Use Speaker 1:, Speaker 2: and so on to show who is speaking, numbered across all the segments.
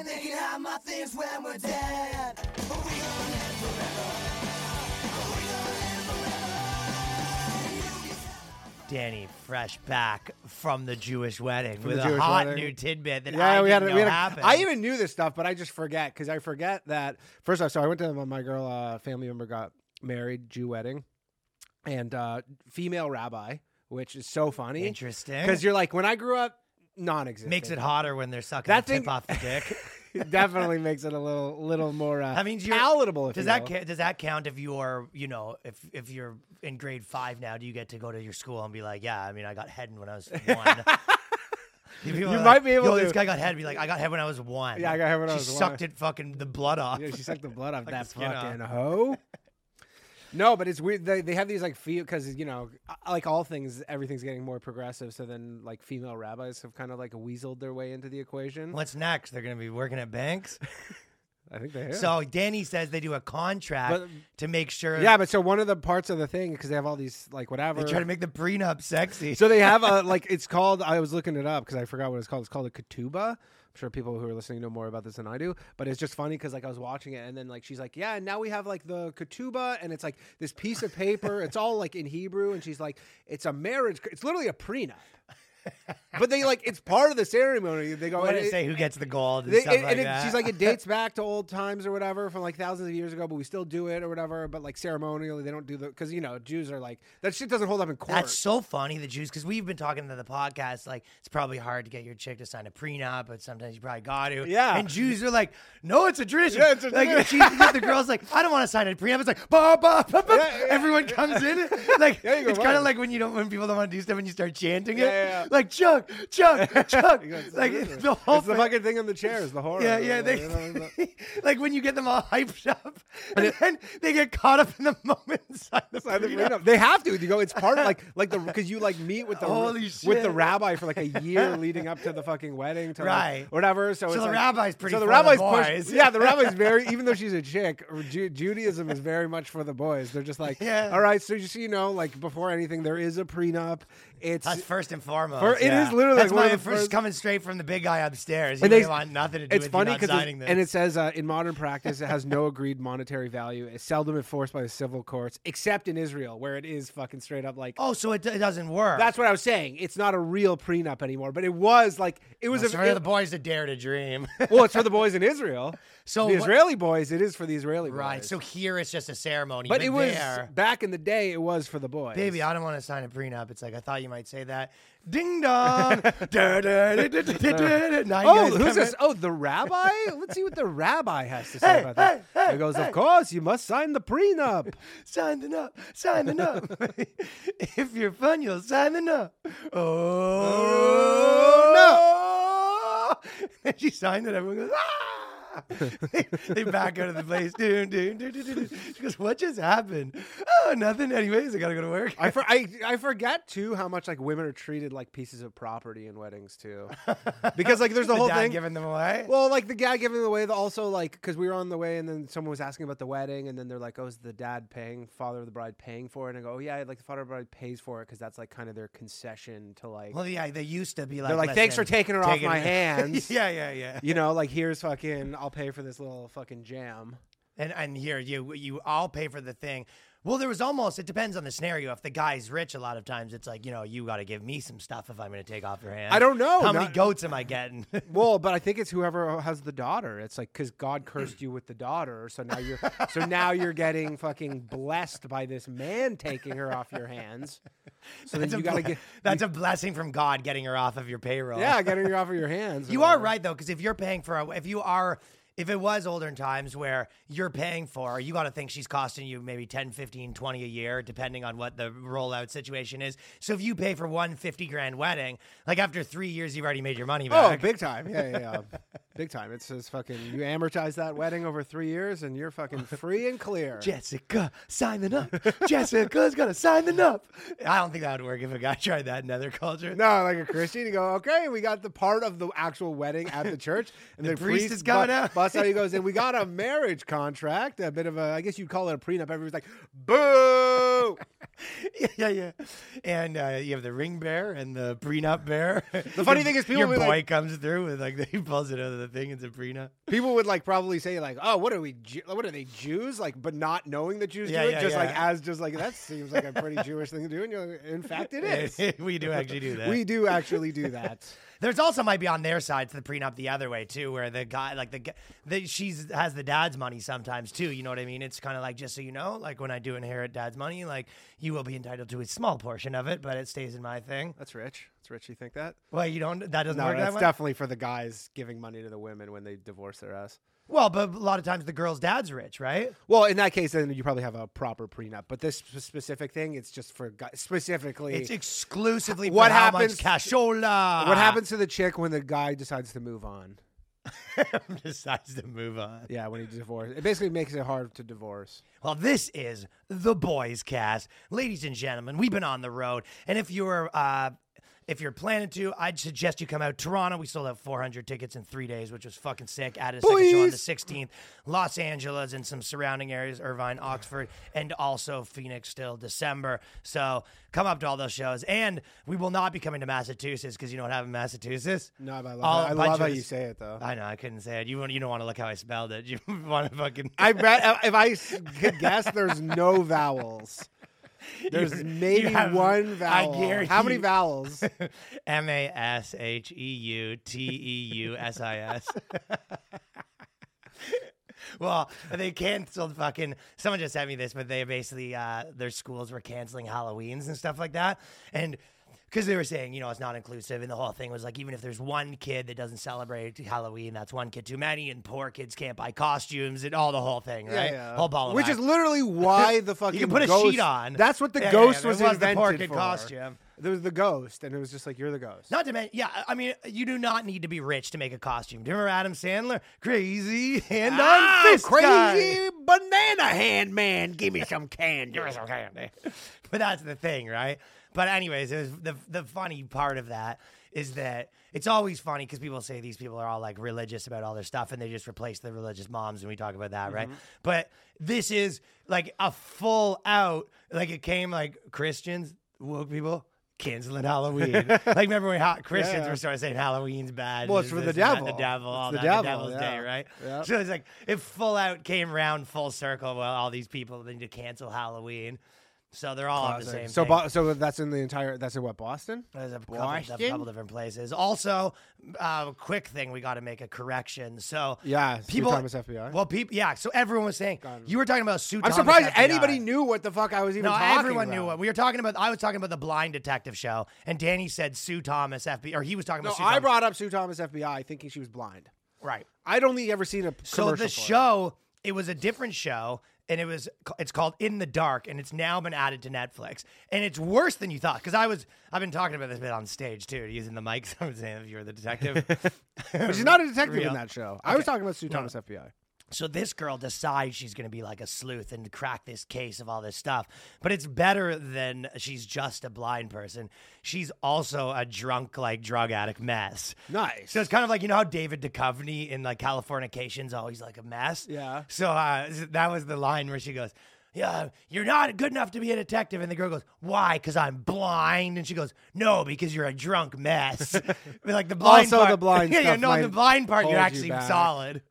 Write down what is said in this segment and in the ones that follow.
Speaker 1: and they can have my things when we're dead. But we gonna live forever. But we gonna live forever.
Speaker 2: Danny, fresh back from the Jewish wedding
Speaker 3: From
Speaker 2: with
Speaker 3: the
Speaker 2: a
Speaker 3: Jewish
Speaker 2: hot
Speaker 3: wedding.
Speaker 2: new tidbit that
Speaker 3: Yeah,
Speaker 2: I
Speaker 3: we had,
Speaker 2: didn't
Speaker 3: a, we
Speaker 2: know
Speaker 3: had a,
Speaker 2: happened.
Speaker 3: I even knew this stuff, but I just forget because I forget that. First off, so I went to my, my girl uh, family member got married, Jew wedding, and uh, female rabbi, which is so funny.
Speaker 2: Interesting.
Speaker 3: Because you're like, when I grew up, non-existent.
Speaker 2: makes it hotter when they're sucking
Speaker 3: That
Speaker 2: the
Speaker 3: thing-
Speaker 2: tip off the dick.
Speaker 3: Definitely makes it a little, little more uh,
Speaker 2: I mean, you're-
Speaker 3: palatable. If
Speaker 2: Does
Speaker 3: you
Speaker 2: that
Speaker 3: will.
Speaker 2: ca- does that count if you're you know if if you're in grade five now? Do you get to go to your school and be like, yeah, I mean, I got head when I was one. You, people are
Speaker 3: might be able
Speaker 2: Yo,
Speaker 3: to-
Speaker 2: this guy got head. Be like, I got head when I was one.
Speaker 3: Yeah, I got head when I
Speaker 2: she
Speaker 3: was one.
Speaker 2: She sucked it fucking the blood off.
Speaker 3: Yeah, she sucked the blood off that
Speaker 2: skin off.
Speaker 3: fucking hoe. No, but it's weird. They, they have these like feel because you know, like all things, everything's getting more progressive. So then, like female rabbis have kind of like weaseled their way into the equation.
Speaker 2: What's next? They're gonna be working at banks.
Speaker 3: I think they have.
Speaker 2: So Danny says they do a contract
Speaker 3: But-
Speaker 2: to make sure.
Speaker 3: yeah, but so one of the parts of the thing because they have all these like whatever.
Speaker 2: they try to make the prenup sexy.
Speaker 3: so they have a like it's called. I was looking it up because I forgot what it's called. It's called a ketubah. I'm sure people who are listening know more about this than I do, but it's just funny because like I was watching it and then like she's like, yeah, and now we have like the ketubah and it's like this piece of paper. it's all like in Hebrew and she's like, it's a marriage. It's literally a prenup. But they like it's part of the ceremony. They go
Speaker 2: What
Speaker 3: and
Speaker 2: did it
Speaker 3: it-
Speaker 2: say? Who gets the gold and
Speaker 3: they-
Speaker 2: stuff
Speaker 3: and-
Speaker 2: like
Speaker 3: and it-
Speaker 2: that?
Speaker 3: she's like, it dates back to old times or whatever from like thousands of years ago, but we still do it or whatever. But like ceremonially, they don't do the because you know Jews are like that shit doesn't hold up in court.
Speaker 2: That's so funny, the Jews, because we've been talking to the podcast. Like, it's probably hard to get your chick to sign a prenup, but sometimes you probably got to.
Speaker 3: Yeah.
Speaker 2: And Jews are like, no, it's a tradition.
Speaker 3: Yeah, it's a
Speaker 2: like,
Speaker 3: tradition.
Speaker 2: she, the girl's like, I don't want to sign a prenup. It's like, ba, ba, ba, ba.
Speaker 3: Yeah, yeah,
Speaker 2: everyone comes in. Like, it's kind of like when you don't, when people don't want to do stuff and you start chanting it. Like, Chuck, Chuck, Chuck.
Speaker 3: You
Speaker 2: like, the whole
Speaker 3: it's the
Speaker 2: thing-
Speaker 3: fucking thing on the chairs, the horror.
Speaker 2: Yeah, yeah. They,
Speaker 3: know,
Speaker 2: like when you get them all hyped up, and then they get caught up in the moment inside the
Speaker 3: Sign the
Speaker 2: prenup.
Speaker 3: They have to. You go. It's part of like like the because you like meet with the
Speaker 2: Holy
Speaker 3: with
Speaker 2: shit.
Speaker 3: the rabbi for like a year leading up to the fucking wedding, to like,
Speaker 2: Right.
Speaker 3: whatever. So,
Speaker 2: So
Speaker 3: it's
Speaker 2: the
Speaker 3: like-
Speaker 2: rabbi's pretty
Speaker 3: So the rabbi's
Speaker 2: boys.
Speaker 3: push. Yeah, the rabbi's very. Even though she's a chick, Ju- Judaism is very much for the boys. They're just like,
Speaker 2: Yeah.
Speaker 3: all right. So just you know, like before anything, there is a prenup. It's
Speaker 2: That's first and foremost. Yeah.
Speaker 3: is literally
Speaker 2: That's
Speaker 3: like one of the
Speaker 2: first
Speaker 3: first-
Speaker 2: coming straight from the big guy upstairs. You
Speaker 3: And they-
Speaker 2: want nothing to do
Speaker 3: it's
Speaker 2: with
Speaker 3: funny
Speaker 2: you not
Speaker 3: because
Speaker 2: signing this.
Speaker 3: and it says uh, in modern practice it has no agreed monetary value. It's seldom enforced by the civil courts, except in Israel, where it is fucking straight up like.
Speaker 2: oh, so it, it doesn't work.
Speaker 3: That's what I was saying. It's not a real prenup anymore, but it was like it was
Speaker 2: It's
Speaker 3: a
Speaker 2: for
Speaker 3: it-
Speaker 2: the boys to dare to dream.
Speaker 3: well, it's for the boys in Israel.
Speaker 2: So
Speaker 3: the
Speaker 2: what-
Speaker 3: Israeli boys, it is for the Israeli boys. right.
Speaker 2: So here it's just a ceremony.
Speaker 3: but it was
Speaker 2: there,
Speaker 3: back in the day. It was for the boys.
Speaker 2: baby, I don't want to sign a prenup. It's like I thought you might say that. Ding dong. Da, da, da,
Speaker 3: Oh, who's this? Oh, the rabbi. Let's see what the rabbi has to say
Speaker 2: Hey,
Speaker 3: about that.
Speaker 2: hey, hey,
Speaker 3: he goes. "Of course, you must sign the prenup."
Speaker 2: Sign the nut. Sign the nut. if you're fun, you'll sign the nut. Oh, no. And she signed it. Everyone goes, ah! they, they back out of the place. Doon, doon, doon, doon, doon. She goes, what just happened? Oh, nothing. Anyways, I got to go to work.
Speaker 3: I, for, I I forget too how much like women are treated like pieces of property in weddings too, because like there's the,
Speaker 2: the
Speaker 3: whole thing.
Speaker 2: giving them away.
Speaker 3: Well, like the guy giving away, the also like because we were on the way, and then someone was asking about the wedding, and then they're like, "Oh, is the dad paying, father of the bride paying for it?" And I go, "Oh yeah, like the father of the bride pays for it because that's like kind of their concession to like."
Speaker 2: Well, yeah, they used to be like,
Speaker 3: they're like, "Thanks for taking her off my
Speaker 2: it."
Speaker 3: hands."
Speaker 2: yeah, yeah, yeah.
Speaker 3: You know, like here's fucking, I'll pay for this little fucking jam.
Speaker 2: And and here you you all pay for the thing. Well, there was almost it depends on the scenario. If the guy's rich, a lot of times it's like you know you got to give me some stuff if I'm going to take off your hand.
Speaker 3: I don't know,
Speaker 2: how many goats am I getting.
Speaker 3: Well, but I think it's whoever has the daughter. It's like because God cursed you with the daughter, so now you're so now you're getting fucking blessed by this man taking her off your hands. So then
Speaker 2: That's,
Speaker 3: you
Speaker 2: a,
Speaker 3: got to
Speaker 2: ble-
Speaker 3: get
Speaker 2: that's a blessing from God getting her off of your payroll.
Speaker 3: yeah, getting her off of your hands.
Speaker 2: you are right though, because if you're paying for a, if you are if it was older times where you're paying for, her, you got to think she's costing you maybe 10, 15, 20 a year, depending on what the rollout situation is. So if you pay for one 50 grand wedding, like after three years, you've already made your money
Speaker 3: oh,
Speaker 2: back.
Speaker 3: Oh, big time. Yeah, yeah, yeah. big time. It's just fucking, you amortize that wedding over three years and you're fucking free and clear.
Speaker 2: Jessica, sign the up. Jessica's gonna sign the up. I don't think that would work if a guy tried that in other culture.
Speaker 3: No, like a Christian, you go, okay, we got the part of the actual wedding at the church, and
Speaker 2: The
Speaker 3: the,
Speaker 2: priest is coming out.
Speaker 3: Busts out, he goes, and we got a marriage contract, a bit of a, I guess you'd call it a prenup. Everybody's like, boo.
Speaker 2: yeah, yeah. And uh, you have the ring bear and the prenup bear. The
Speaker 3: funny thing is people
Speaker 2: your boy
Speaker 3: like-
Speaker 2: comes through with like he pulls it out of the thing. It's a prenup.
Speaker 3: People would like probably say like, oh, what are we? Ju- What are they Jews? Like, but not knowing that Jews
Speaker 2: Yeah,
Speaker 3: do it,
Speaker 2: yeah,
Speaker 3: just like as just like that seems like a pretty Jewish thing to do. And you're like, in fact, it is.
Speaker 2: we do actually do that.
Speaker 3: We do actually do that.
Speaker 2: There's also might be on their side to the prenup the other way too, where the guy like the, the she's has the dad's money sometimes too. You know what I mean? It's kind of like just so you know, like when I do inherit dad's money, like you will be entitled to a small portion of it, but it stays in my thing.
Speaker 3: That's rich. That's rich. You think that?
Speaker 2: Well, you don't. That doesn't
Speaker 3: No,
Speaker 2: work that
Speaker 3: that's
Speaker 2: way.
Speaker 3: definitely for the guys giving money to the women when they divorce their ass.
Speaker 2: Well, but a lot of times the girl's dad's rich, right?
Speaker 3: Well, in that case, then you probably have a proper prenup. But this specific thing, it's just for guys specifically.
Speaker 2: It's exclusively for
Speaker 3: What happens-
Speaker 2: cashola.
Speaker 3: what happens to the chick when the guy decides to move on?
Speaker 2: decides to move on.
Speaker 3: Yeah, when he divorces, it basically makes it hard to divorce.
Speaker 2: Well, this is the Boys Cast, ladies and gentlemen. We've been on the road, and if you're uh, if you're planning to, I'd suggest you come out. Toronto, we sold out 400 tickets in three days, which was fucking sick. Added a second show on the 16th. Los Angeles and some surrounding areas, Irvine, Oxford, and also Phoenix still December. So come up to all those shows, and we will not be coming to Massachusetts because you know what happened in Massachusetts.
Speaker 3: No, but I love,
Speaker 2: All
Speaker 3: that. I love how you say it though.
Speaker 2: I know I couldn't say it. You want- you don't want to look how I spelled it. You want to fucking.
Speaker 3: I bet if I s- could guess, there's no vowels. There's maybe
Speaker 2: have-
Speaker 3: one
Speaker 2: I
Speaker 3: vowel.
Speaker 2: guarantee
Speaker 3: How many vowels?
Speaker 2: M A S H E U T E U S I S. Well, they canceled fucking. Someone just sent me this, but they basically uh, their schools were canceling Halloweens and stuff like that, and because they were saying, you know, it's not inclusive, and the whole thing was like, even if there's one kid that doesn't celebrate Halloween, that's one kid too many, and poor kids can't buy costumes and all the whole thing, right? Whole ball of
Speaker 3: Which
Speaker 2: wax.
Speaker 3: is literally why the fucking
Speaker 2: you can put a sheet on.
Speaker 3: That's what the
Speaker 2: Yeah, yeah,
Speaker 3: ghost
Speaker 2: yeah,
Speaker 3: was
Speaker 2: was the
Speaker 3: invented
Speaker 2: poor kid
Speaker 3: for.
Speaker 2: costume.
Speaker 3: There was the ghost, and it was just like you're the ghost.
Speaker 2: Not to mention, yeah, I mean, you do not need to be rich to make a costume. Do you remember Adam Sandler? Crazy hand
Speaker 3: Ah,
Speaker 2: on fist guy.
Speaker 3: crazy banana hand man, give me some candy.
Speaker 2: Give me some candy. But that's the thing, right? But anyways, it was the the funny part of that is that it's always funny because people say these people are all like religious about all their stuff and they just replace the religious moms and we talk about that, right?
Speaker 3: Mm-hmm.
Speaker 2: But this is like a full out like it came like Christians, woke people. Canceling Halloween. like, remember when Christians
Speaker 3: Yeah.
Speaker 2: were sort of saying Halloween's bad?
Speaker 3: Well, it's for the devil.
Speaker 2: The devil,
Speaker 3: It's
Speaker 2: all
Speaker 3: the
Speaker 2: that,
Speaker 3: devil,
Speaker 2: the devil's day, right?
Speaker 3: Yep.
Speaker 2: So it's like it full out came round full circle. Well, all these people need to cancel Halloween. So they're all on the same.
Speaker 3: So,
Speaker 2: thing.
Speaker 3: Bo- so that's in the entire. That's in what Boston?
Speaker 2: There's a couple, a
Speaker 3: Boston?
Speaker 2: couple different places. Also, uh, quick thing, we got to make a correction. So
Speaker 3: Yeah, Sue
Speaker 2: people.
Speaker 3: Thomas FBI.
Speaker 2: Well, people. Yeah. So everyone was saying you were talking about Sue.
Speaker 3: I'm
Speaker 2: Thomas
Speaker 3: surprised
Speaker 2: FBI.
Speaker 3: anybody knew what the fuck I was even
Speaker 2: No,
Speaker 3: talking
Speaker 2: everyone
Speaker 3: about.
Speaker 2: knew what we were talking about. I was talking about the Blind Detective show, and Danny said Sue Thomas FBI, or he was talking
Speaker 3: No,
Speaker 2: about. Sue
Speaker 3: I
Speaker 2: Thomas.
Speaker 3: brought up Sue Thomas FBI thinking she was blind.
Speaker 2: right.
Speaker 3: I'd only ever seen a
Speaker 2: So
Speaker 3: commercial
Speaker 2: the
Speaker 3: for it.
Speaker 2: It was a different show, and it was it's called In the Dark, and it's now been added to Netflix, and it's worse than you thought. Because I was I've been talking about this bit on stage too, using the mics. I'm saying if you're the detective,
Speaker 3: But she's not a detective
Speaker 2: Real.
Speaker 3: in that show. I was talking about Sue Thomas FBI.
Speaker 2: So this girl decides she's going to be like a sleuth and crack this case of all this stuff. But it's better than she's just a blind person. She's also a drunk, like drug addict mess.
Speaker 3: Nice.
Speaker 2: So it's kind of like you know how David Duchovny in like Californication's always like a mess.
Speaker 3: Yeah.
Speaker 2: So uh, that was the line where she goes, "Yeah, you're not good enough to be a detective." And the girl goes, "Why? Because I'm blind." And she goes, "No, because you're a drunk mess." Like the blind
Speaker 3: Also,
Speaker 2: part,
Speaker 3: the blind
Speaker 2: yeah, yeah, no, the blind part you're
Speaker 3: hold you
Speaker 2: actually solid.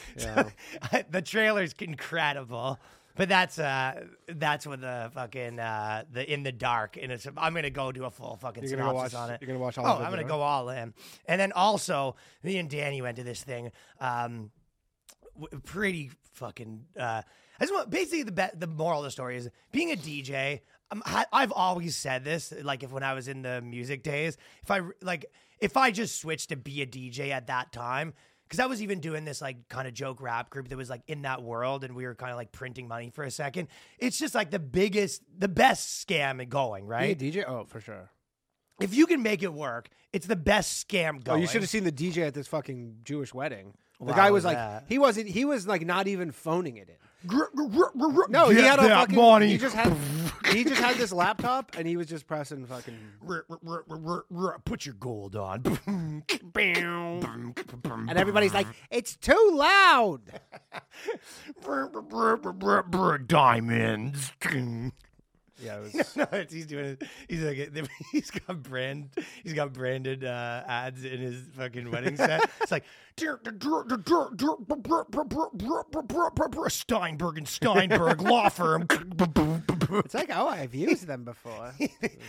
Speaker 3: Yeah.
Speaker 2: the trailer's incredible. But that's uh that's what the fucking uh the in the dark and it's I'm gonna go do a full fucking
Speaker 3: You're gonna go
Speaker 2: synopsis
Speaker 3: watch-
Speaker 2: on it.
Speaker 3: you're gonna watch all
Speaker 2: Oh,
Speaker 3: of it,
Speaker 2: I'm gonna go all in. And then also me and Danny went to this thing. Um w- pretty fucking uh I just want basically the be- the moral of the story is being a DJ um, I, I've always said this like if when I was in the music days if I like if I just switched to be a DJ at that time because I was even doing this like kind of joke rap group that was like in that world, and we were kind of like printing money for a second. It's just like the biggest, the best scam going, right?
Speaker 3: A DJ? Oh, for sure.
Speaker 2: If you can make it work, it's the best scam going.
Speaker 3: Oh, you should have seen the DJ at this fucking Jewish wedding. The
Speaker 2: Wow,
Speaker 3: guy
Speaker 2: was
Speaker 3: was like,
Speaker 2: that?
Speaker 3: he wasn't. He was like not even phoning it in.
Speaker 2: No,
Speaker 3: No, he had a fucking. He just had. he just had this laptop and he was just pressing fucking.
Speaker 2: put your gold on.
Speaker 3: And everybody's like, "It's too loud."
Speaker 2: diamonds.
Speaker 3: Yeah, it was.
Speaker 2: no, it's, he's doing it. He's like he's got brand. He's got branded uh, ads in his fucking wedding set. It's like Steinberg and Steinberg law firm.
Speaker 3: It's like, oh, I've used them before.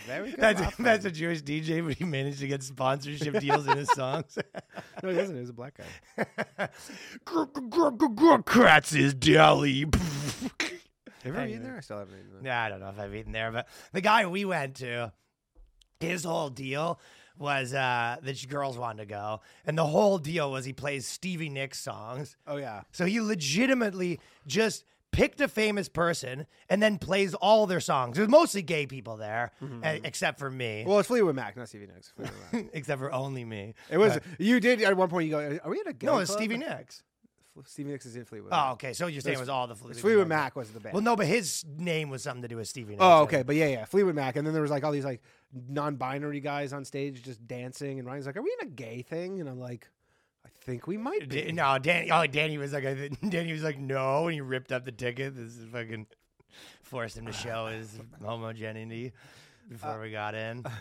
Speaker 3: Very good.
Speaker 2: That's that's a Jewish DJ, but he managed to get sponsorship deals in his songs.
Speaker 3: no, he doesn't. He was a black guy.
Speaker 2: Katz's Deli.
Speaker 3: Have you ever eaten there? I still haven't eaten there.
Speaker 2: Yeah, I don't know if I've eaten there, but the guy we went to, his whole deal was uh, that girls wanted to go, and the whole deal was he plays Stevie Nicks songs.
Speaker 3: Oh yeah.
Speaker 2: So he legitimately just picked a famous person and then plays all their songs. There's mostly gay people there, eh, except for me.
Speaker 3: Well, it's Fleetwood Mac, not Stevie Nicks. Fleetwood Mac.
Speaker 2: except for only me.
Speaker 3: It was you did at one point. You go, are we at a gay
Speaker 2: no, it's
Speaker 3: club?"
Speaker 2: Stevie Nicks.
Speaker 3: Stevie Nicks is in Fleetwood.
Speaker 2: Oh, okay. So you're saying it was all the Fleetwood,
Speaker 3: Fleetwood Mac was the band.
Speaker 2: Well, no, but his name was something to do with Stevie Nicks.
Speaker 3: Oh, okay, but yeah, yeah, Fleetwood Mac, and then there was like all these like non-binary guys on stage just dancing, and Ryan's like, "Are we in a gay thing?" And I'm like, "I think we might be."
Speaker 2: Da- no, Danny. Oh, Danny was like, I- Danny was like, no, and he ripped up the ticket. This is fucking forced him to ah, show his homogeneity before we got in.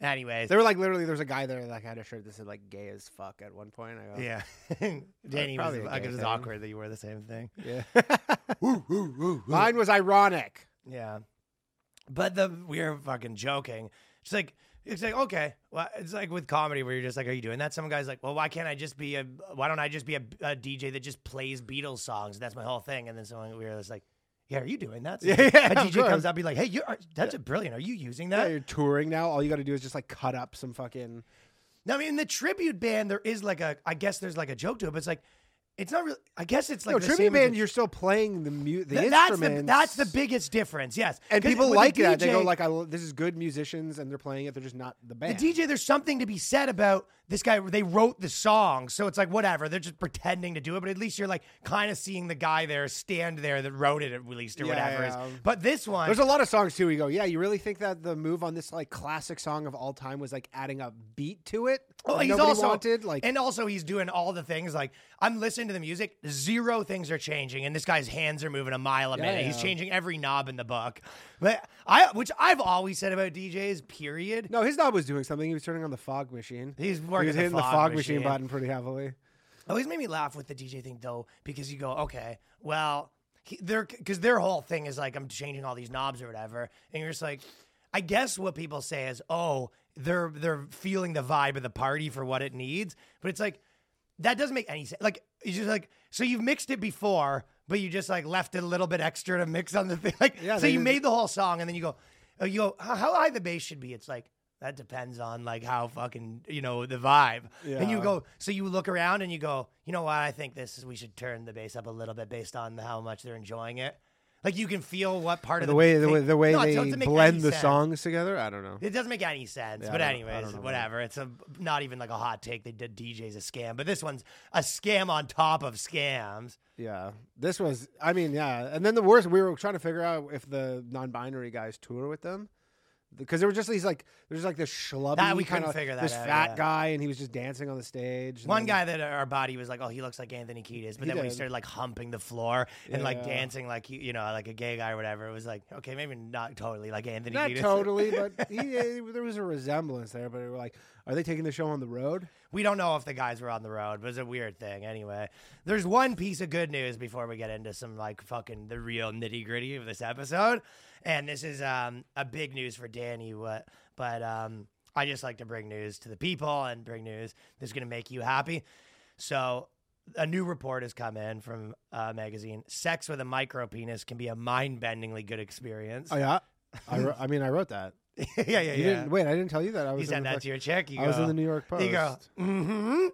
Speaker 2: Anyways,
Speaker 3: They were like literally, there was a guy there that like, had a shirt that said like "gay as fuck" at one point. I go,
Speaker 2: yeah, Danny was.
Speaker 3: probably a
Speaker 2: Like,
Speaker 3: gay
Speaker 2: it was awkward that you wear the same thing.
Speaker 3: yeah. Mine was ironic.
Speaker 2: Yeah, but the we were fucking joking. It's like it's like okay, well, it's like with comedy where you're just like, are you doing that? Some guy's like, well, why can't I just be a? Why don't I just be a, a DJ that just plays Beatles songs? That's my whole thing. And then someone we were just like, yeah, are you doing that? So
Speaker 3: Yeah, yeah,
Speaker 2: a DJ comes up, be like, hey, you are that's a brilliant. Are you using
Speaker 3: Yeah,
Speaker 2: that?
Speaker 3: you're touring now. All you got to do is just like cut up some fucking.
Speaker 2: No, I mean, in the tribute band, there is like a, I guess there's like a joke to it, but it's like, it's not really. I guess it's like
Speaker 3: no,
Speaker 2: the
Speaker 3: tribute
Speaker 2: same
Speaker 3: band. You're still playing the mute, the
Speaker 2: Th- that's the that's the biggest difference. Yes,
Speaker 3: and people like
Speaker 2: the
Speaker 3: that. They go like, I, "This is good musicians," and they're playing it. They're just not the
Speaker 2: The
Speaker 3: band.
Speaker 2: DJ, there's something to be said about this guy. They wrote the song, so it's like whatever. They're just pretending to do it, but at least you're like kind of seeing the guy there stand there that wrote it at least or
Speaker 3: Yeah,
Speaker 2: whatever.
Speaker 3: yeah.
Speaker 2: Is. But this one,
Speaker 3: There's a lot of songs too. You go, yeah. You really think that the move on this like classic song of all time was like adding a beat to it?
Speaker 2: Oh,
Speaker 3: that
Speaker 2: he's also
Speaker 3: wanted like.
Speaker 2: and also he's doing all the things like I'm listening to the music. Zero things are changing, and this guy's hands are moving a mile a
Speaker 3: Yeah,
Speaker 2: minute. He's changing every knob in the book. But I, which I've always said about DJs. Period.
Speaker 3: no, his knob was doing something. He was turning on the fog machine.
Speaker 2: He's
Speaker 3: He was hitting the
Speaker 2: fog,
Speaker 3: fog
Speaker 2: machine.
Speaker 3: machine button pretty heavily.
Speaker 2: always made me laugh with the DJ thing though, because you go, okay, well, he, they're because their whole thing is like I'm changing all these knobs or whatever, and you're just like, I guess what people say is, oh, they're they're feeling the vibe of the party for what it needs, but it's like that doesn't make any sense. Like it's just like so you've mixed it before, but you just like left it a little bit extra to mix on the thing. Like
Speaker 3: Yeah,
Speaker 2: so
Speaker 3: they
Speaker 2: you
Speaker 3: just-
Speaker 2: made the whole song, and then you go, oh, you go, how how high the bass should be? It's like. That depends on like how fucking you know the vibe, and you go so you look around and you go, you know what? I think this is we should turn the bass up a little bit based on how much they're enjoying it. Like you can feel what part of
Speaker 3: The way the way, the way
Speaker 2: No,
Speaker 3: they blend the
Speaker 2: sense.
Speaker 3: songs together. I don't know.
Speaker 2: It doesn't make any sense.
Speaker 3: Yeah,
Speaker 2: but anyways, whatever. It's a not even like a hot take. They did DJ's a scam, but this one's a scam on top of scams.
Speaker 3: Yeah, this was. I mean, yeah. And then the worst, we were trying to figure out if the non-binary guys tour with them because there were just these like there's like this schlubby
Speaker 2: That we
Speaker 3: kind of
Speaker 2: figure that
Speaker 3: this
Speaker 2: out,
Speaker 3: fat
Speaker 2: yeah.
Speaker 3: guy, and he was just dancing on the stage.
Speaker 2: One guy that our body was like, oh, he looks like Anthony Kiedis. But
Speaker 3: He
Speaker 2: then when he
Speaker 3: did.
Speaker 2: started like humping the floor and like
Speaker 3: Yeah.
Speaker 2: dancing like he, you know, like a gay guy or whatever, it was like, okay, maybe not totally like Anthony
Speaker 3: not
Speaker 2: Kiedis.
Speaker 3: totally, but he, eh, there was a resemblance there. But we were like, are they taking the show on the road?
Speaker 2: We don't know if the guys were on the road, but it's a weird thing. Anyway, there's one piece of good news before we get into some like fucking the real nitty gritty of this episode, and this is um a big news for Danny. What, but um I just like to bring news to the people and bring news that's going to make you happy. So. A new report has come in from a magazine. Sex with a micro penis can be a mind-bendingly good experience.
Speaker 3: Oh yeah, I, wrote, I mean, I wrote that.
Speaker 2: yeah, yeah,
Speaker 3: You
Speaker 2: yeah.
Speaker 3: didn't wait. I didn't tell you that. I was
Speaker 2: You
Speaker 3: in
Speaker 2: send that to your chick. You
Speaker 3: I was in the New York Post.
Speaker 2: You go, mm-hmm.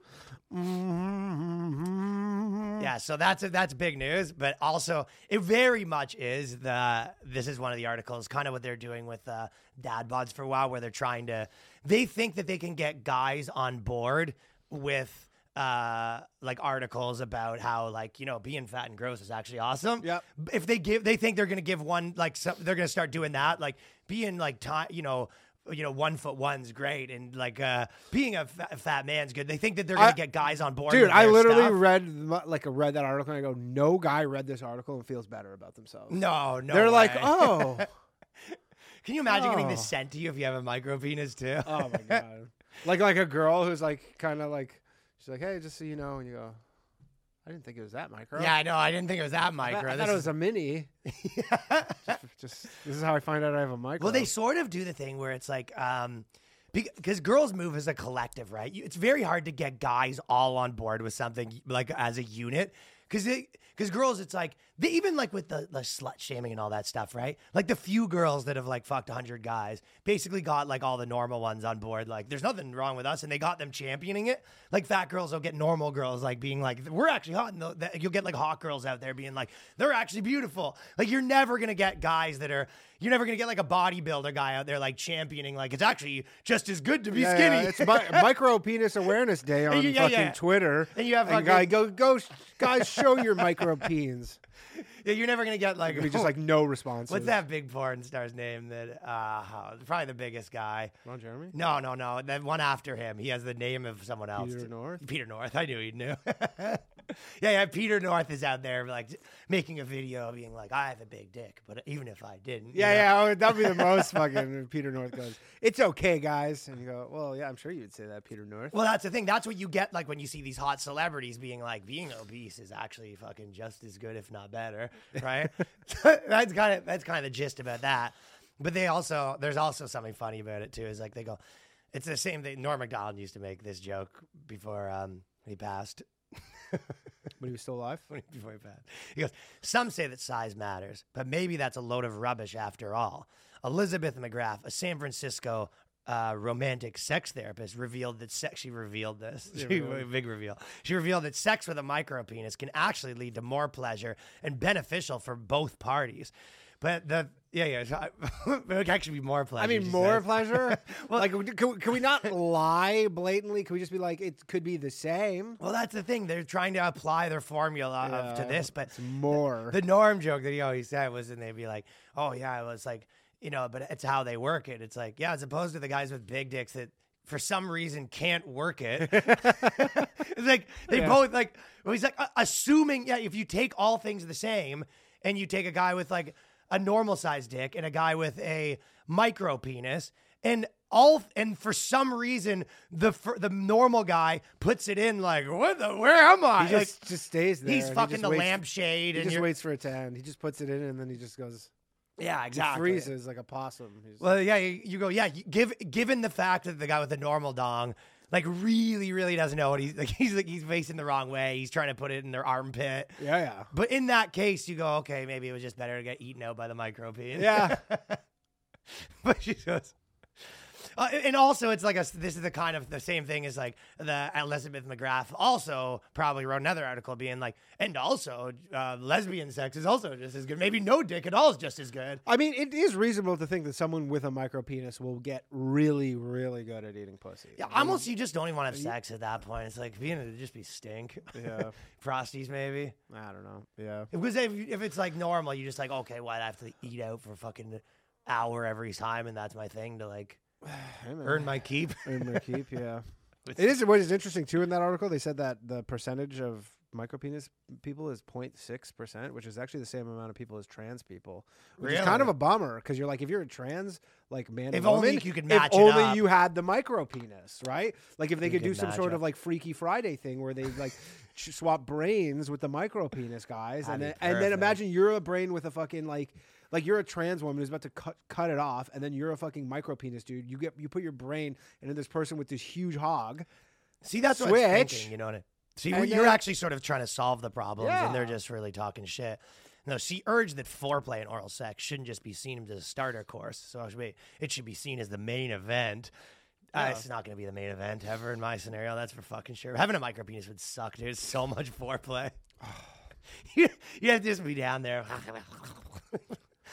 Speaker 2: Yeah, so that's that's big news, but also it very much is the. This is one of the articles, kind of what they're doing with uh, dad bods for a while, where they're trying to. They think that they can get guys on board with uh like articles about how like you know being fat and gross is actually awesome
Speaker 3: yeah
Speaker 2: if they give they think they're gonna give one like some, they're gonna start doing that like being like ti you know you know one foot one's great and like uh being a fa- fat man's good they think that they're gonna
Speaker 3: I-
Speaker 2: get guys on board
Speaker 3: Dude, I literally
Speaker 2: stuff.
Speaker 3: read like read that article and I go, no guy read this article and feels better about themselves.
Speaker 2: no no
Speaker 3: They're like, oh,
Speaker 2: can you imagine getting
Speaker 3: Oh.
Speaker 2: this sent to you if you have a micro penis too
Speaker 3: oh my god, like like a girl who's like kind of like she's like, hey, just so you know, and you go, I didn't think it was that micro.
Speaker 2: yeah i know i didn't think it was that
Speaker 3: I, thought-
Speaker 2: micro
Speaker 3: I thought it was a mini. just, just this is how I find out I have a micro.
Speaker 2: Well, they sort of do the thing where it's like, um, because girls move as a collective, right? It's very hard to get guys all on board with something like as a unit. Because because girls, it's like they, even like with the, the slut shaming and all that stuff, right? Like the few girls that have like fucked hundred guys basically got like all the normal ones on board. Like there's nothing wrong with us, and they got them championing it. Like fat girls will get normal girls like being like we're actually hot, and they'll- that- you'll get like hot girls out there being like they're actually beautiful. Like you're never gonna get guys that are you're never gonna get like a bodybuilder guy out there like championing like it's actually just as good to be
Speaker 3: Yeah,
Speaker 2: skinny.
Speaker 3: yeah, it's mi- micro penis awareness day on
Speaker 2: Yeah,
Speaker 3: fucking. Twitter.
Speaker 2: And you have
Speaker 3: guy
Speaker 2: fucking-
Speaker 3: go go guys show your micro peens.
Speaker 2: Yeah, you're never gonna get like
Speaker 3: We just like no response.
Speaker 2: what's that big porn star's name that uh probably the biggest guy.
Speaker 3: Ron Jeremy.
Speaker 2: No, no, no. The one after him, he has the name of someone else.
Speaker 3: Peter North?
Speaker 2: Peter North. I knew he knew. yeah, yeah. Peter North is out there like making a video being like, "I have a big dick," but even if I didn't, you
Speaker 3: Yeah,
Speaker 2: know?
Speaker 3: yeah, oh, that'd be the most fucking. Peter North goes, "It's okay, guys," and you go, "Well, yeah, I'm sure you'd say that, Peter North."
Speaker 2: Well, that's the thing. That's what you get like when you see these hot celebrities being like, being obese is actually fucking just as good, if not better, right? that's kind of that's kind of the gist about that. But they also there's also something funny about it too. Is like they go, it's the same thing. Norm Macdonald used to make this joke before um, he passed.
Speaker 3: But he was still alive.
Speaker 2: before he passed. He goes, Some say that size matters, but maybe that's a load of rubbish after all. Elizabeth McGrath, a San Francisco uh, romantic sex therapist, revealed that sex. She revealed this. She, big reveal. She revealed that sex with a micro penis can actually lead to more pleasure and beneficial for both parties. But the yeah yeah, so I- it would actually be more pleasure.
Speaker 3: I mean, more
Speaker 2: says.
Speaker 3: pleasure. like, can, we- can we not lie blatantly? Can we just be like, it could be the same?
Speaker 2: Well, that's the thing. They're trying to apply their formula of, to this, but
Speaker 3: it's more.
Speaker 2: The norm joke that he always said was, and they'd be like, "Oh yeah," it was like, you know, but it's how they work it. It's like, yeah, as opposed to the guys with big dicks that for some reason can't work it. it's like they
Speaker 3: Yeah.
Speaker 2: both like. Well, he's like uh, assuming, yeah, if you take all things the same, and you take a guy with like a normal sized dick and a guy with a micro penis, and all and for some reason the fir- the normal guy puts it in like what the where am I?
Speaker 3: He just,
Speaker 2: like,
Speaker 3: just stays there.
Speaker 2: he's fucking the
Speaker 3: waits-
Speaker 2: lampshade
Speaker 3: He
Speaker 2: and
Speaker 3: just waits for it to end. He just puts it in and then he just goes.
Speaker 2: Yeah exactly.
Speaker 3: He freezes like a possum. He's-
Speaker 2: Well, yeah, you, you go, yeah. Give, given the fact that the guy with the normal dong, like, really, really doesn't know what he's like. He's like he's facing the wrong way. He's trying to put it in their armpit.
Speaker 3: yeah, yeah.
Speaker 2: But in that case, you go, okay, maybe it was just better to get eaten out by the micropene.
Speaker 3: Yeah.
Speaker 2: but she goes. Uh, and also, it's like a. This is the kind of the same thing as like the Elizabeth McGrath also probably wrote another article being like, and also uh, lesbian sex is also just as good. Maybe no dick at all is just as good.
Speaker 3: I mean, it is reasonable to think that someone with a micro penis will get really, really good at eating pussy.
Speaker 2: Yeah, almost you just don't even want to have sex at that point. It's like being it just be stink.
Speaker 3: Yeah.
Speaker 2: Frosties maybe.
Speaker 3: I don't know. Yeah.
Speaker 2: Because if, if it's like normal, you just like okay, what I have to eat out for fucking hour every time, and that's my thing to like. earn my keep.
Speaker 3: Earn my keep. Yeah. it is. What is interesting too in that article, they said that the percentage of micro penis people is 06 percent, which is actually the same amount of people as trans people, which is kind of a bummer because you're like, if you're a trans like man,
Speaker 2: If only
Speaker 3: woman,
Speaker 2: you could
Speaker 3: if
Speaker 2: match it
Speaker 3: only
Speaker 2: up.
Speaker 3: you had the micro penis, right? Like if they
Speaker 2: You
Speaker 3: could
Speaker 2: could
Speaker 3: do some sort
Speaker 2: up.
Speaker 3: of like Freaky Friday thing where they like swap brains with the micro penis guys, and then and then imagine you're a brain with a fucking like. Like you're a trans woman who's about to cut cut it off, and then you're a fucking micro penis dude. You get you put your brain into this person with this huge hog.
Speaker 2: See, that's what I'm
Speaker 3: Switch.
Speaker 2: thinking. You know what? I, see,
Speaker 3: And
Speaker 2: you're
Speaker 3: then-
Speaker 2: actually sort of trying to solve the problems, and they're just really talking shit. No, she urged that foreplay and oral sex shouldn't just be seen as a starter course. So it should be, it should be seen as the main event. Uh, it's not going to be the main event ever in my scenario. That's for fucking sure. Having a micro penis would suck, dude. So much foreplay. you, you have to just be down there.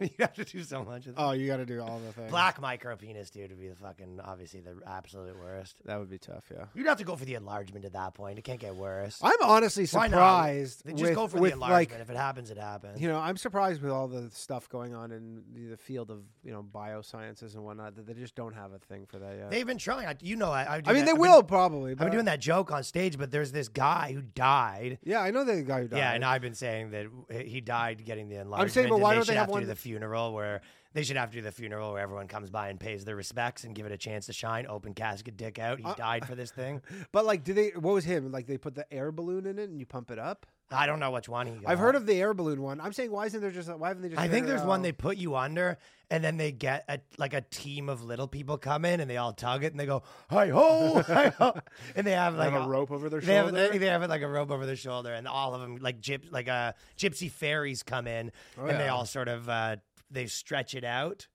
Speaker 2: you have to do so much. Of
Speaker 3: Oh, you got to do all the things.
Speaker 2: Black micro penis, dude, would be the fucking obviously the absolute worst.
Speaker 3: That would be tough. Yeah.
Speaker 2: You'd have to go for the enlargement at that point. It can't get worse.
Speaker 3: I'm honestly
Speaker 2: Why not?
Speaker 3: surprised.
Speaker 2: They just
Speaker 3: with,
Speaker 2: go for
Speaker 3: with
Speaker 2: the enlargement.
Speaker 3: like
Speaker 2: if it happens, it happens.
Speaker 3: you know, I'm surprised with all the stuff going on in the, the field of you know biosciences and whatnot that they just don't have a thing for that yet.
Speaker 2: They've been trying. I, you know, I, I, do
Speaker 3: I mean,
Speaker 2: that-
Speaker 3: they
Speaker 2: I've
Speaker 3: will
Speaker 2: Been,
Speaker 3: probably.
Speaker 2: I've
Speaker 3: But
Speaker 2: been doing that joke on stage, but there's this guy who died.
Speaker 3: Yeah, I know the guy who died.
Speaker 2: Yeah, and I've been saying that he died getting the enlargement.
Speaker 3: I'm saying, but why don't they
Speaker 2: should
Speaker 3: have
Speaker 2: to
Speaker 3: one-
Speaker 2: do the funeral where they should have to do the funeral where everyone comes by and pays their respects and give it a chance to shine. Open casket, dick out. He
Speaker 3: Uh,
Speaker 2: died for this thing.
Speaker 3: But like, do they? What was him? Like, they put the air balloon in it and you pump it up.
Speaker 2: I don't know which one he. Got.
Speaker 3: I've heard of the air balloon one. I'm saying, why isn't there just? Why haven't they just?
Speaker 2: I think there's one they put you under, and then they get a, like a team of little people come in, and they all tug it, and they go hi ho, hi ho, and they have
Speaker 3: They
Speaker 2: like
Speaker 3: have a rope over their
Speaker 2: They have,
Speaker 3: shoulder.
Speaker 2: they, they have like a rope over their shoulder, and all of them like gyp, like uh, gypsy fairies come in,
Speaker 3: Oh,
Speaker 2: and they all sort of uh, they stretch it out,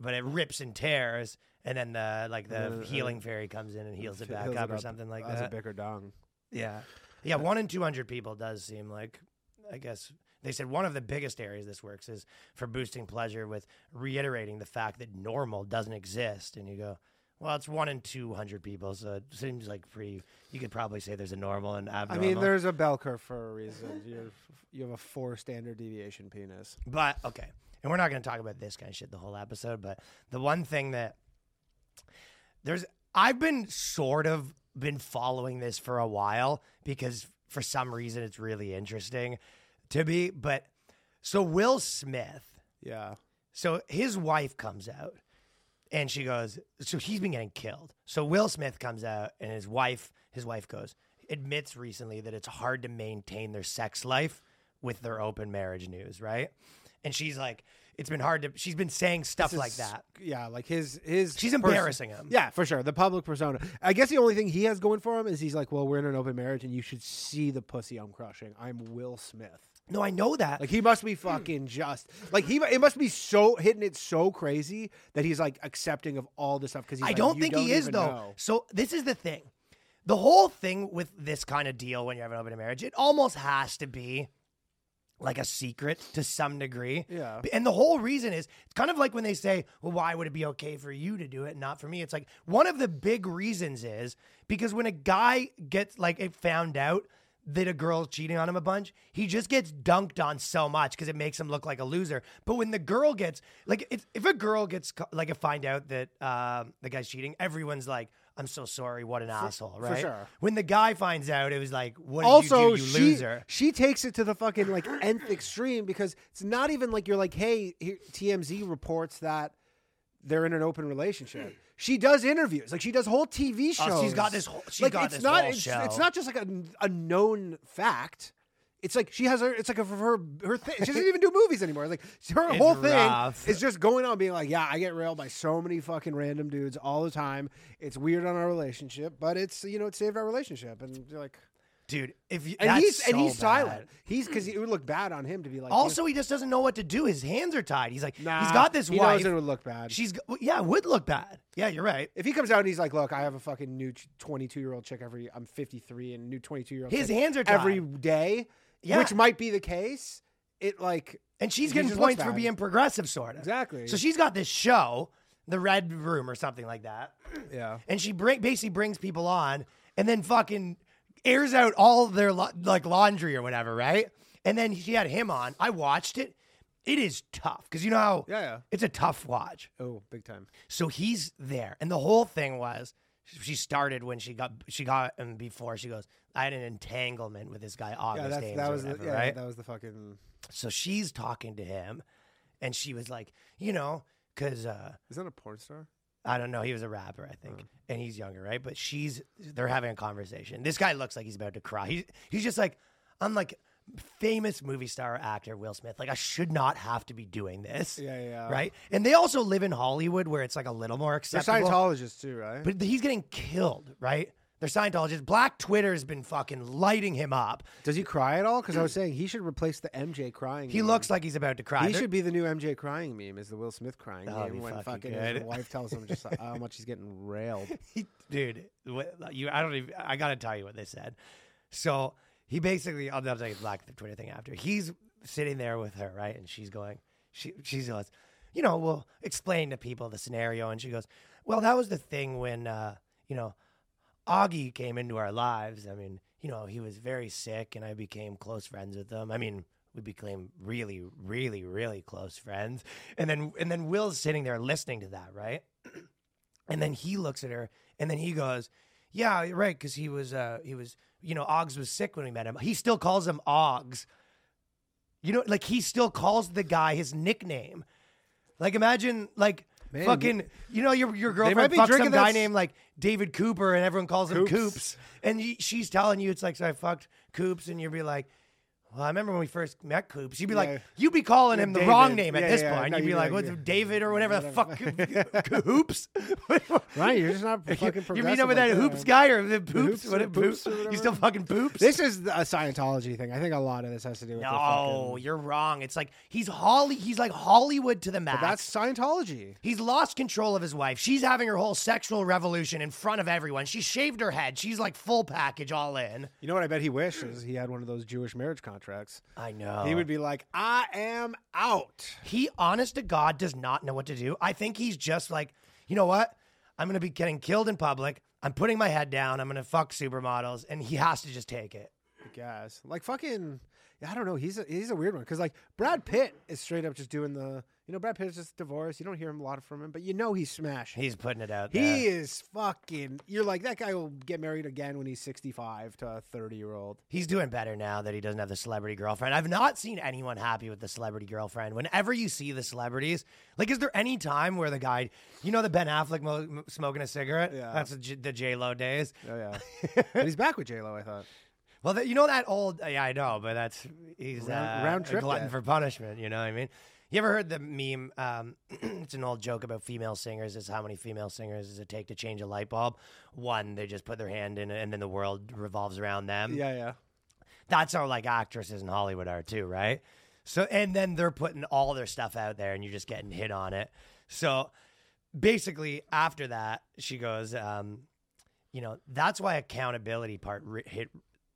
Speaker 2: but it rips and tears, and then the like the
Speaker 3: uh,
Speaker 2: healing fairy comes in and heals it back
Speaker 3: Heals
Speaker 2: up
Speaker 3: it
Speaker 2: or something like
Speaker 3: as
Speaker 2: that.
Speaker 3: a bigger dong.
Speaker 2: Yeah. Yeah, one in 200 people does seem like, I guess, they said one of the biggest areas this works is for boosting pleasure with reiterating the fact that normal doesn't exist. And you go, well, it's one in 200 people, so it seems like pretty, you could probably say there's a normal and
Speaker 3: I mean, there's a bell curve for a reason. You're you have a four standard deviation penis.
Speaker 2: But okay, and we're not going to talk about this kind of shit the whole episode. But the one thing that there's, I've been sort of been following this for a while because for some reason it's really interesting to me. But so Will Smith,
Speaker 3: Yeah.
Speaker 2: so his wife comes out and she goes, so he's been getting killed. So Will Smith comes out and his wife, his wife goes, admits recently that it's hard to maintain their sex life with their open marriage news, right? And she's like, it's been hard to, she's been saying stuff
Speaker 3: This
Speaker 2: like that.
Speaker 3: Yeah, like his his.
Speaker 2: She's
Speaker 3: person-
Speaker 2: embarrassing him.
Speaker 3: Yeah, for sure. The public persona. I guess the only thing he has going for him is he's like, well, we're in an open marriage, and you should see the pussy I'm crushing. I'm Will Smith.
Speaker 2: No, I know that.
Speaker 3: Like he must be fucking just like he. It must be so hitting it so crazy that he's like accepting of all this stuff because
Speaker 2: I
Speaker 3: like,
Speaker 2: don't
Speaker 3: "You
Speaker 2: think he is though.
Speaker 3: know."
Speaker 2: So this is the thing. The whole thing with this kind of deal when you have an open marriage, it almost has to be like a secret to some degree.
Speaker 3: Yeah.
Speaker 2: And the whole reason is it's kind of like when they say, "Well, why would it be okay for you to do it and not for me?" It's like one of the big reasons is because when a guy gets like it found out that a girl's cheating on him a bunch, he just gets dunked on so much because it makes him look like a loser. But when the girl gets like, it's, if a girl gets like, a find out that um, the guy's cheating, everyone's like, "I'm so sorry, what an asshole!" Right?
Speaker 3: sure.
Speaker 2: When the guy finds out, it was like, "What did
Speaker 3: also
Speaker 2: you do, you
Speaker 3: she
Speaker 2: loser?"
Speaker 3: she takes it to the fucking like nth extreme because it's not even like you're like hey here, TMZ reports that they're in an open relationship. She does interviews like she does whole TV shows.
Speaker 2: Oh, she's got this whole- she's
Speaker 3: like
Speaker 2: got
Speaker 3: it's
Speaker 2: this
Speaker 3: not
Speaker 2: whole
Speaker 3: it's,
Speaker 2: show.
Speaker 3: it's not just like a, a known fact. It's like she has her. It's like a, her her thing. She doesn't even do movies anymore. Like her
Speaker 2: It's
Speaker 3: whole thing
Speaker 2: rough.
Speaker 3: is just going on being like, yeah, I get railed by so many fucking random dudes all the time. It's weird on our relationship, but it's you know it saved our relationship, and you're like,
Speaker 2: Dude, if you,
Speaker 3: and
Speaker 2: that's
Speaker 3: he's and
Speaker 2: so
Speaker 3: he's
Speaker 2: bad.
Speaker 3: silent. He's because it would look bad on him to be like.
Speaker 2: Also, he just doesn't know what to do. His hands are tied. He's like,
Speaker 3: nah,
Speaker 2: he's got this
Speaker 3: he
Speaker 2: wife.
Speaker 3: knows it would look bad.
Speaker 2: She's, g- well, yeah, it would look bad. Yeah, you're right.
Speaker 3: if he comes out and he's like, "Look, I have a fucking new 22 year old chick every. I'm 53 and new 22 year old.
Speaker 2: His hands are tied.
Speaker 3: every day,
Speaker 2: Yeah.
Speaker 3: which might be the case. It like
Speaker 2: And she's getting points for being progressive, sort of.
Speaker 3: Exactly.
Speaker 2: So she's got this show, The Red Room or something like that.
Speaker 3: yeah.
Speaker 2: And she bring, basically brings people on and then fucking airs out all their la- like laundry or whatever, right? And then she had him on. I watched it. It is tough because you know how
Speaker 3: Yeah, yeah.
Speaker 2: it's a tough watch.
Speaker 3: Oh, big time.
Speaker 2: So he's there, and the whole thing was she started when she got she got him before she goes. I had an entanglement with this guy August
Speaker 3: Yeah, that's,
Speaker 2: Ames
Speaker 3: that
Speaker 2: or
Speaker 3: was the,
Speaker 2: whatever,
Speaker 3: yeah,
Speaker 2: right.
Speaker 3: that was the fucking.
Speaker 2: so she's talking to him, and she was like, you know, because uh,
Speaker 3: Is that a porn star?
Speaker 2: I don't know, he was a rapper, I
Speaker 3: Oh.
Speaker 2: think, and he's younger, right? But she's they're having a conversation. This guy looks like he's about to cry. He's he's just like, I'm like famous movie star actor Will Smith. Like I should not have to be doing this.
Speaker 3: Yeah, yeah.
Speaker 2: Right, and they also live in Hollywood where it's like a little more acceptable. They're.
Speaker 3: Scientologists too, right?
Speaker 2: But he's getting killed, right? They're Scientologists. Black Twitter's been fucking lighting him up.
Speaker 3: Does he cry at all? Because I was saying he should replace the MJ crying.
Speaker 2: He
Speaker 3: meme.
Speaker 2: looks like he's about to cry.
Speaker 3: He
Speaker 2: They're-
Speaker 3: should be the new MJ crying meme. Is the Will Smith crying
Speaker 2: That'd
Speaker 3: meme
Speaker 2: be
Speaker 3: when
Speaker 2: fucking
Speaker 3: fucking
Speaker 2: good.
Speaker 3: his wife tells him just how much he's getting railed.
Speaker 2: He- dude. what- You, I don't even. I gotta tell you what they said. So he basically I'll tell you the black Twitter thing after. He's sitting there with her, right? And she's going, she she goes, you know, we'll explain to people the scenario, and she goes, well, that was the thing when uh, you know, Augie came into our lives. I mean, you know, he was very sick, and I became close friends with him. I mean. We became really, really, really close friends, and then and then Will's sitting there listening to that, right? And then he looks at her, and then he goes, "Yeah, right, because he was, uh, he was, you know, Oggs was sick when we met him. He still calls him Oggs. You know, like he still calls the guy his nickname. Like imagine, like
Speaker 3: Man,
Speaker 2: fucking, you know, your your
Speaker 3: might
Speaker 2: girlfriend
Speaker 3: be
Speaker 2: fucks some guy
Speaker 3: that s-
Speaker 2: named like David Cooper, and everyone calls him
Speaker 3: Coops.
Speaker 2: Coops, and she's telling you it's like, so I fucked Coops, and you'd be like. Well, I remember when we first met Coops. You'd be
Speaker 3: Yeah.
Speaker 2: like, you'd be calling him the
Speaker 3: David.
Speaker 2: wrong name at
Speaker 3: Yeah,
Speaker 2: this
Speaker 3: yeah,
Speaker 2: point.
Speaker 3: no,
Speaker 2: you'd be
Speaker 3: you'd be
Speaker 2: like,
Speaker 3: like,
Speaker 2: what's
Speaker 3: yeah.
Speaker 2: David or whatever the fuck, Coops.
Speaker 3: Right, you're just not
Speaker 2: You,
Speaker 3: fucking.
Speaker 2: you meet up with that
Speaker 3: like
Speaker 2: hoops guy or the poops?
Speaker 3: hoops
Speaker 2: what a
Speaker 3: poops
Speaker 2: poops?
Speaker 3: or
Speaker 2: You
Speaker 3: whatever?
Speaker 2: still fucking poops?
Speaker 3: This is a Scientology thing. I think a lot of this has to do with. the
Speaker 2: no,
Speaker 3: fucking,
Speaker 2: you're wrong. It's like he's Holly. He's like Hollywood to the max.
Speaker 3: but that's Scientology.
Speaker 2: He's lost control of his wife. She's having her whole sexual revolution in front of everyone. She shaved her head. She's like full package, all in.
Speaker 3: You know what? I bet he wishes he had one of those Jewish marriage contracts.
Speaker 2: I know.
Speaker 3: He would be like, "I am out."
Speaker 2: He, honest to God, does not know what to do. I think he's just like, you know what? I'm going to be getting killed in public. I'm putting my head down. I'm going to fuck supermodels. And he has to just take it.
Speaker 3: I guess. Like fucking. I don't know. He's a, he's a weird one because like Brad Pitt is straight up just doing the. You know, Brad Pitt is just divorced. You don't hear him a lot from him, but you know he's smashing.
Speaker 2: He's putting it out there.
Speaker 3: He is fucking. You're like that guy will get married again when he's 65 to a 30 year old.
Speaker 2: He's doing better now that he doesn't have the celebrity girlfriend. I've not seen anyone happy with the celebrity girlfriend. Whenever you see the celebrities, like, is there any time where the guy, you know, the Ben Affleck mo- smoking a cigarette?
Speaker 3: Yeah.
Speaker 2: That's the, J- the J Lo days.
Speaker 3: Oh yeah, but he's back with J Lo. I thought.
Speaker 2: Well, that, you know that old, yeah, I know, but that's he's
Speaker 3: Round-
Speaker 2: uh,
Speaker 3: round
Speaker 2: a glutton
Speaker 3: then.
Speaker 2: for punishment. You know what I mean? You ever heard the meme? Um, it's an old joke about female singers. Is how many female singers does it take to change a light bulb? One, they just put their hand in it, and then the world revolves around them.
Speaker 3: Yeah, yeah.
Speaker 2: that's how like actresses in Hollywood are too, right? So and then they're putting all their stuff out there and you're just getting hit on it. So basically after that, she goes, um, you know, that's why accountability part re- hit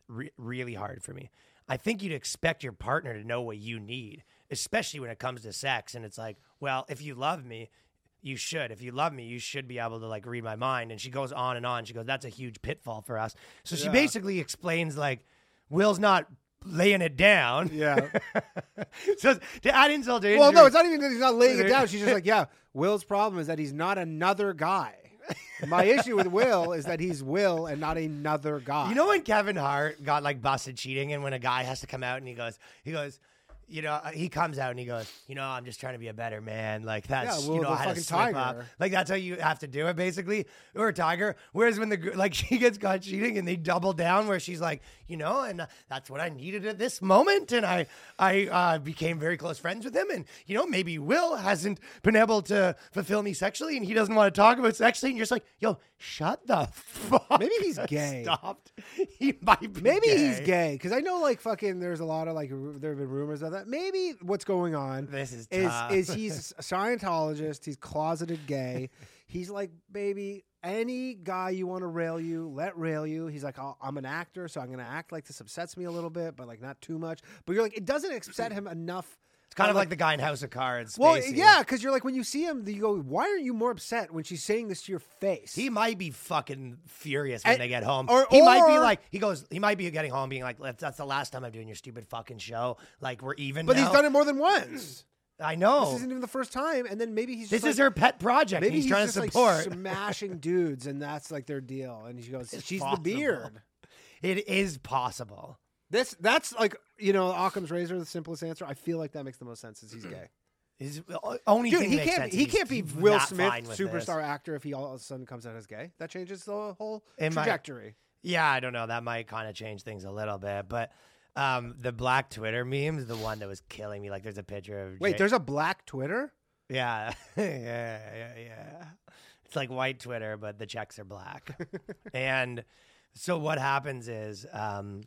Speaker 2: re- really hard for me. I think you'd expect your partner to know what you need, especially when it comes to sex. And it's like, well, if you love me, you should. If you love me, you should be able to like read my mind. And she goes on and on. She goes, that's a huge pitfall for us. So she
Speaker 3: Yeah.
Speaker 2: basically explains like, Will's not laying it down.
Speaker 3: Yeah.
Speaker 2: so to add insult to injury, well,
Speaker 3: no, it's not even that he's not laying it down. She's just like, yeah. Will's problem is that he's not another guy. My issue with Will is that he's Will and not another guy.
Speaker 2: You know when Kevin Hart got like busted cheating, and when a guy has to come out and he goes, he goes, you know, uh, he comes out and he goes, you know, I'm just trying to be a better man. Like that's,
Speaker 3: Yeah, well,
Speaker 2: you know, how to slip up.
Speaker 3: Tiger.
Speaker 2: Like that's how you have to do it, basically, or a tiger. Whereas when the like she gets caught cheating and they double down, where she's like, you know, and uh, that's what I needed at this moment, and I I uh, became very close friends with him, and you know, maybe Will hasn't been able to fulfill me sexually, and he doesn't want to talk about sexually, and you're just like, yo, shut the fuck.
Speaker 3: Maybe he's gay.
Speaker 2: Stopped. He might be.
Speaker 3: Maybe
Speaker 2: gay.
Speaker 3: he's gay because I know, like, fucking. There's a lot of like, ru- there have been rumors of that. Maybe what's going on
Speaker 2: This is
Speaker 3: is
Speaker 2: tough.
Speaker 3: is he's a Scientologist. He's closeted gay. he's like, baby, any guy you want to rail you, let rail you. He's like, I'll, I'm an actor, so I'm gonna act like this upsets me a little bit, but like not too much. But you're like, it doesn't upset him enough.
Speaker 2: Kind of like the guy in House of Cards.
Speaker 3: Well, yeah, because you're like when you see him, you go, "Why aren't you more upset when she's saying this to your face?"
Speaker 2: He might be fucking furious when
Speaker 3: And-
Speaker 2: they get home.
Speaker 3: or-
Speaker 2: he might be like, he goes, he might be getting home being like, "That's- the last time I'm doing your stupid fucking show. Like, we're even
Speaker 3: but
Speaker 2: now."
Speaker 3: he's done it more than once.
Speaker 2: I know.
Speaker 3: This isn't even the first time, and then maybe he's
Speaker 2: This is her pet project.
Speaker 3: Maybe
Speaker 2: and he's, trying to support.
Speaker 3: like smashing dudes, and that's like their deal. And she goes,
Speaker 2: It's
Speaker 3: "She's
Speaker 2: possible.
Speaker 3: the beard."
Speaker 2: it is possible.
Speaker 3: This that's like you know Occam's razor, the simplest answer. I feel like that makes the most sense. Is he's gay?
Speaker 2: His only
Speaker 3: Dude,
Speaker 2: thing
Speaker 3: he
Speaker 2: makes
Speaker 3: can't.
Speaker 2: sense
Speaker 3: He
Speaker 2: is
Speaker 3: can't be Will
Speaker 2: not
Speaker 3: Smith,
Speaker 2: fine with this.
Speaker 3: superstar actor, if he all of a sudden comes out as gay. That changes the whole
Speaker 2: It might-
Speaker 3: trajectory.
Speaker 2: Yeah, I don't know. That might kind of change things a little bit, but. Um, the black Twitter memes, the one that was killing me. Like, there's a picture of
Speaker 3: Wait,
Speaker 2: Jay-
Speaker 3: there's a black Twitter.
Speaker 2: Yeah, yeah, yeah, yeah. It's like white Twitter, but the checks are black. and so what happens is um,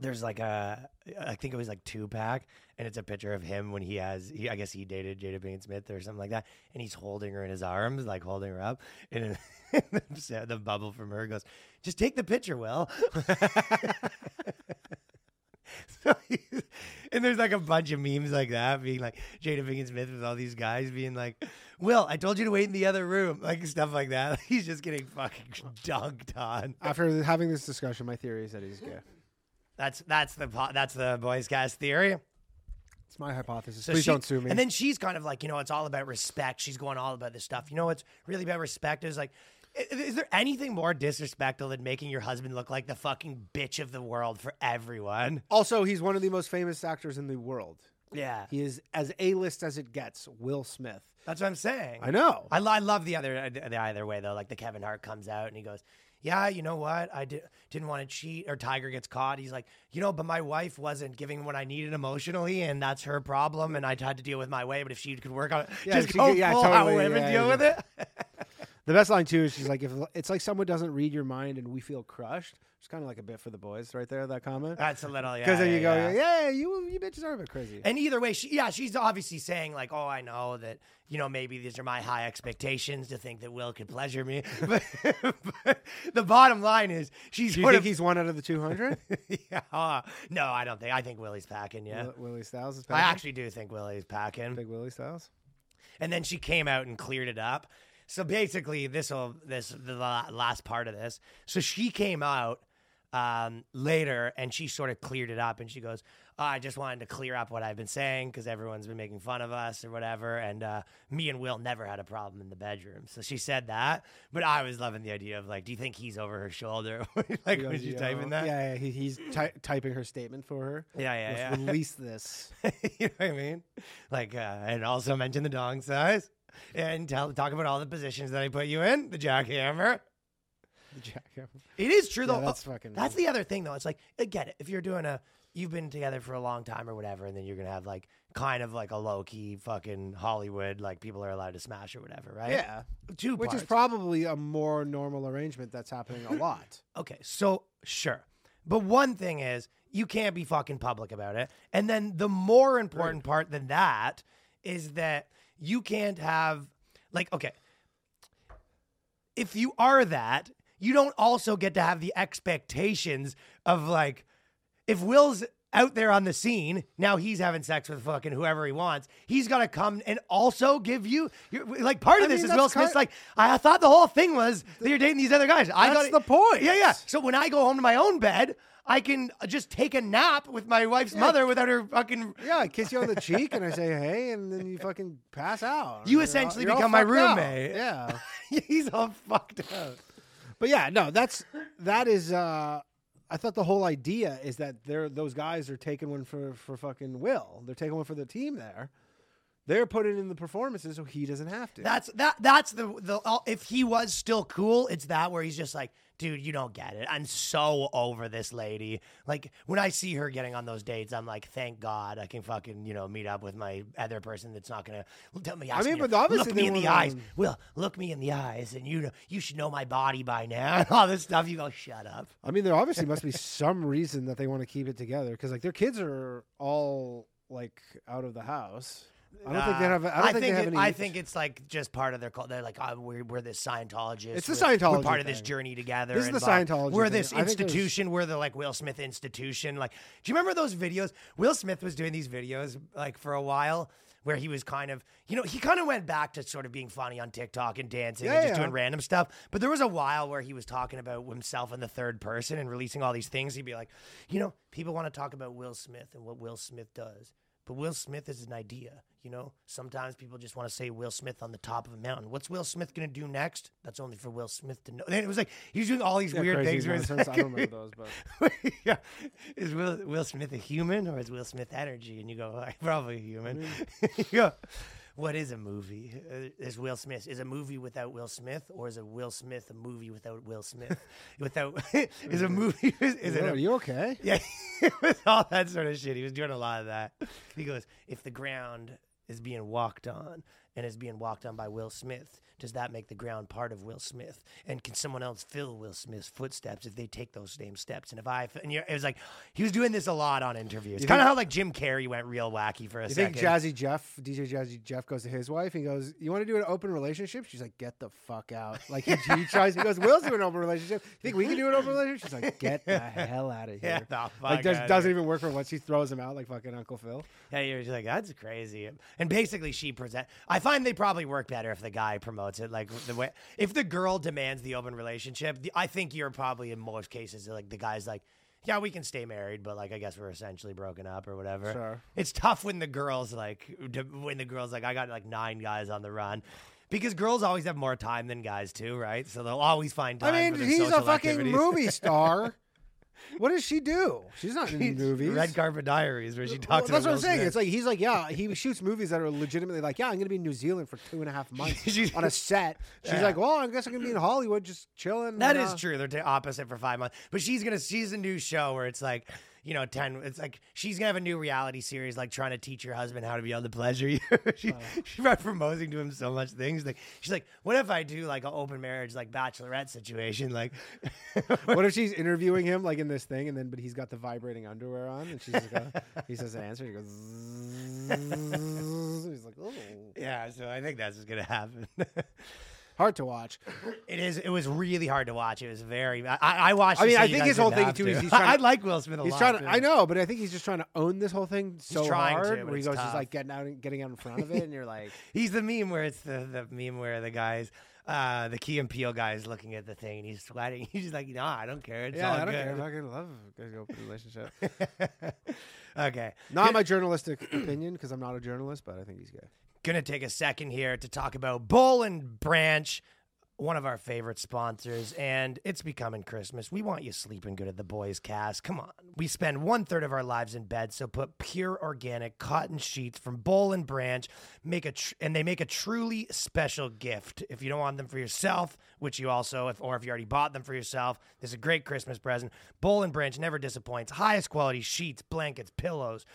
Speaker 2: there's like a, I think it was like Tupac, and it's a picture of him when he has, he, I guess he dated Jada Pinkett Smith or something like that, and he's holding her in his arms, like holding her up, and the, the bubble from her goes, "Just take the picture, Will." So and there's like a bunch of memes like that, being like Jada Pinkett Smith with all these guys being like, "Will, I told you to wait in the other room," like stuff like that. He's just getting fucking dunked on.
Speaker 3: After having this discussion, my theory is that he's gay.
Speaker 2: That's that's the that's the boys cast theory.
Speaker 3: It's my hypothesis.
Speaker 2: So
Speaker 3: Please
Speaker 2: she-
Speaker 3: don't sue me.
Speaker 2: And then she's kind of like, you know, it's all about respect. She's going all about this stuff. You know what's really about respect is like, is there anything more disrespectful than making your husband look like the fucking bitch of the world for everyone?
Speaker 3: also, he's one of the most famous actors in the world.
Speaker 2: Yeah,
Speaker 3: He is as A list as it gets. Will Smith.
Speaker 2: that's what I'm saying.
Speaker 3: I know.
Speaker 2: I, I love the other the either way though. Like the Kevin Hart comes out and he goes, "Yeah, you know what? I di- didn't want to cheat." Or Tiger gets caught. He's like, "You know, but my wife wasn't giving what I needed emotionally, and that's her problem. And I had to deal with my way. But if she could work on it,
Speaker 3: Yeah,
Speaker 2: just go
Speaker 3: could- yeah,
Speaker 2: full
Speaker 3: totally,
Speaker 2: women
Speaker 3: yeah,
Speaker 2: deal
Speaker 3: yeah.
Speaker 2: with it."
Speaker 3: The best line too is she's like, if it's like someone doesn't read your mind and we feel crushed. It's kind of like a bit for the boys right there. That comment.
Speaker 2: that's a little yeah.
Speaker 3: Because then
Speaker 2: yeah,
Speaker 3: you go,
Speaker 2: yeah.
Speaker 3: yeah, you you bitches are a bit crazy.
Speaker 2: And either way, she yeah, she's obviously saying like, "Oh, I know that you know maybe these are my high expectations to think that Will could pleasure me." But, but the bottom line is she's
Speaker 3: Do you think
Speaker 2: of
Speaker 3: he's one out of the two hundred?
Speaker 2: yeah. uh, no, I don't think. I think Willie's packing. Yeah,
Speaker 3: Willie Styles is packing.
Speaker 2: I actually do think Willie's packing.
Speaker 3: big Willie Styles.
Speaker 2: And then she came out and cleared it up. So basically, this will this the last part of this. So she came out um, later and she sort of cleared it up and she goes, oh, "I just wanted to clear up what I've been saying because everyone's been making fun of us or whatever." And uh, me and Will never had a problem in the bedroom. So she said that, but I was loving the idea of like, do you think he's over her shoulder, like
Speaker 3: He
Speaker 2: when
Speaker 3: goes,
Speaker 2: she's
Speaker 3: "Yo."
Speaker 2: typing that?
Speaker 3: Yeah, yeah he, he's ty- typing her statement for her.
Speaker 2: yeah, yeah. Yeah.
Speaker 3: release this.
Speaker 2: you know what I mean? Like, uh, and also mention the dong size and tell talk about all the positions that I put you in. The jackhammer.
Speaker 3: The jackhammer.
Speaker 2: It is true
Speaker 3: Yeah,
Speaker 2: though.
Speaker 3: that's
Speaker 2: Uh,
Speaker 3: fucking-
Speaker 2: That's the other thing though. It's like again, if you're doing a, you've been together for a long time or whatever, and then you're gonna have like kind of like a low key fucking Hollywood, like people are allowed to smash or whatever, right?
Speaker 3: Yeah,
Speaker 2: Two
Speaker 3: which is probably a more normal arrangement that's happening a lot.
Speaker 2: Okay, so sure. But one thing is, you can't be fucking public about it. And then the more important part than that is that you can't have, like, okay, if you are that, you don't also get to have the expectations of, like, if Will's out there on the scene, now he's having sex with fucking whoever he wants. He's got to come and also give you, like, part of
Speaker 3: I
Speaker 2: this
Speaker 3: mean,
Speaker 2: is Will Smith's
Speaker 3: kind-
Speaker 2: like, I, thought the whole thing was that you're dating these other guys. I
Speaker 3: That's
Speaker 2: got
Speaker 3: the point.
Speaker 2: Yeah, yeah. So when I go home to my own bed, I can just take a nap with my wife's mother without her fucking.
Speaker 3: Yeah, I kiss you on the cheek and I say hey, and then you fucking pass out.
Speaker 2: You
Speaker 3: You're
Speaker 2: essentially
Speaker 3: all
Speaker 2: become my
Speaker 3: fucked out.
Speaker 2: roommate.
Speaker 3: Yeah.
Speaker 2: He's all fucked up.
Speaker 3: But yeah, no, that's that is. uh I thought the whole idea is that they're those guys are taking one for for fucking Will. They're taking one for the team there. They're putting in the performances so he doesn't have to.
Speaker 2: That's that. That's the the. If he was still cool, it's that where he's just like, dude, you don't get it. I'm so over this lady. Like when I see her getting on those dates, I'm like, thank God I can fucking you know meet up with my other person that's not gonna tell me. I
Speaker 3: mean, but obviously
Speaker 2: look me in the eyes. Will look me in the eyes, and you know you should know my body by now. And all this stuff. You go, shut up.
Speaker 3: I mean, there obviously must be some reason that they want to keep it together because like their kids are all like out of the house. I don't think they
Speaker 2: Uh,
Speaker 3: have. I don't think, they have
Speaker 2: it-
Speaker 3: any.
Speaker 2: I think it's like just part of their culture. They're like, oh, we're, we're this Scientologist.
Speaker 3: It's the
Speaker 2: we're, We're
Speaker 3: Scientology
Speaker 2: part of this
Speaker 3: thing.
Speaker 2: journey together.
Speaker 3: This is
Speaker 2: and
Speaker 3: the
Speaker 2: blah.
Speaker 3: Scientology
Speaker 2: We're
Speaker 3: thing.
Speaker 2: this
Speaker 3: I think there's-
Speaker 2: institution. We're the like Will Smith institution. Like, do you remember those videos? Will Smith was doing these videos like for a while. Where he was kind of, you know, he kind of went back to sort of being funny on TikTok and dancing
Speaker 3: Yeah,
Speaker 2: and just
Speaker 3: yeah.
Speaker 2: doing random stuff. But there was a while where he was talking about himself in the third person and releasing all these things. He'd be like, you know, people want to talk about Will Smith and what Will Smith does. But Will Smith is an idea, you know. Sometimes people just want to say Will Smith on the top of a mountain. What's Will Smith gonna do next? That's only for Will Smith to know. And it was like he was doing all these
Speaker 3: Yeah,
Speaker 2: weird things. It's.
Speaker 3: I don't remember those, but
Speaker 2: yeah. Is Will Will Smith a human or is Will Smith energy? And you go, "Like, probably a human. you go, what is a movie? Uh, is Will Smith is a movie without Will Smith, or is a Will Smith a movie without Will Smith? without is a movie is, is it a,
Speaker 3: are you okay?
Speaker 2: yeah, it was all that sort of shit. He was doing a lot of that. He goes, if the ground is being walked on and is being walked on by Will Smith, does that make the ground part of Will Smith? And can someone else fill Will Smith's footsteps if they take those same steps? And if I, and it was like he was doing this a lot on interviews. Kind of how like Jim Carrey went real wacky for a
Speaker 3: You
Speaker 2: second.
Speaker 3: think Jazzy Jeff, DJ Jazzy Jeff, goes to his wife? He goes, "You want to do an open relationship?" She's like, "Get the fuck out!" Like he, he tries. He goes, "Will's doing an open relationship. You think we can do an open relationship?" She's like, "Get the hell out of here!"
Speaker 2: Yeah, the fuck
Speaker 3: like does, doesn't even work for once. She throws him out like fucking Uncle Phil.
Speaker 2: Yeah, you're just like that's crazy. And basically, she present. I find they probably work better if the guy promotes it. Like the way if the girl demands the open relationship, the, I think you're probably in most cases like the guy's like, yeah, we can stay married, but like I guess we're essentially broken up or whatever.
Speaker 3: Sure.
Speaker 2: It's tough when the girls like when the girls like I got like nine guys on the run. Because girls always have more time than guys too, right? So they'll always find time.
Speaker 3: I mean, he's a fucking
Speaker 2: activities.
Speaker 3: movie star. what does she do? She's not in movies.
Speaker 2: Red Carpet Diaries, where she talks.
Speaker 3: Well, that's
Speaker 2: about
Speaker 3: what I'm saying.
Speaker 2: Smith.
Speaker 3: It's like he's like, yeah, he shoots movies that are legitimately like, yeah, I'm gonna be in New Zealand for two and a half months on a set. She's
Speaker 2: Yeah.
Speaker 3: like, well, I guess I'm gonna be in Hollywood, just chilling.
Speaker 2: That
Speaker 3: and,
Speaker 2: is
Speaker 3: uh,
Speaker 2: true. They're the opposite for five months. But she's gonna she's a new show where it's like, you know, ten it's like she's gonna have a new reality series like trying to teach her husband how to be able to pleasure you. she she's about proposing to him so much things. Like she's like, What if I do like an open marriage like bachelorette situation? Like
Speaker 3: What if she's interviewing him like in this thing, and then but he's got the vibrating underwear on, and she's like, he says an answer, he goes, he's like, oh,
Speaker 2: Yeah, so I think that's what's gonna happen.
Speaker 3: Hard to watch.
Speaker 2: It is. It was really hard to watch. It was very. I, I watched.
Speaker 3: I mean, I think his whole thing, too,
Speaker 2: to.
Speaker 3: is he's trying
Speaker 2: I like Will Smith a
Speaker 3: He's
Speaker 2: lot.
Speaker 3: trying to. I know, but I think he's just trying to own this whole thing so
Speaker 2: trying to,
Speaker 3: hard,
Speaker 2: but
Speaker 3: where he goes,
Speaker 2: tough.
Speaker 3: he's like getting out, and getting out in front of it, and you're like,
Speaker 2: He's the meme where it's the, the meme where the guys, uh, the Key and Peele guy is looking at the thing and he's sweating. He's just like, nah, I don't care. It's
Speaker 3: yeah,
Speaker 2: all
Speaker 3: I don't
Speaker 2: good.
Speaker 3: care. I fucking love a open relationship.
Speaker 2: okay.
Speaker 3: Not my journalistic opinion because I'm not a journalist, but I think he's gay.
Speaker 2: Gonna take a second here to talk about Boll and Branch, one of our favorite sponsors, and it's becoming Christmas. We want you sleeping good at the boys' cast. Come on. We spend one third of our lives in bed, so put pure organic cotton sheets from Boll and Branch, make a tr- and they make a truly special gift. If you don't want them for yourself, which you also, if or if you already bought them for yourself, this is a great Christmas present. Boll and Branch never disappoints. Highest quality sheets, blankets, pillows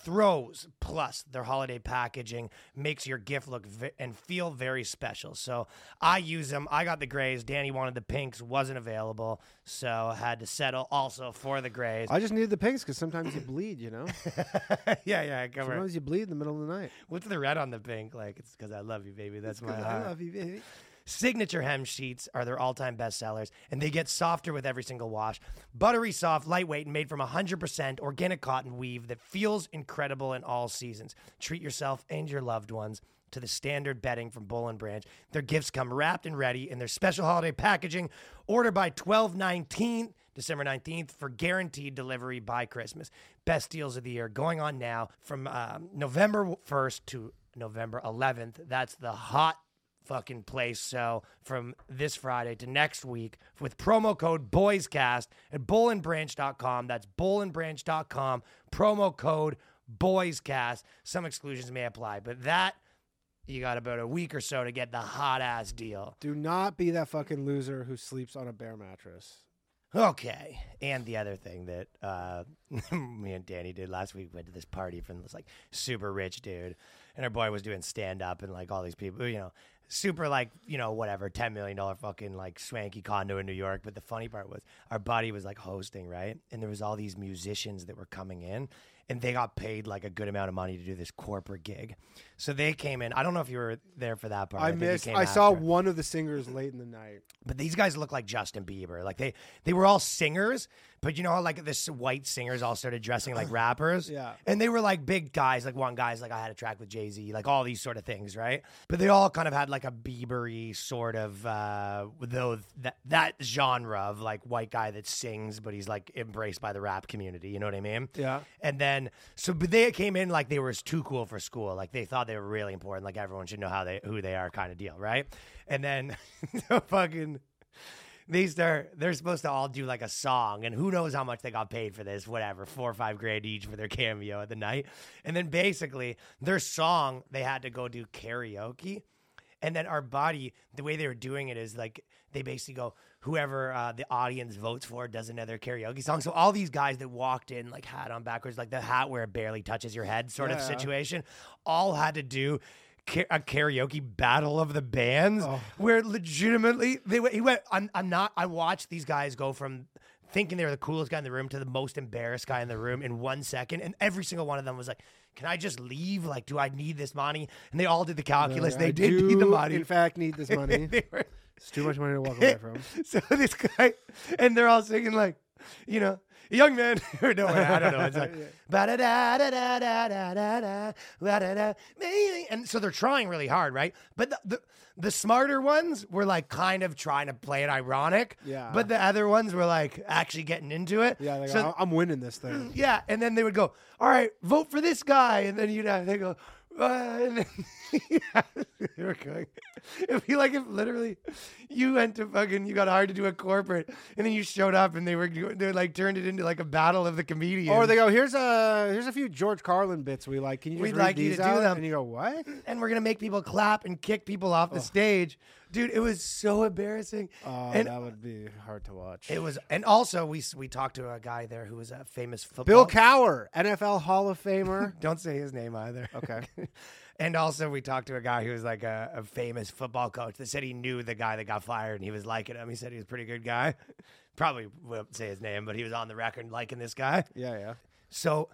Speaker 2: throws plus their holiday packaging makes your gift look and feel very special so i use them i got the grays danny wanted the pinks wasn't available so had to settle also for the grays
Speaker 3: I just needed the pinks because sometimes you bleed, you know.
Speaker 2: yeah yeah I cover
Speaker 3: Sometimes you bleed in the middle of the night.
Speaker 2: what's the red on the pink like it's because i love you baby that's my
Speaker 3: I
Speaker 2: heart.
Speaker 3: love you, baby.
Speaker 2: Signature hem sheets are their all time bestsellers, and they get softer with every single wash. Buttery soft, lightweight, and made from 100% organic cotton weave that feels incredible in all seasons. Treat yourself and your loved ones to the standard bedding from Boll and Branch. Their gifts come wrapped and ready in their special holiday packaging. Order by 12 19 December 19th for guaranteed delivery by Christmas. Best deals of the year going on now from um, November 1st to November 11th. That's the hot fucking place. So from this Friday to next week with promo code BOYSCAST at bollandbranch.com. That's bollandbranch.com. Promo code BOYSCAST. Some exclusions may apply, but that you got about a week or so to get the hot ass deal.
Speaker 3: Do not be that fucking loser who sleeps on a bare mattress.
Speaker 2: Okay. And the other thing that uh, me and Danny did last week, we went to this party from this like super rich dude, and our boy was doing stand up and like all these people, you know, super like you know whatever, ten million dollar fucking like swanky condo in New York. But the funny part was our buddy was like hosting right, and there was all these musicians that were coming in. And they got paid like a good amount of money to do this corporate gig, so they came in. I don't know if you were there for that part.
Speaker 3: I
Speaker 2: you
Speaker 3: missed. I saw one of the singers late in the night.
Speaker 2: But these guys look like Justin Bieber. Like they they were all singers, but you know how like this white singers all started dressing like rappers?
Speaker 3: Yeah.
Speaker 2: And they were like big guys, like one guy's like I had a track with Jay-Z, like all these sort of things, right? But they all kind of had like a Biebery sort of uh though that that genre of like white guy that sings, but he's like embraced by the rap community, you know what I mean?
Speaker 3: Yeah.
Speaker 2: And then so but they came in like they were too cool for school. Like they thought they were really important, like everyone should know how they who they are kind of deal, right? And then the fucking they start they're supposed to all do like a song and who knows how much they got paid for this whatever four or five grand each for their cameo at the night. And then basically their song they had to go do karaoke. And then our body the way they were doing it is like they basically go whoever uh, the audience votes for does another karaoke song. So all these guys that walked in like hat on backwards like the hat where it barely touches your head sort of situation all had to do ca- a karaoke battle of the bands
Speaker 3: Oh.
Speaker 2: where legitimately they he went. I'm I'm not. I watched these guys go from thinking they were the coolest guy in the room to the most embarrassed guy in the room in one second, and every single one of them was like, "Can I just leave? Like, do I need this money?" And they all did the calculus.
Speaker 3: I
Speaker 2: they did
Speaker 3: do,
Speaker 2: need the money.
Speaker 3: In fact, need this money.
Speaker 2: Were-
Speaker 3: it's too much money to walk away from.
Speaker 2: so this guy, and they're all singing like, you know, young man, or no, I don't know. It's like, and so they're trying really hard, right? But the, the the smarter ones were like kind of trying to play it ironic,
Speaker 3: Yeah.
Speaker 2: But the other ones were like actually getting into it.
Speaker 3: Yeah, like,
Speaker 2: So-
Speaker 3: "I- I'm winning this thing.
Speaker 2: yeah, and then they would go, "All right, vote for this guy," and then you'd have they go, uh, and then yeah, they were going. It'd be like if literally you went to fucking you got hired to do a corporate, and then you showed up and they were they like turned it into like a battle of the comedians.
Speaker 3: Or they go, here's a here's a few George Carlin bits we like. Can you just
Speaker 2: We'd
Speaker 3: read
Speaker 2: like you
Speaker 3: these
Speaker 2: to do
Speaker 3: out?
Speaker 2: them.
Speaker 3: And you go, what?
Speaker 2: and we're gonna make people clap and kick people off the stage, dude. It was so embarrassing.
Speaker 3: Oh,
Speaker 2: and
Speaker 3: that would be hard to watch.
Speaker 2: it was, and also we we talked to a guy there who was a famous football.
Speaker 3: Bill Cowher, NFL Hall of Famer.
Speaker 2: Don't say his name either.
Speaker 3: Okay.
Speaker 2: And also, we talked to a guy who was like a, a famous football coach that said he knew the guy that got fired and he was liking him. He said he was a pretty good guy. Probably won't say his name, but he was on the record liking this guy.
Speaker 3: yeah, yeah.
Speaker 2: So,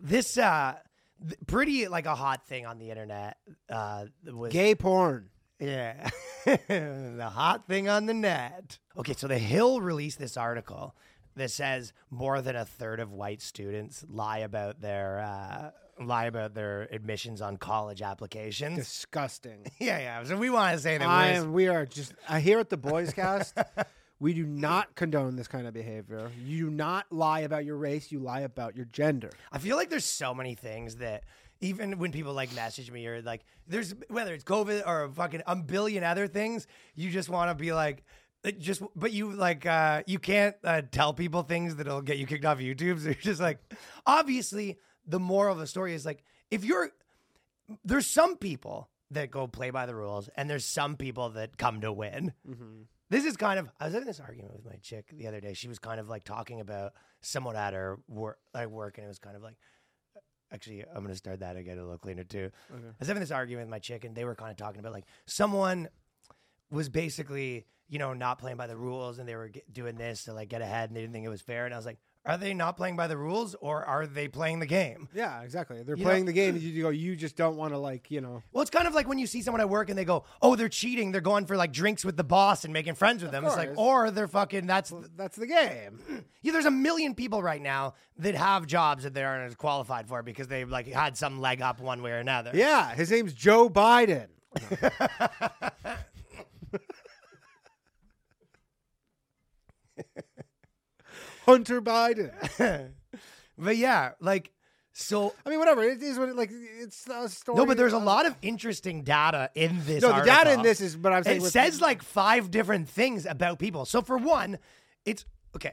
Speaker 2: this, uh, th- pretty like a hot thing on the internet uh, was
Speaker 3: Gay porn.
Speaker 2: yeah. the hot thing on the net. Okay, so The Hill released this article that says more than a third of white students lie about their uh, lie about their admissions on college applications.
Speaker 3: Disgusting.
Speaker 2: yeah, yeah. So we want to say that
Speaker 3: I
Speaker 2: we're
Speaker 3: am, we are just uh, here at the Boys Cast. we do not condone this kind of behavior. You do not lie about your race. You lie about your gender.
Speaker 2: I feel like there's so many things that even when people like message me or like there's whether it's COVID or fucking a billion other things, you just want to be like it just but you like uh you can't uh, tell people things that'll get you kicked off YouTube. So you're just like obviously the moral of the story is like if you're there's some people that go play by the rules and there's some people that come to win. Mm-hmm. This is kind of I was having this argument with my chick the other day. She was kind of like talking about someone at her work like work and it was kind of like uh, actually I'm gonna start that again a little cleaner too. I was having this argument with my chick and they were kind of talking about like someone was basically you know not playing by the rules and they were get, doing this to like get ahead and they didn't think it was fair and I was like are they not playing by the rules or are they playing the game?
Speaker 3: Yeah, exactly. They're
Speaker 2: You
Speaker 3: playing
Speaker 2: know-
Speaker 3: the game. And you go. You just don't want to like you know.
Speaker 2: Well, it's kind of like when you see someone at work and they go, "Oh, they're cheating. They're going for like drinks with the boss and making friends with them." It's like, or they're fucking. That's
Speaker 3: That's the game.
Speaker 2: yeah. There's a million people right now that have jobs that they aren't as qualified for because they've like had some leg up one way or another.
Speaker 3: Yeah, his name's Joe Biden. Hunter Biden.
Speaker 2: But yeah, like so.
Speaker 3: I mean, whatever. It is what it, like. It's a story.
Speaker 2: No, but there's a lot of interesting data in this.
Speaker 3: No, the data in this is. But I'm saying
Speaker 2: it
Speaker 3: with-
Speaker 2: says like five different things about people. So for one, it's okay.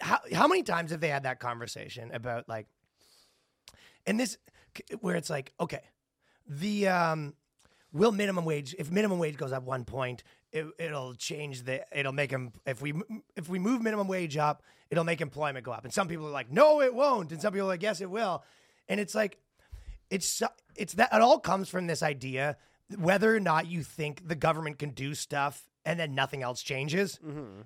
Speaker 2: How how many times have they had that conversation about like, and this where it's like, okay, the um, will minimum wage if minimum wage goes up one point, it, it'll change the it'll make them if we if we move minimum wage up, it'll make employment go up. And some people are like, no, it won't, and some people are like, yes, it will, and it's like it's it's that it all comes from this idea whether or not you think the government can do stuff and then nothing else changes.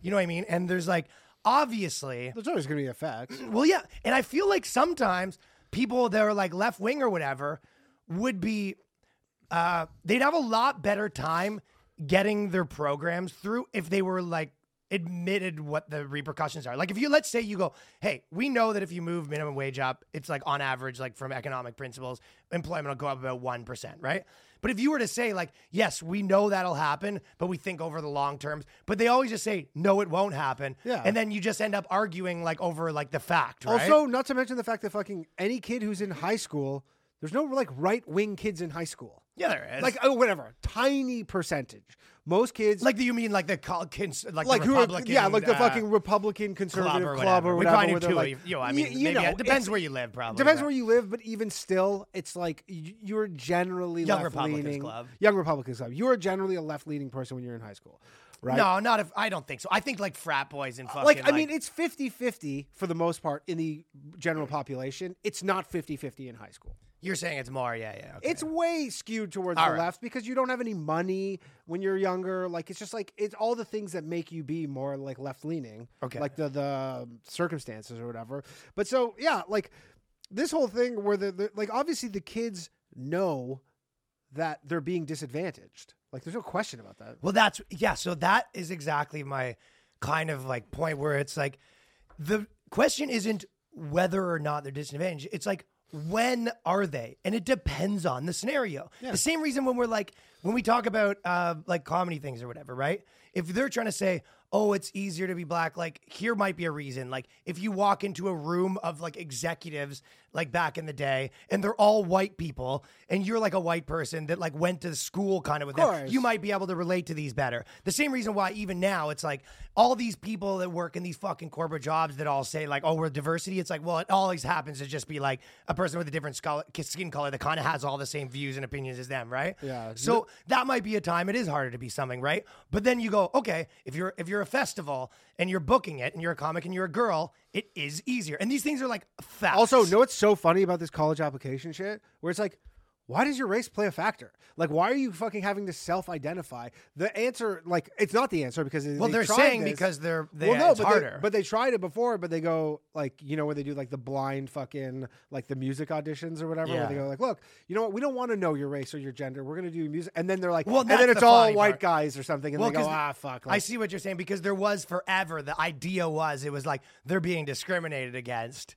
Speaker 2: You know what I mean? And there's like obviously,
Speaker 3: There's always going to be effects.
Speaker 2: well, yeah, and I feel like sometimes people that are like left wing or whatever would be uh, they'd have a lot better time getting their programs through if they were like admitted what the repercussions are. Like if you let's say you go, "Hey, we know that if you move minimum wage up, it's like on average like from economic principles, employment will go up about 1%, right?" But if you were to say like, "Yes, we know that'll happen, but we think over the long terms." But they always just say, "No, it won't happen."
Speaker 3: Yeah.
Speaker 2: And then you just end up arguing like over like the fact, right?
Speaker 3: Also, not to mention the fact that fucking any kid who's in high school, there's no like right wing kids in high school.
Speaker 2: Yeah, there is.
Speaker 3: Like oh, whatever, tiny percentage. Most kids
Speaker 2: like do you mean like the col- cons- like,
Speaker 3: like
Speaker 2: the
Speaker 3: who are yeah, like the
Speaker 2: uh,
Speaker 3: fucking Republican conservative
Speaker 2: club or
Speaker 3: club
Speaker 2: whatever.
Speaker 3: or
Speaker 2: We
Speaker 3: whatever.
Speaker 2: do too.
Speaker 3: like-
Speaker 2: you know, I mean,
Speaker 3: you
Speaker 2: maybe
Speaker 3: know,
Speaker 2: it depends where you live. Probably
Speaker 3: Depends
Speaker 2: but-
Speaker 3: where you live, but even still, it's like you're generally
Speaker 2: Young Republicans club.
Speaker 3: Young Republicans club. You are generally a left leaning person when you're in high school, right?
Speaker 2: No, not if I don't think so. I think like frat boys and fucking
Speaker 3: like I mean, it's 50-50 for the most part in the general population. It's not 50-50 in high school.
Speaker 2: You're saying it's more, yeah, yeah. okay.
Speaker 3: It's way skewed towards
Speaker 2: All
Speaker 3: the
Speaker 2: right.
Speaker 3: left because you don't have any money when you're younger. Like it's just like it's all the things that make you be more like left leaning.
Speaker 2: Okay.
Speaker 3: Like the the um, circumstances or whatever. But so yeah, like this whole thing where the, the like obviously the kids know that they're being disadvantaged. Like there's no question about that.
Speaker 2: Well, that's yeah. So that is exactly my kind of like point where it's like the question isn't whether or not they're disadvantaged. It's like when are they? And it depends on the scenario. The same reason when we're like when we talk about uh, like comedy things or whatever, right? If they're trying to say, "Oh, it's easier to be black," like here might be a reason. Like if you walk into a room of like executives like back in the day and they're all white people and you're like a white person that like went to school kind of with them, you might be able to relate to these better. The same reason why even now it's like all these people that work in these fucking corporate jobs that all say like, "Oh, we're diversity." It's like, well, it always happens to just be like a person with a different skin color that kind of has all the same views and opinions as them, right?
Speaker 3: Yeah.
Speaker 2: So that might be a time it is harder to be something, right? But then you go, okay, if you're if you're a festival and you're booking it and you're a comic and you're a girl, it is easier. And these things are like facts.
Speaker 3: Also, know what's so funny about this college application shit? Where it's like, why does your race play a factor? Like, why are you fucking having to self-identify? The answer, like, it's not the answer because
Speaker 2: well,
Speaker 3: they
Speaker 2: they're
Speaker 3: tried
Speaker 2: saying
Speaker 3: this.
Speaker 2: because they're they,
Speaker 3: well, no, but
Speaker 2: harder.
Speaker 3: They, but they tried it before, but they go like, you know, where they do like the blind fucking like the music auditions or whatever. Where they go like, look, you know what? We don't want to know your race or your gender. We're gonna do music, and then they're like,
Speaker 2: Well,
Speaker 3: and then it's
Speaker 2: the
Speaker 3: all white
Speaker 2: part.
Speaker 3: guys or something, and
Speaker 2: Well,
Speaker 3: they go, ah, fuck.
Speaker 2: Like, I see what you're saying because there was forever the idea was it was like they're being discriminated against.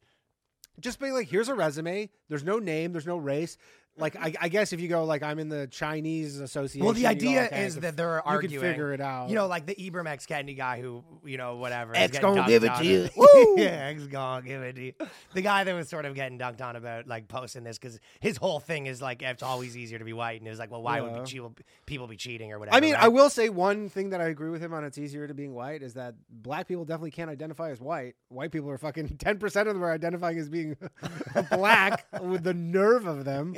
Speaker 3: Just being like, here's a resume. There's no name. There's no race. Like, I, I guess if you go like, I'm in the Chinese Association.
Speaker 2: Well, the
Speaker 3: you go,
Speaker 2: idea
Speaker 3: okay,
Speaker 2: is that they're arguing.
Speaker 3: you
Speaker 2: arguing.
Speaker 3: can figure it out.
Speaker 2: You know, like the Ibram X Kendi guy who, you know, whatever. is
Speaker 3: X
Speaker 2: getting
Speaker 3: gonna give it to you.
Speaker 2: Woo! yeah, X gonna give it to you. The guy that was sort of getting dunked on about like posting this because his whole thing is like it's always easier to be white, and it was like, well, why
Speaker 3: Yeah.
Speaker 2: would che- people be cheating or whatever?
Speaker 3: I mean,
Speaker 2: right?
Speaker 3: I will say one thing that I agree with him on. It's easier to being white is that black people definitely can't identify as white. White people are fucking ten percent of them are identifying as being black with the nerve of them.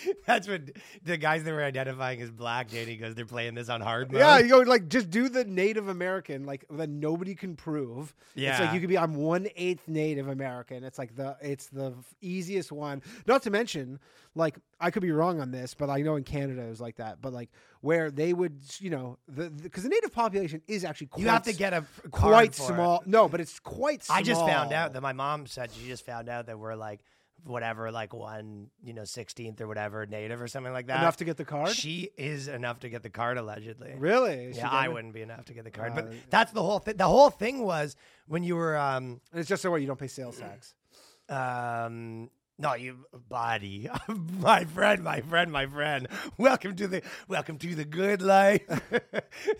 Speaker 2: That's what the guys that were identifying as black, Danny goes, they're playing this on hard mode.
Speaker 3: Yeah, you go like just do the Native American, like that nobody can prove. Yeah, it's like you could be I'm one eighth Native American. It's like the it's the easiest one. Not to mention, like I could be wrong on this, but I know in Canada it was like that. But like where they would, you know, the because the, native population is actually quite
Speaker 2: you have to get a
Speaker 3: quite
Speaker 2: for it.
Speaker 3: small. No, but it's quite. small.
Speaker 2: I just found out that my mom said she just found out that we're like whatever, like one, you know, sixteenth or whatever native or something like that.
Speaker 3: enough to get the card.
Speaker 2: She is enough to get the card allegedly.
Speaker 3: really? She
Speaker 2: Yeah, I
Speaker 3: it?
Speaker 2: wouldn't be enough to get the card. But
Speaker 3: Uh,
Speaker 2: that's the whole thing. The whole thing was when you were um
Speaker 3: it's just so what you don't pay sales tax.
Speaker 2: um no, you body, my friend, my friend, my friend. Welcome to the welcome to the good life.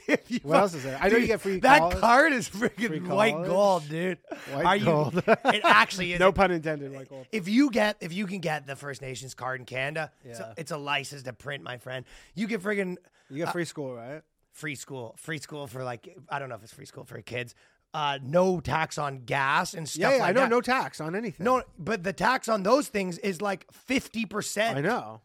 Speaker 2: If you
Speaker 3: What else is there? I know you get free
Speaker 2: That
Speaker 3: college.
Speaker 2: card is freaking white gold, dude.
Speaker 3: White
Speaker 2: Are you?
Speaker 3: gold.
Speaker 2: It actually is.
Speaker 3: no pun intended. Like, well,
Speaker 2: If you get if you can get the First Nations card in Canada, it's,
Speaker 3: Yeah.
Speaker 2: a, it's a license to print, my friend. You get friggin'
Speaker 3: you get uh, free school, right?
Speaker 2: free school, free school for like I don't know if it's free school for kids. Uh, no tax on gas and stuff
Speaker 3: Yeah, yeah
Speaker 2: like
Speaker 3: I know.
Speaker 2: that.
Speaker 3: No tax on anything.
Speaker 2: no, but the tax on those things is like fifty percent.
Speaker 3: I know.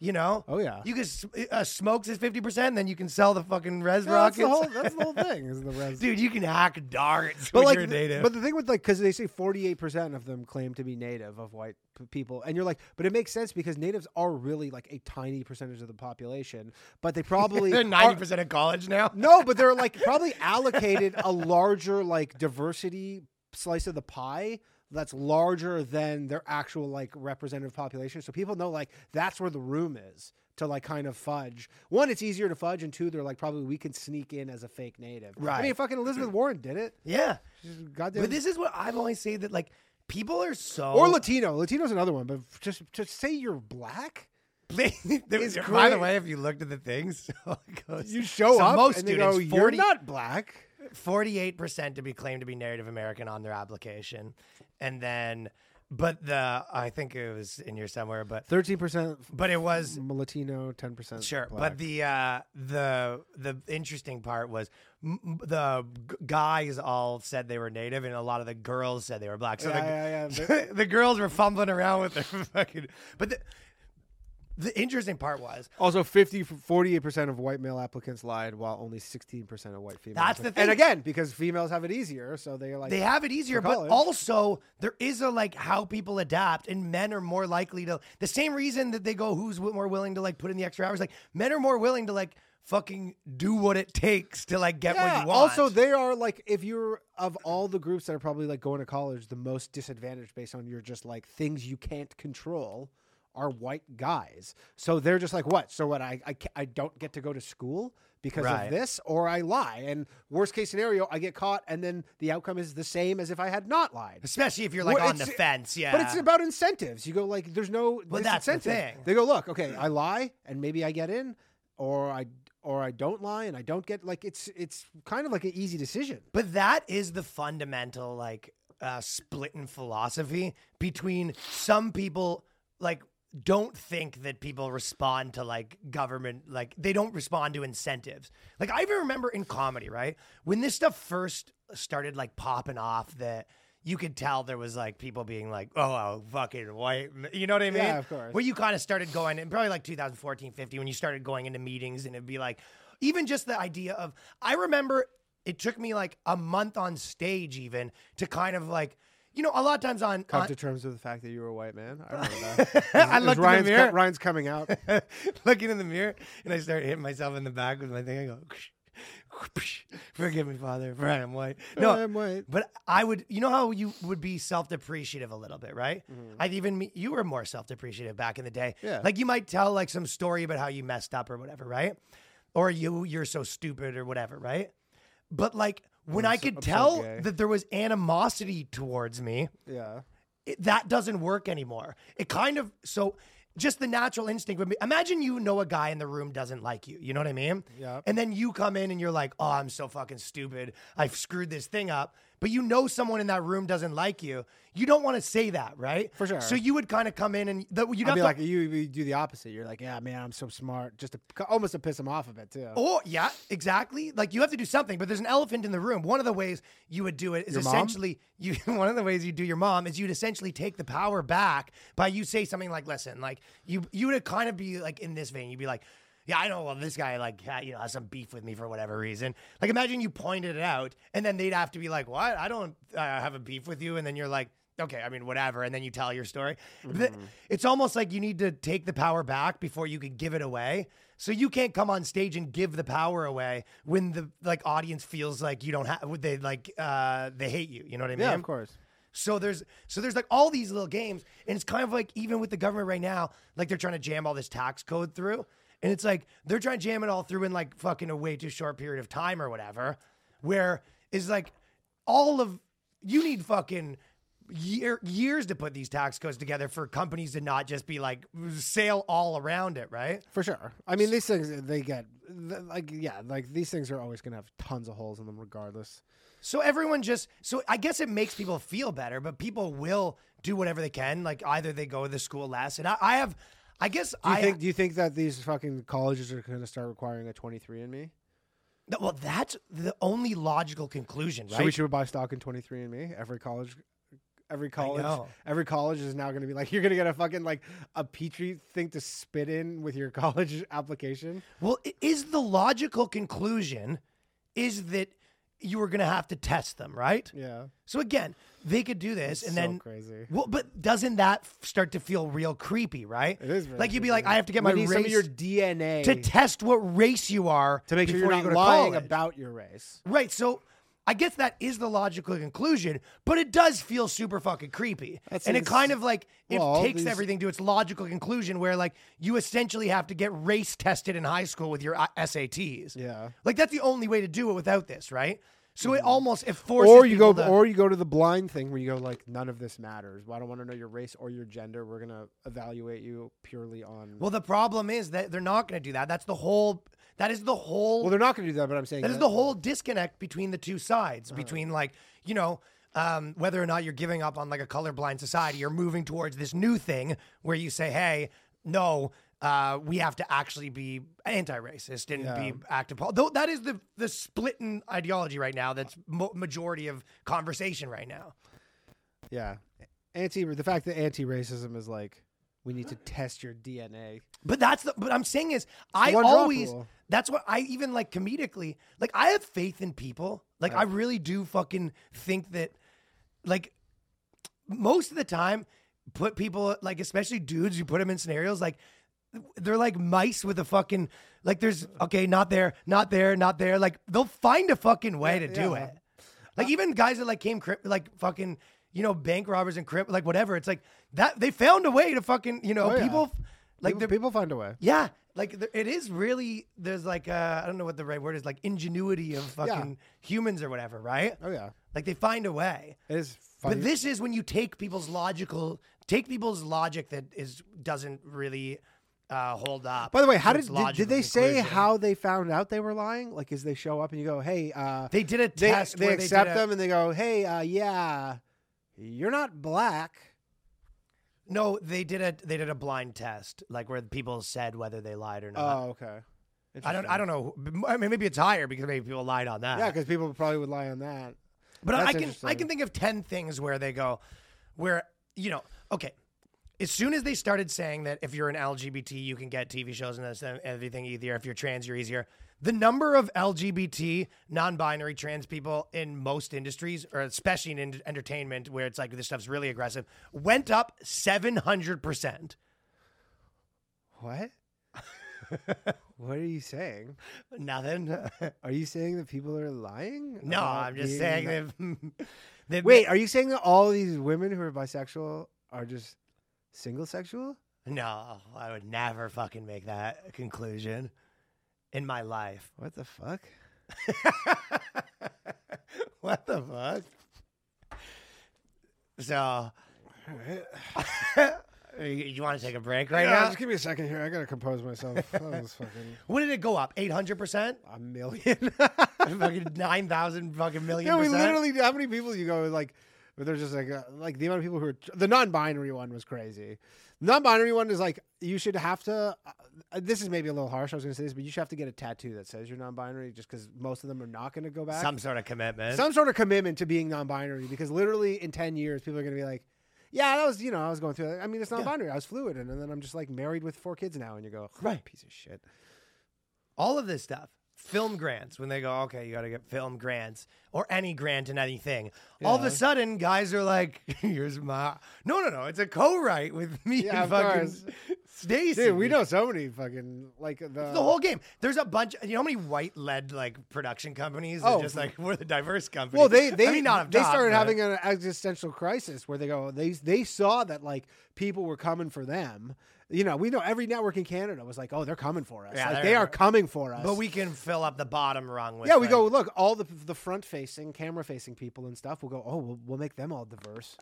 Speaker 2: You know?
Speaker 3: Oh yeah.
Speaker 2: You can s- uh, smokes is fifty percent, then you can sell the fucking res
Speaker 3: Yeah, that's
Speaker 2: rockets.
Speaker 3: the whole. That's the whole thing. Is the res.
Speaker 2: Dude, you can hack darts
Speaker 3: but
Speaker 2: when
Speaker 3: like,
Speaker 2: you're native.
Speaker 3: but the thing with like, because they say forty-eight percent of them claim to be native of white p- people, and you're like, but it makes sense because natives are really like a tiny percentage of the population, but they probably
Speaker 2: they're ninety percent of college now.
Speaker 3: No, but they're like probably allocated a larger like diversity slice of the pie that's larger than their actual like representative population. So people know like that's where the room is to like kind of fudge. One, it's easier to fudge, and two, they're like probably we can sneak in as a fake native. Right. I mean, fucking Elizabeth Warren did it.
Speaker 2: Yeah,
Speaker 3: Goddamn.
Speaker 2: but this is what I've always said that like people are so
Speaker 3: or Latino. Latino's another one, but just just say you're black. It's
Speaker 2: by the way, if you looked at the things, goes-
Speaker 3: You show
Speaker 2: so
Speaker 3: up
Speaker 2: most
Speaker 3: and they
Speaker 2: students,
Speaker 3: go, "You're not black."
Speaker 2: 48% to be claimed to be Native American on their application. And then, but the, I think it was in here somewhere, but,
Speaker 3: Thirteen percent
Speaker 2: but it was,
Speaker 3: Latino, ten percent.
Speaker 2: sure. But the, uh, the, the interesting part was m- the g- guys all said they were Native and a lot of the girls said they were black. So
Speaker 3: yeah,
Speaker 2: the,
Speaker 3: yeah, yeah.
Speaker 2: the girls were fumbling around with their fucking, but the, the interesting part was
Speaker 3: Also, 50, 48% of white male applicants lied, while only 16% of white females.
Speaker 2: That's the thing And
Speaker 3: again, because females have it easier, so they're like,
Speaker 2: they have it easier, but also there is a like how people adapt, and men are more likely to the same reason that they go who's more willing to like put in the extra hours. Like men are more willing to like fucking do what it takes to like get what you want.
Speaker 3: Also, they are like, if you're of all the groups that are probably like going to college, the most disadvantaged based on your just like things you can't control are white guys. So they're just like, what? So what? I I, I don't get to go to school because
Speaker 2: Right.
Speaker 3: of this, or I lie. And worst case scenario, I get caught, and then the outcome is the same as if I had not lied.
Speaker 2: especially if you're like
Speaker 3: Well,
Speaker 2: on the fence, yeah.
Speaker 3: But it's about incentives. You go like, there's no
Speaker 2: Well, that's the thing.
Speaker 3: They go, look, okay, I lie, and maybe I get in, or I or I don't lie, and I don't get like it's it's kind of like an easy decision.
Speaker 2: But that is the fundamental like uh, split in philosophy between some people like don't think that people respond to like government like they don't respond to incentives. Like I even remember in comedy, right? When this stuff first started like popping off that you could tell there was like people being like, "Oh, oh fucking white," you know what I mean?
Speaker 3: Yeah, of course.
Speaker 2: Where you kind of started going, and probably like 2014, 15, when you started going into meetings, and it'd be like, even just the idea of, I remember it took me like a month on stage, even to kind of like, you know, a lot of times on,
Speaker 3: Come
Speaker 2: on
Speaker 3: to terms with the fact that you were a white man. I remember that.
Speaker 2: I looked in the
Speaker 3: Ryan's, co-
Speaker 2: mirror.
Speaker 3: Ryan's coming out.
Speaker 2: looking in the mirror, and I start hitting myself in the back with my thing. I go, "Forgive me, Father, for I am white." No,
Speaker 3: I am white.
Speaker 2: But I would, you know how you would be self-depreciative a little bit, right?
Speaker 3: Mm-hmm.
Speaker 2: I've even you were more self-depreciative back in the day.
Speaker 3: Yeah.
Speaker 2: Like you might tell like some story about how you messed up or whatever, right? Or you you're so stupid or whatever, right? But like when
Speaker 3: I'm
Speaker 2: I
Speaker 3: so-
Speaker 2: could
Speaker 3: I'm so
Speaker 2: tell
Speaker 3: gay.
Speaker 2: that there was animosity towards me,
Speaker 3: Yeah.
Speaker 2: it, that doesn't work anymore. It kind of so just the natural instinct would be imagine you know a guy in the room doesn't like you. You know what I mean?
Speaker 3: Yeah.
Speaker 2: And then you come in and you're like, oh, I'm so fucking stupid. I've screwed this thing up. But you know someone in that room doesn't like you. You don't want to say that, right?
Speaker 3: For sure.
Speaker 2: So you would kind of come in and the, you'd
Speaker 3: I'd be
Speaker 2: to,
Speaker 3: like, you, you do the opposite. You're like, yeah, man, I'm so smart. Just to almost to piss him off a bit too.
Speaker 2: Oh, yeah, exactly. Like you have to do something, but there's an elephant in the room. One of the ways you would do it is
Speaker 3: Your mom?
Speaker 2: essentially you one of the ways you do your mom is you'd essentially take the power back by you say something like, listen, like you you would kind of be like in this vein, you'd be like, yeah, I know. Well, this guy like you know has some beef with me for whatever reason. Like imagine you pointed it out, and then they'd have to be like, what? I don't uh, have a beef with you, and then you're like. Okay, I mean, whatever, and then you tell your story. Th- It's almost like you need to take the power back before you can give it away. So you can't come on stage and give the power away when the like audience feels like you don't have they like uh they hate you. You know what I mean?
Speaker 3: yeah, of course.
Speaker 2: So there's so there's like all these little games, and it's kind of like even with the government right now, like they're trying to jam all this tax code through, and it's like they're trying to jam it all through in like fucking a way too short period of time or whatever. Where is like all of you need fucking year years to put these tax codes together for companies to not just be like sail all around it, right?
Speaker 3: For sure. I mean, these things they get like yeah, like these things are always gonna have tons of holes in them, regardless.
Speaker 2: So everyone just so I guess it makes people feel better, but people will do whatever they can. Like either they go to the school less, and I, I have, I guess
Speaker 3: Do you
Speaker 2: I
Speaker 3: think? Do you think that these fucking colleges are gonna start requiring a 23 and Me?
Speaker 2: No, Well, that's the only logical conclusion, right?
Speaker 3: So we should buy stock in 23 and Me. Every college, every college, every college is now gonna be like you're gonna get a fucking like a petri thing to spit in with your college application.
Speaker 2: well, is the logical conclusion is that you were going to have to test them, right?
Speaker 3: Yeah.
Speaker 2: So again, they could do this, and
Speaker 3: so
Speaker 2: then
Speaker 3: crazy.
Speaker 2: Well, but doesn't that f- start to feel real creepy, right?
Speaker 3: It is very
Speaker 2: like you'd be
Speaker 3: creepy.
Speaker 2: like, I have to get
Speaker 3: We
Speaker 2: my race
Speaker 3: some of your DNA
Speaker 2: to test what race you are
Speaker 3: to make sure you're not
Speaker 2: go to
Speaker 3: lying
Speaker 2: college.
Speaker 3: about your race.
Speaker 2: Right. So I guess that is the logical conclusion, but it does feel super fucking creepy. And it kind of like it
Speaker 3: well,
Speaker 2: takes
Speaker 3: these-
Speaker 2: everything to its logical conclusion where like you essentially have to get race tested in high school with your uh, SATs.
Speaker 3: Yeah.
Speaker 2: Like that's the only way to do it without this, right? So it almost it forces
Speaker 3: Mm-hmm. Or you go,
Speaker 2: people to-
Speaker 3: or you go to the blind thing where you go like, none of this matters. Well, I don't want to know your race or your gender. We're gonna evaluate you purely on.
Speaker 2: Well, the problem is that they're not going to do that. That's the whole that is the whole
Speaker 3: well, they're not gonna do that. But I'm saying
Speaker 2: That is the whole disconnect between the two sides, between like, you know, um, whether or not you're giving up on like a colorblind society or moving towards this new thing where you say, hey, no, uh, we have to actually be anti-racist and
Speaker 3: Yeah.
Speaker 2: be active. pol-" Though that is the the split in ideology right now. That's mo- majority of conversation right now.
Speaker 3: Yeah, anti. The fact that anti-racism is like We need to test your DNA.
Speaker 2: But that's the. But I'm saying is, I
Speaker 3: one
Speaker 2: always.
Speaker 3: rule.
Speaker 2: That's what I even like comedically. Like I have faith in people. Like I really do fucking think that, like, most of the time, put people like especially dudes. You put them in scenarios like they're like mice with a fucking like. There's okay, not there, not there, not there. Like they'll find a fucking way to do it. Like even guys that like came cri- like fucking you know bank robbers and crip like whatever. It's like that they found a way to fucking you know
Speaker 3: Oh, yeah.
Speaker 2: people like
Speaker 3: people, people find a way.
Speaker 2: yeah, like it is really. There's like uh, I don't know what the right word is, like ingenuity of fucking humans or whatever, right?
Speaker 3: Oh yeah,
Speaker 2: Like they find a way.
Speaker 3: it is. Funny.
Speaker 2: But this is when you take people's logical, take people's logic that is doesn't really uh, hold up.
Speaker 3: By the way, how did did, did they say
Speaker 2: conclusion.
Speaker 3: how they found out they were lying? Like, as they show up and you go, "Hey, uh,
Speaker 2: they did a
Speaker 3: they,
Speaker 2: test?
Speaker 3: they
Speaker 2: where
Speaker 3: accept
Speaker 2: they did a-
Speaker 3: them and they go, "Hey, uh, yeah, you're not black."
Speaker 2: No, they did a they did a blind test, like where people said whether they lied or not.
Speaker 3: Oh, okay.
Speaker 2: I don't I don't know. I mean, maybe it's higher because maybe people lied on that.
Speaker 3: Yeah, because people probably would lie on that.
Speaker 2: But
Speaker 3: That's
Speaker 2: I can I can think of ten things where they go, where you know, okay. As soon as they started saying that if you're an LGBT, you can get TV shows and this and everything easier. If you're trans, you're easier. The number of LGBT, non-binary trans people in most industries, or especially in entertainment, where it's like this stuff's really aggressive, went up seven hundred percent.
Speaker 3: What? what are you saying?
Speaker 2: Nothing.
Speaker 3: Are you saying that people are lying?
Speaker 2: no, I'm just saying that. that
Speaker 3: Wait, are you saying that all these women who are bisexual are just single sexual?
Speaker 2: No, I would never fucking make that conclusion in my life.
Speaker 3: What the fuck?
Speaker 2: what the fuck? So, you, want to take a break right
Speaker 3: yeah,
Speaker 2: now?
Speaker 3: just give me a second here. I gotta compose myself. that was fucking
Speaker 2: What did it go up? Eight hundred percent?
Speaker 3: a million.
Speaker 2: Fucking nine thousand fucking million
Speaker 3: yeah, we
Speaker 2: percent.
Speaker 3: literally. How many people you go like? Where they're just like, uh, like the amount of people who are the non-binary one was crazy. Non-binary one is like you should have to. Uh, this is maybe a little harsh. I was going to say this, but you should have to get a tattoo that says you're non-binary, just because most of them are not going to go back.
Speaker 2: some sort of commitment.
Speaker 3: some sort of commitment to being non-binary because literally in 10 years people are going to be like yeah that was you know i was going through that i mean it's non-binary i was fluid and, and then i'm just like married with four kids now and you go
Speaker 2: Right.
Speaker 3: piece of shit
Speaker 2: all of this stuff. Film grants, when they go, okay, you got to get film grants or any grant in anything. All of a sudden, guys are like, here's my. No, no, no. It's a co write with me
Speaker 3: Yeah,
Speaker 2: and fucking. Stacy.
Speaker 3: dude we know so many fucking like the,
Speaker 2: the whole game. There's a bunch. You know how many white led like production companies? that
Speaker 3: Oh,
Speaker 2: just like we're the diverse company.
Speaker 3: well they they
Speaker 2: I mean, not
Speaker 3: they
Speaker 2: top,
Speaker 3: started
Speaker 2: but-
Speaker 3: having an existential crisis where they go they they saw that like people were coming for them you know we know every network in canada was like oh they're coming for us
Speaker 2: Yeah,
Speaker 3: like
Speaker 2: they're-
Speaker 3: coming for us
Speaker 2: But we can fill up the bottom rung with.
Speaker 3: yeah, we
Speaker 2: like-
Speaker 3: go look all the the front facing, camera facing people and stuff. We'll go. Oh, we'll, we'll make them all diverse.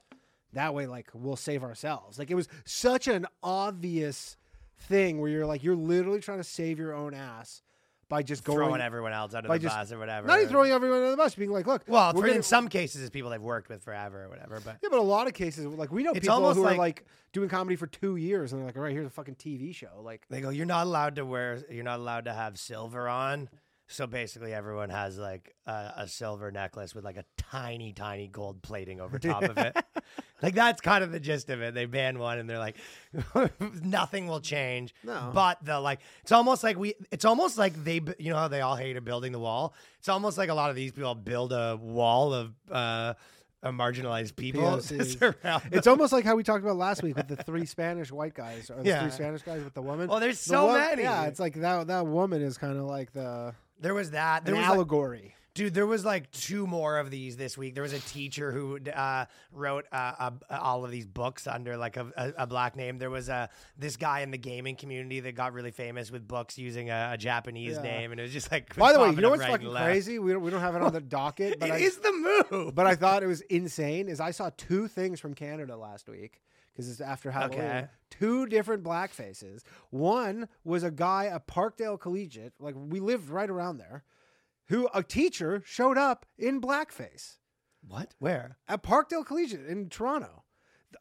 Speaker 3: That way, like we'll save ourselves. Like it was such an obvious thing where you're like you're literally trying to save your own ass by just going
Speaker 2: throwing everyone else under the
Speaker 3: just-
Speaker 2: bus or whatever.
Speaker 3: not even throwing everyone under the bus, being like, look,
Speaker 2: Well, in
Speaker 3: gonna-
Speaker 2: some cases, it's people they've worked with forever or whatever. But
Speaker 3: yeah, but a lot of cases, like we know
Speaker 2: It's
Speaker 3: people who
Speaker 2: like-
Speaker 3: are like doing comedy for two years and they're like, all right, here's a fucking TV show. Like,
Speaker 2: They go, you're not allowed to wear, you're not allowed to have silver on. So basically, everyone has like a, a silver necklace with like a tiny, tiny gold plating over top of it. Like that's kind of the gist of it. They ban one, and they're like, nothing will change.
Speaker 3: No.
Speaker 2: but the like, it's almost like we, it's almost like they, you know how they all hated building the wall. It's almost like a lot of these people build a wall of uh, marginalized people to
Speaker 3: POCs.
Speaker 2: surround
Speaker 3: it's almost like how we talked about last week with the three Spanish white guys or the
Speaker 2: Yeah.
Speaker 3: three Spanish guys with the woman.
Speaker 2: Well, there's
Speaker 3: The
Speaker 2: so
Speaker 3: one-
Speaker 2: many.
Speaker 3: Yeah, it's like that. That woman is kind of like the
Speaker 2: There was that. There
Speaker 3: an
Speaker 2: was like,
Speaker 3: allegory.
Speaker 2: Dude, there was like two more of these this week. There was a teacher who uh, wrote uh, uh, all of these books under like a, a, a black name. There was uh, this guy in the gaming community that got really famous with books using a, a Japanese
Speaker 3: Yeah.
Speaker 2: name, and it was just like.
Speaker 3: By the way, you know what's
Speaker 2: right
Speaker 3: fucking crazy? We don't, we don't have it on the docket,
Speaker 2: It
Speaker 3: but I,
Speaker 2: is the move.
Speaker 3: but I thought it was insane. Is I saw two things from Canada last week because it's after Halloween.
Speaker 2: Okay.
Speaker 3: Two different black faces. One was a guy at Parkdale Collegiate, like we lived right around there, who a teacher showed up in blackface
Speaker 2: what? Where?
Speaker 3: at Parkdale Collegiate in Toronto.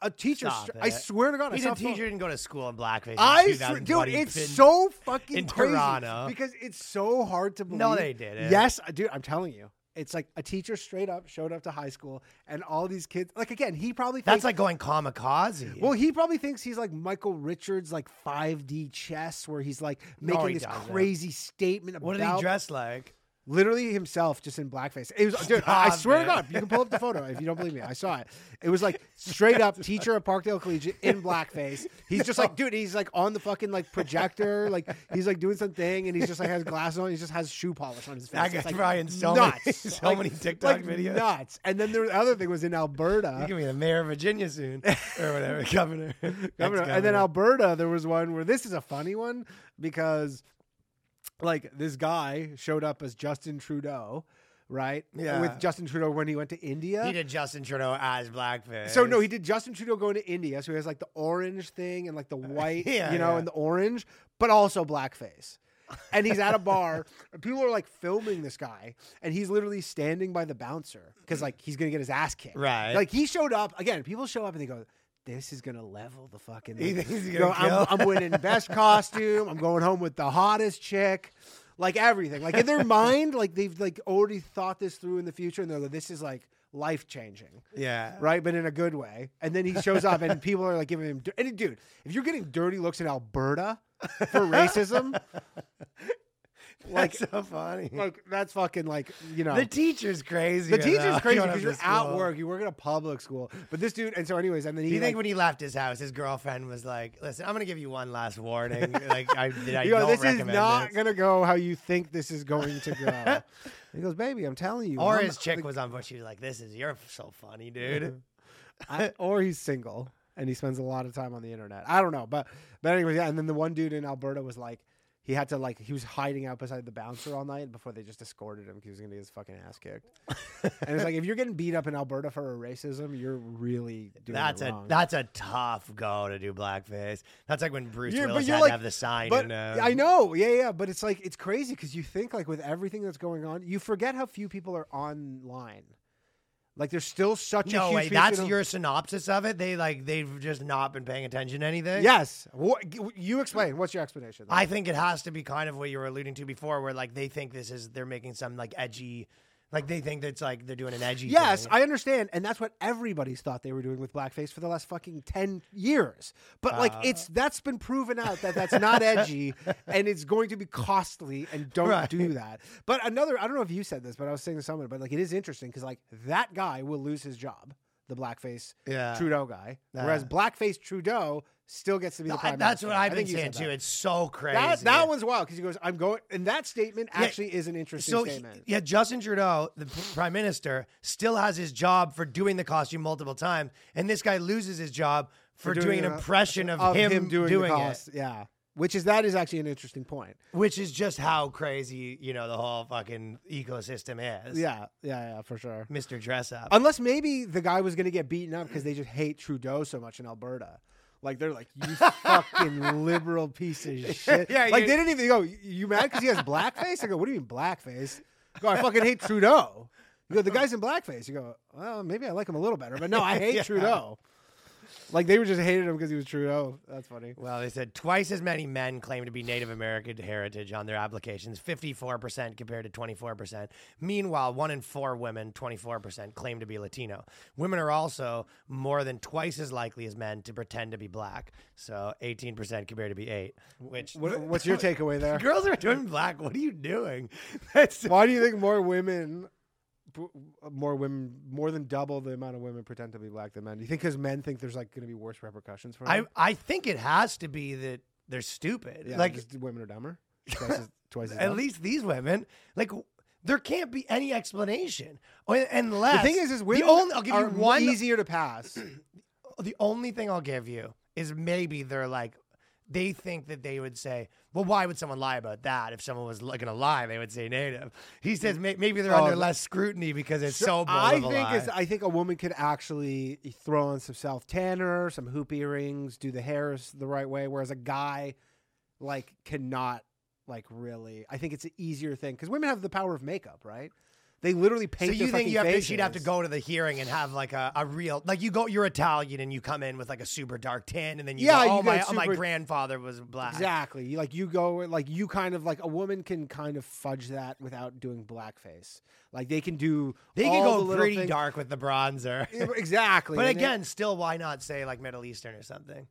Speaker 3: A teacher, I swear to God, I
Speaker 2: He's
Speaker 3: saw
Speaker 2: a teacher didn't go to school in blackface.
Speaker 3: I swear, dude, it's so fucking
Speaker 2: in
Speaker 3: crazy
Speaker 2: Toronto.
Speaker 3: because it's so hard to believe.
Speaker 2: No, they didn't.
Speaker 3: Yes, dude, I'm telling you, It's like a teacher straight up showed up to high school, and all these kids. Like again, he probably
Speaker 2: That's like going kamikaze.
Speaker 3: Well, he probably thinks he's like Michael Richards, like 5D chess, where he's like making
Speaker 2: he
Speaker 3: this
Speaker 2: doesn't.
Speaker 3: crazy statement about
Speaker 2: what did he dress like?
Speaker 3: Literally himself just in blackface. It was, dude, I swear
Speaker 2: it.
Speaker 3: to God, you can pull up the photo if you don't believe me. I saw it. It was like straight up teacher at Parkdale Collegiate in blackface. He's just like, dude, he's like on the fucking like projector, like he's like doing something, and he's just like has glasses on. He just has shoe polish on his face.
Speaker 2: That guy's
Speaker 3: like,
Speaker 2: in so
Speaker 3: nuts.
Speaker 2: many, so
Speaker 3: Like-
Speaker 2: many TikTok
Speaker 3: like
Speaker 2: videos.
Speaker 3: nuts. And then the other thing was in Alberta.
Speaker 2: You're gonna be the mayor of Virginia soon, or whatever, governor.
Speaker 3: Governor. And then Alberta, there was one where this is a funny one because, like, this guy showed up as Justin Trudeau, right?
Speaker 2: Yeah.
Speaker 3: With Justin Trudeau when he went to India.
Speaker 2: he did Justin Trudeau as blackface.
Speaker 3: So no, he did Justin Trudeau going to India. So he has like the orange thing and like the white,
Speaker 2: Yeah,
Speaker 3: you know,
Speaker 2: yeah.
Speaker 3: and the orange, but also blackface. And he's at a bar. and People are like filming this guy, and he's literally standing by the bouncer because like he's gonna get his ass kicked.
Speaker 2: Right.
Speaker 3: Like he showed up again. People show up and they go, "This is gonna level the fucking."
Speaker 2: He thinks he's gonna
Speaker 3: know, I'm. I'm winning best costume. I'm going home with the hottest chick. Like everything. Like in their mind, like they've like already thought this through in the future, and they're like, "This is like life changing."
Speaker 2: yeah,
Speaker 3: right? But in a good way. And then he shows up, and people are like giving him. And dude, if you're getting dirty looks in Alberta for racism,
Speaker 2: like so funny.
Speaker 3: like that's fucking like you know.
Speaker 2: the teacher's crazy.
Speaker 3: the teacher's crazy because you're at work, you work at a public school. But this dude, and so anyways, and then he
Speaker 2: Do you think
Speaker 3: like,
Speaker 2: when he left his house, his girlfriend was like, "Listen, I'm gonna give you one last warning. like, I, I
Speaker 3: you
Speaker 2: don't
Speaker 3: this is not
Speaker 2: this."
Speaker 3: gonna go how you think this is going to go. he goes, baby, I'm telling you.
Speaker 2: Or
Speaker 3: I'm-
Speaker 2: his chick was on board. She was like, "This is you're so funny, dude."
Speaker 3: I- or he's single and he spends a lot of time on the internet. I don't know, but but anyway, yeah. And then the one dude in Alberta was like, he had to like he was hiding out beside the bouncer all night before they just escorted him because he was gonna get his fucking ass kicked. and it's like if you're getting beat up in Alberta for a racism, you're really doing
Speaker 2: That's
Speaker 3: it
Speaker 2: a
Speaker 3: wrong.
Speaker 2: that's a tough go to do blackface. That's like when Bruce
Speaker 3: Yeah, but
Speaker 2: Willis
Speaker 3: you're
Speaker 2: had
Speaker 3: like-
Speaker 2: to have the sign.
Speaker 3: but
Speaker 2: uh,
Speaker 3: I know, yeah, yeah. But it's like it's crazy because you think like with everything that's going on, you forget how few people are online. Like there's still such a
Speaker 2: No
Speaker 3: huge.
Speaker 2: way. That's your synopsis of it. They like they've just not been paying attention to anything.
Speaker 3: Yes. What, you explain. What's your explanation?
Speaker 2: I think it has to be kind of what you were alluding to before, where like they think this is they're making some like edgy, like they think that's like they're doing an edgy.
Speaker 3: Yes,
Speaker 2: thing.
Speaker 3: I understand, and that's what everybody's thought they were doing with blackface for the last fucking ten years. But like,
Speaker 2: Uh.
Speaker 3: it's that's been proven out that that's not edgy, and it's going to be costly, and don't
Speaker 2: Right.
Speaker 3: do that. But another, I don't know if you said this, but I was saying to someone, but like, it is interesting because like that guy will lose his job, the blackface
Speaker 2: Yeah.
Speaker 3: Trudeau guy, whereas blackface Trudeau still gets to be the prime
Speaker 2: that's
Speaker 3: minister.
Speaker 2: what
Speaker 3: I
Speaker 2: I've been
Speaker 3: think you
Speaker 2: saying too. It's so crazy.
Speaker 3: That, that one's wild because he goes, "I'm going," and that statement
Speaker 2: Yeah,
Speaker 3: actually is an interesting
Speaker 2: so he-
Speaker 3: statement.
Speaker 2: yeah, Justin Trudeau, the prime minister, still has his job for doing the costume multiple times, and this guy loses his job for, doing, an
Speaker 3: a-
Speaker 2: impression of, him,
Speaker 3: doing,
Speaker 2: doing,
Speaker 3: the
Speaker 2: it.
Speaker 3: Yeah, which is that is actually an interesting point.
Speaker 2: which is just how crazy you know the whole fucking ecosystem is.
Speaker 3: Yeah, yeah, yeah, for sure.
Speaker 2: Mr. Dress Up.
Speaker 3: Unless maybe the guy was going to get beaten up because they just hate Trudeau so much in Alberta. Like they're like, you fucking liberal piece of shit.
Speaker 2: Yeah,
Speaker 3: like
Speaker 2: you-
Speaker 3: they didn't even go. "You- You mad because he has blackface? I go, what do you mean blackface? I go, I fucking hate Trudeau. You go, the guy's in blackface. You go, well, maybe I like him a little better, but no, I hate
Speaker 2: Yeah.
Speaker 3: Trudeau. Like they were just hated him because he was Trudeau. That's funny.
Speaker 2: Well, they said twice as many men claim to be Native American heritage on their applications, 54% compared to 24%. Meanwhile, one in four women, 24%, claim to be Latino. Women are also more than twice as likely as men to pretend to be black. So 18% compared to be 8, which
Speaker 3: What, what's your takeaway there?
Speaker 2: girls are doing black. What are you doing? That's
Speaker 3: Why do you think more women, more women, more than double the amount of women pretend to be black than men? Do you think because men think there's like going to be worse repercussions for
Speaker 2: I
Speaker 3: them?
Speaker 2: I I think it has to be that they're stupid.
Speaker 3: yeah,
Speaker 2: like
Speaker 3: women are dumber. Twice as, twice as
Speaker 2: at
Speaker 3: dumb?
Speaker 2: least these women, like there can't be any explanation unless
Speaker 3: the thing is, is women
Speaker 2: the only I'll give you one.
Speaker 3: easier to pass.
Speaker 2: The only thing I'll give you is maybe they're like they think that they would say, well, why would someone lie about that? If someone was going to lie, they would say native. He says mm. may- maybe they're
Speaker 3: Oh,
Speaker 2: under
Speaker 3: um,
Speaker 2: less scrutiny because it's so, bold
Speaker 3: I think is I think a woman could actually throw on some self tanner, some hoop earrings, do the hairs the right way, whereas a guy like cannot like really. I think it's an easier thing because women have the power of makeup, right? They literally
Speaker 2: So
Speaker 3: paint.
Speaker 2: you
Speaker 3: their
Speaker 2: think you have to, she'd have to go to the hearing and have like a, a real like you go you're Italian and you come in with like a super dark tan and then you
Speaker 3: Yeah,
Speaker 2: go, oh
Speaker 3: you
Speaker 2: my
Speaker 3: get
Speaker 2: oh, my grandfather was black.
Speaker 3: Exactly. Like you go like you kind of like a woman can kind of fudge that without doing blackface. Like they can do
Speaker 2: They can
Speaker 3: the
Speaker 2: go
Speaker 3: little
Speaker 2: pretty
Speaker 3: things-
Speaker 2: dark with the bronzer.
Speaker 3: Exactly.
Speaker 2: but
Speaker 3: and it-
Speaker 2: again, still why not say like Middle Eastern or something?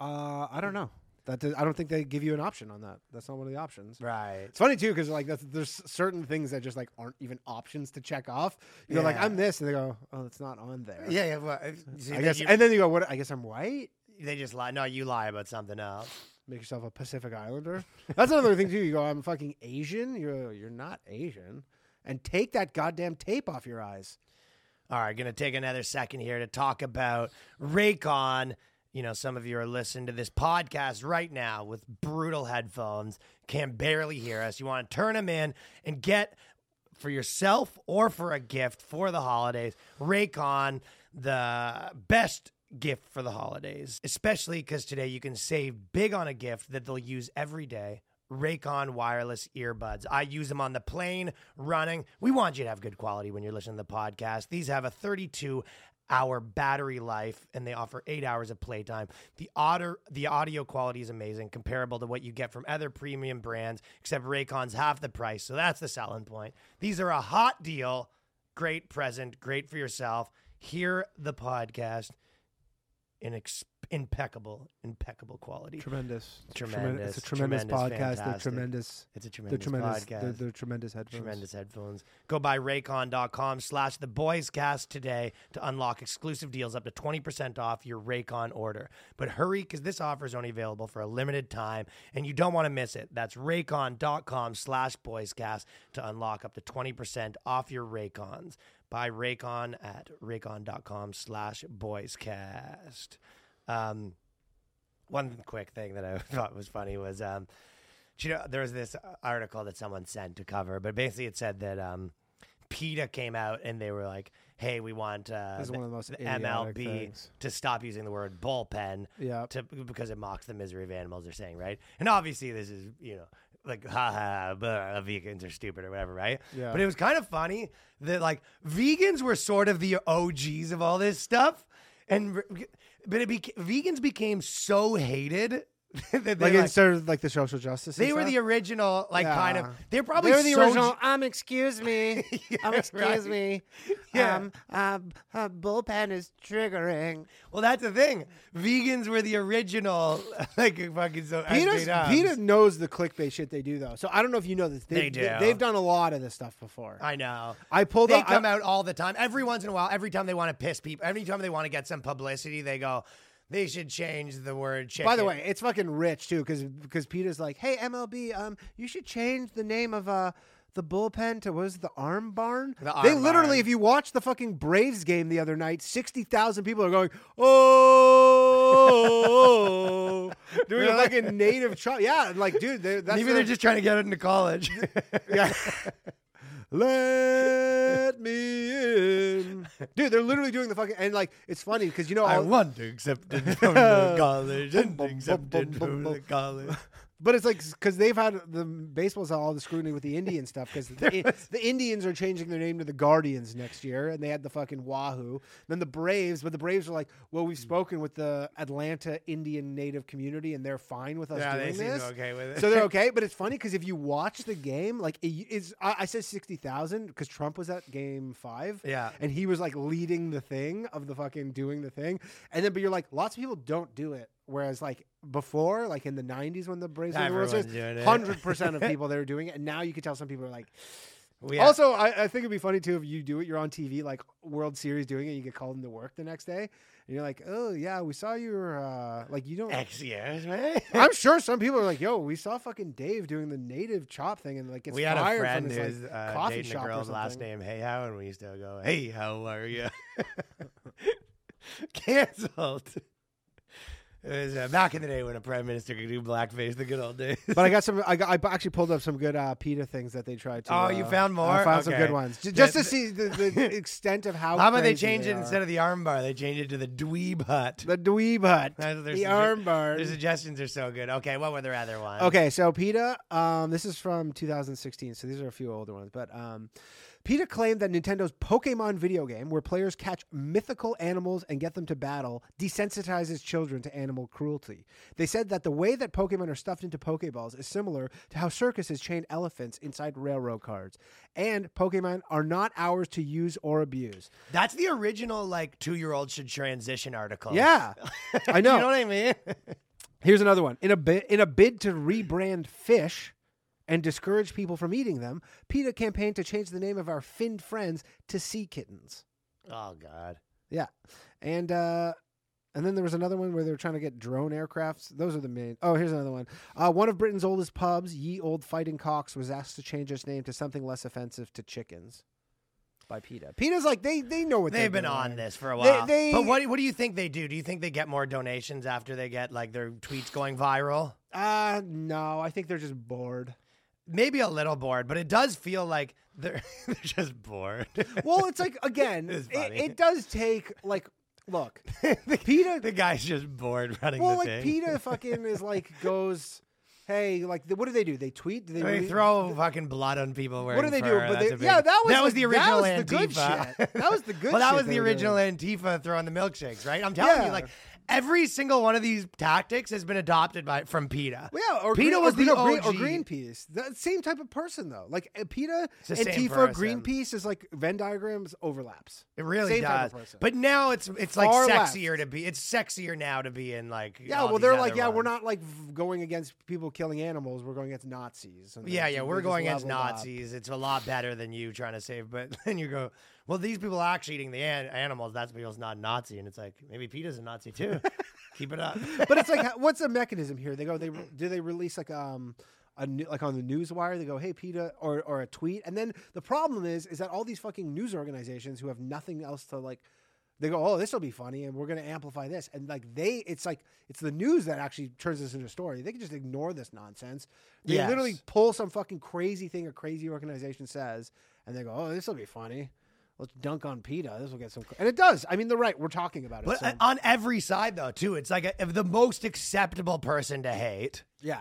Speaker 3: uh, I don't know. That does- I don't think they give you an option on that. That's not one of the options.
Speaker 2: Right.
Speaker 3: It's funny too because like that's, there's certain things that just like aren't even options to check off. You go like I'm this, and they go, oh, it's not on there.
Speaker 2: Yeah, yeah. Well, see,
Speaker 3: I guess,
Speaker 2: you-
Speaker 3: and then you go, what? I guess I'm white.
Speaker 2: they just lie. No, you lie about something else.
Speaker 3: Make yourself a Pacific Islander. That's another thing too. You go, I'm fucking Asian. You're you're not Asian, and take that goddamn tape off your eyes.
Speaker 2: All right, gonna take another second here to talk about Raycon. You know, some of you are listening to this podcast right now with brutal headphones, can barely hear us. You want to turn them in and get for yourself or for a gift for the holidays. Raycon, the best gift for the holidays, especially because today you can save big on a gift that they'll use every day. Raycon wireless earbuds. I use them on the plane, running. We want you to have good quality when you're listening to the podcast. These have a 32 hour battery life and they offer eight hours of playtime. The audio, the audio quality is amazing, comparable to what you get from other premium brands, except Raycon's half the price. So that's the selling point. These are a hot deal. Great present, great for yourself. Hear the podcast in ex- impeccable, impeccable quality.
Speaker 3: Tremendous.
Speaker 2: Tremendous,
Speaker 3: It's a tremendous,
Speaker 2: tremendous,
Speaker 3: podcast. They're tremendous.
Speaker 2: It's a
Speaker 3: They're
Speaker 2: tremendous,
Speaker 3: tremendous.
Speaker 2: podcast.
Speaker 3: They're, they're tremendous headphones.
Speaker 2: Tremendous headphones. Go buy raycon.com slash the boys cast today to unlock exclusive deals up to 20% off your Raycon order. But hurry because this offer is only available for a limited time and you don't want to miss it. That's raycon.com slash boys cast to unlock up to 20% off your Raycons. Buy Raycon at raycon.com slash boyscast. Um, one quick thing that I thought was funny was um, you know there was this article that someone sent to cover, but basically it said that um, PETA came out and they were like, "Hey, we want uh, the,
Speaker 3: the
Speaker 2: MLB
Speaker 3: things.
Speaker 2: to stop using the word bullpen
Speaker 3: Yeah.
Speaker 2: to because it mocks the misery of animals." They're saying right, and obviously this is you know like ha ha, blah, vegans are stupid or whatever, right?
Speaker 3: Yeah.
Speaker 2: But it was kind of funny that like vegans were sort of the OGs of all this stuff, and but it beca- vegans became so hated they
Speaker 3: Like,
Speaker 2: like,
Speaker 3: instead of like the social justice.
Speaker 2: they were
Speaker 3: stuff?
Speaker 2: the original, like kind of. They're probably
Speaker 3: They were the
Speaker 2: so
Speaker 3: original.
Speaker 2: ge-
Speaker 3: Um, excuse me. um, excuse
Speaker 2: right.
Speaker 3: me.
Speaker 2: Yeah.
Speaker 3: Um, uh, uh, bullpen is triggering.
Speaker 2: well, that's the thing. Vegans were the original, like fucking so. SJWs.
Speaker 3: Knows the clickbait shit they do though. So I don't know if you know this.
Speaker 2: They do.
Speaker 3: They've done a lot of this stuff before.
Speaker 2: I know.
Speaker 3: I pulled
Speaker 2: They
Speaker 3: up.
Speaker 2: come
Speaker 3: I,
Speaker 2: out all the time. Every once in a while, every time they want to piss people, every time they want to get some publicity, they go, they should change the word chicken.
Speaker 3: By the way, it's fucking rich too, because because PETA's like, hey MLB, um, you should change the name of uh the bullpen to what is it, the Arm Barn?
Speaker 2: The
Speaker 3: they literally,
Speaker 2: Barn.
Speaker 3: if you watch the fucking Braves game the other night, sixty thousand people are going, oh, doing
Speaker 2: like
Speaker 3: a native chop. Yeah, like dude, they, that's
Speaker 2: maybe
Speaker 3: their-
Speaker 2: they're just trying to get into college.
Speaker 3: yeah. Let me in, dude. They're literally doing the fucking and like it's funny because you know
Speaker 2: I
Speaker 3: all,
Speaker 2: want to accept it from the college and
Speaker 3: Bum, bum,
Speaker 2: accept it from the college.
Speaker 3: But it's like because they've had the baseball's had all the scrutiny with the Indian stuff because the, the Indians are changing their name to the Guardians next year, and they had the fucking Wahoo. Then the Braves, but the Braves are like, well, we've hmm. spoken with the Atlanta Indian Native community, and they're fine with us
Speaker 2: Yeah,
Speaker 3: doing this.
Speaker 2: okay with it.
Speaker 3: So they're okay, but it's funny because if you watch the game, like it is, I, I said sixty thousand because Trump was at Game Five,
Speaker 2: Yeah.
Speaker 3: and he was like leading the thing of the fucking doing the thing, and then but you're like, lots of people don't do it, whereas like before, like in the '90s when the Braves were in the World Series,
Speaker 2: doing
Speaker 3: hundred percent of people they were doing it, and now you can tell some people are like.
Speaker 2: We
Speaker 3: Also, I, I think it'd be funny too if you do it. You're on TV, like World Series doing it. You get called into work the next day, and you're like, "Oh yeah, we saw you were uh, like you don't."
Speaker 2: X years.
Speaker 3: I'm sure some people are like, "Yo, we saw fucking Dave doing the native chop thing, and like it's
Speaker 2: we had a friend
Speaker 3: from
Speaker 2: who's
Speaker 3: like,
Speaker 2: uh,
Speaker 3: coffee
Speaker 2: dating a
Speaker 3: shop or
Speaker 2: girl's last name Hey How, and we used to go, Hey, how are you? Cancelled. It was uh, back in the day when a prime minister could do blackface, the good old days.
Speaker 3: But I got some. I, got, I actually pulled up some good uh, PETA things that they tried to.
Speaker 2: Oh, you
Speaker 3: uh,
Speaker 2: found more?
Speaker 3: I found some good ones, J- just to see the, the extent of how.
Speaker 2: How about they change it
Speaker 3: are.
Speaker 2: instead of the armbar? They change it to the dweeb hut.
Speaker 3: the dweeb hut,
Speaker 2: That's
Speaker 3: the
Speaker 2: sugge-
Speaker 3: arm
Speaker 2: Their suggestions are so good. Okay, what were their other ones?
Speaker 3: Okay, so PETA, um, this is from 2016, so these are a few older ones, but um, PETA claimed that Nintendo's Pokemon video game, where players catch mythical animals and get them to battle, desensitizes children to animal cruelty. They said that the way that Pokemon are stuffed into Pokeballs is similar to how circuses chain elephants inside railroad cars. And Pokemon are not ours to use or abuse.
Speaker 2: That's the original like two year old should transition article.
Speaker 3: Yeah, I know.
Speaker 2: you know what I mean?
Speaker 3: Here's another one. In a bid, in a bid to rebrand fish and discourage people from eating them, PETA campaigned to change the name of our finned friends to sea kittens.
Speaker 2: oh God.
Speaker 3: Yeah, and uh, and then there was another one where they were trying to get drone aircrafts. Those are the main. Oh, here's another one. Uh, one of Britain's oldest pubs, Ye Old Fighting Cocks, was asked to change its name to something less offensive to chickens by PETA. PETA's like they they know what
Speaker 2: They've been
Speaker 3: doing.
Speaker 2: on this for a
Speaker 3: They-
Speaker 2: while.
Speaker 3: they-
Speaker 2: but what what do you think they do? Do you think they get more donations after they get like their tweets going viral?
Speaker 3: Uh no, I think they're just bored.
Speaker 2: Maybe a little bored, but it does feel like they're they're just bored.
Speaker 3: Well, it's like again, it, it does take like look, PETA
Speaker 2: the guy's just bored running
Speaker 3: Well,
Speaker 2: the
Speaker 3: like
Speaker 2: thing.
Speaker 3: PETA fucking is like goes, hey, like what do they do? They tweet? Do they,
Speaker 2: They
Speaker 3: really-
Speaker 2: throw fucking blood on people wearing
Speaker 3: What do they do? But they,
Speaker 2: big-
Speaker 3: yeah, that was
Speaker 2: that was
Speaker 3: the,
Speaker 2: the original
Speaker 3: that was the good
Speaker 2: Antifa.
Speaker 3: shit. That was the good.
Speaker 2: well, that was the original. Antifa throwing the milkshakes, right? I'm telling
Speaker 3: Yeah.
Speaker 2: you, like every single one of these tactics has been adopted by from PETA.
Speaker 3: Well, yeah, or
Speaker 2: PETA
Speaker 3: Green,
Speaker 2: was
Speaker 3: or,
Speaker 2: the
Speaker 3: no, Green, or Greenpeace. The same type of person though. Like uh, PETA,
Speaker 2: same
Speaker 3: Antifa. Greenpeace is like Venn diagrams overlaps.
Speaker 2: It really
Speaker 3: Same
Speaker 2: does. But now it's it's like
Speaker 3: Far left.
Speaker 2: sexier to be. It's sexier now to be in like.
Speaker 3: Yeah, well, they're like, yeah, we're not like going against people killing animals. We're going against Nazis. And
Speaker 2: Yeah, yeah, we're going against
Speaker 3: leveled up.
Speaker 2: Nazis. It's a lot better than you trying to save. But then you go, well, these people are actually eating the an- animals. That's because not Nazi, and it's like maybe PETA's a Nazi too. Keep it up.
Speaker 3: but it's like, what's the mechanism here? They go, they do they release like um a new, like on the news wire? They go, hey PETA, or or a tweet, and then the problem is is that all these fucking news organizations who have nothing else to like. They go, oh, this will be funny, and we're going to amplify this, and like they, it's like it's the news that actually turns this into a story. They can just ignore this nonsense. They
Speaker 2: Yes.
Speaker 3: literally pull some fucking crazy thing a crazy organization says, and they go, oh, this will be funny. Let's dunk on PETA. This will get some, and it does. I mean, they're right. We're talking about it.
Speaker 2: But
Speaker 3: so-
Speaker 2: uh, on every side, though, too, it's like a, the most acceptable person to hate.
Speaker 3: Yeah,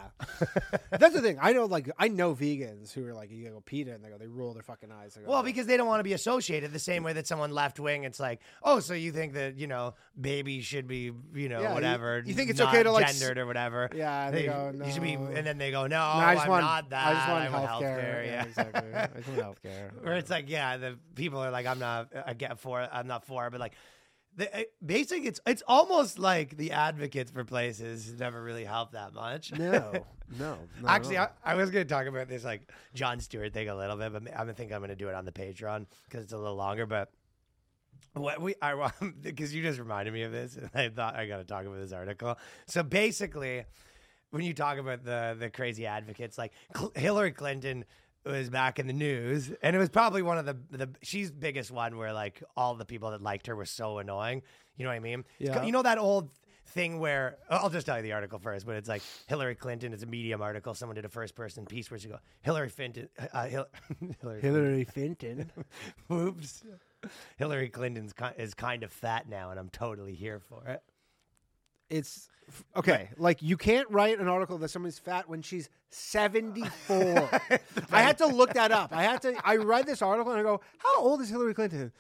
Speaker 3: that's the thing. I know, like, I know vegans who are like, you go PETA, and they go, they roll their fucking eyes. They go,
Speaker 2: Well, because they don't want to be associated the same way that someone left wing. It's like, oh, so you think that you know babies should be, you know,
Speaker 3: Yeah, you-
Speaker 2: whatever.
Speaker 3: you think it's
Speaker 2: not
Speaker 3: okay to, like, s-
Speaker 2: gendered or whatever?
Speaker 3: Yeah, they go,
Speaker 2: You should be,
Speaker 3: "No."
Speaker 2: and then they go, no,
Speaker 3: No, I just
Speaker 2: I'm
Speaker 3: want,
Speaker 2: not that.
Speaker 3: I just want
Speaker 2: I want
Speaker 3: healthcare. Yeah, exactly. I just want healthcare.
Speaker 2: Where it's like, yeah, the people are like, I'm not, I get for it, I'm not for it, but like, the, it- basically, it's it's almost like the advocates for places never really help that much.
Speaker 3: no, no.
Speaker 2: Actually. I, I was going to talk about this like Jon Stewart thing a little bit, but I think I'm going to do it on the Patreon because it's a little longer. But what we, I because you just reminded me of this, and I thought I got to talk about this article. So basically, when you talk about the the crazy advocates, like Cl- Hillary Clinton was back in the news, and it was probably one of the the she's biggest one where like all the people that liked her were so annoying. You know what I mean?
Speaker 3: Yeah.
Speaker 2: You know that old thing where I'll just tell you the article first, but it's like Hillary Clinton. It's a Medium article. Someone did a first person piece where she go Hillary Clinton. Uh, Hil- Hillary.
Speaker 3: Hillary Clinton.
Speaker 2: Oops. Hillary Clinton's ki- is kind of fat now, and I'm totally here for it.
Speaker 3: It's okay. Like you can't write an article that someone's fat when she's seventy four. I had to look that up. I had to. I read this article and I go, "How old is Hillary Clinton?"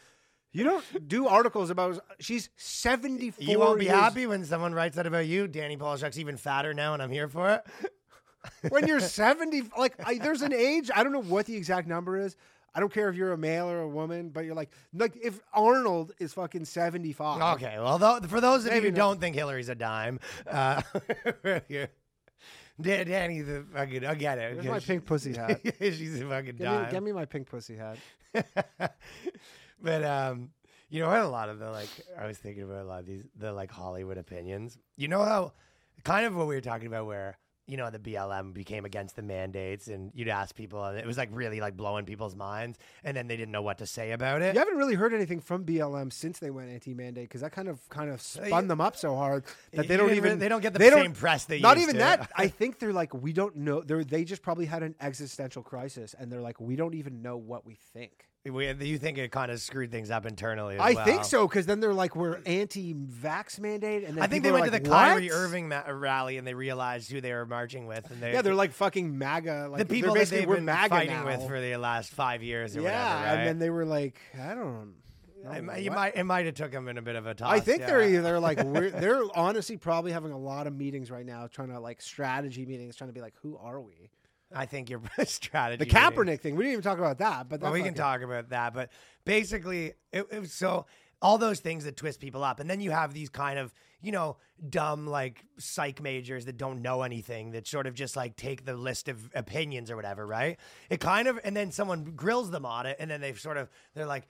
Speaker 3: You don't do articles about. She's seventy four.
Speaker 2: You won't be happy when someone writes that about you. Danny Polishchuk's even fatter now, and I'm here for it.
Speaker 3: when you're 70 like I, there's an age i don't know what the exact number is i don't care if you're a male or a woman but you're like like if arnold is fucking 75
Speaker 2: Okay, well, tho- for those of you who don't think Hillary's a dime, uh, Danny, the fucking, I get it.
Speaker 3: Where's my pink pussy hat
Speaker 2: She's a fucking
Speaker 3: Get me,
Speaker 2: dime.
Speaker 3: get me my pink pussy hat
Speaker 2: but um, you know what? A lot of the like, I was thinking about a lot of these the like Hollywood opinions. You know how, kind of what we were talking about, where you know the BLM became against the mandates, and you'd ask people, and it was like really like blowing people's minds, and then they didn't know what to say about it.
Speaker 3: you haven't really heard anything from blm since they went anti-mandate because that kind of kind of uh, spun them up so hard that they don't even
Speaker 2: they don't get the
Speaker 3: they
Speaker 2: same press they
Speaker 3: not even
Speaker 2: to.
Speaker 3: that i think they're like we don't know they they just probably had an existential crisis and they're like we don't even know what we think
Speaker 2: We, you think it kind of screwed things up internally? As
Speaker 3: I
Speaker 2: well.
Speaker 3: think so because then they're like we're anti-vax mandate, and then
Speaker 2: I think they went
Speaker 3: are
Speaker 2: to the
Speaker 3: like,
Speaker 2: Kyrie
Speaker 3: "What?"
Speaker 2: Irving ma- rally and they realized who they were marching with, and they,
Speaker 3: Yeah, they're like fucking MAGA. Like
Speaker 2: the people that
Speaker 3: basically
Speaker 2: they've
Speaker 3: we're
Speaker 2: been
Speaker 3: MAGA
Speaker 2: fighting
Speaker 3: now.
Speaker 2: with for the last five years or
Speaker 3: yeah,
Speaker 2: whatever. Right?
Speaker 3: and then they were like, I don't. know
Speaker 2: It might- it might have took them in a bit of a toss.
Speaker 3: I think
Speaker 2: yeah.
Speaker 3: they're either like we're, they're honestly probably having a lot of meetings right now, trying to like strategy meetings, trying to be like, who are we?
Speaker 2: I think your strategy.
Speaker 3: The Kaepernick thing. We didn't even talk about that, but
Speaker 2: Well, we can talk about that, but basically, it, it was so all those things that twist people up, and then you have these kind of you know dumb like psych majors that don't know anything that sort of just like take the list of opinions or whatever, right? It kind of, and then someone grills them on it, and then they sort of they're like,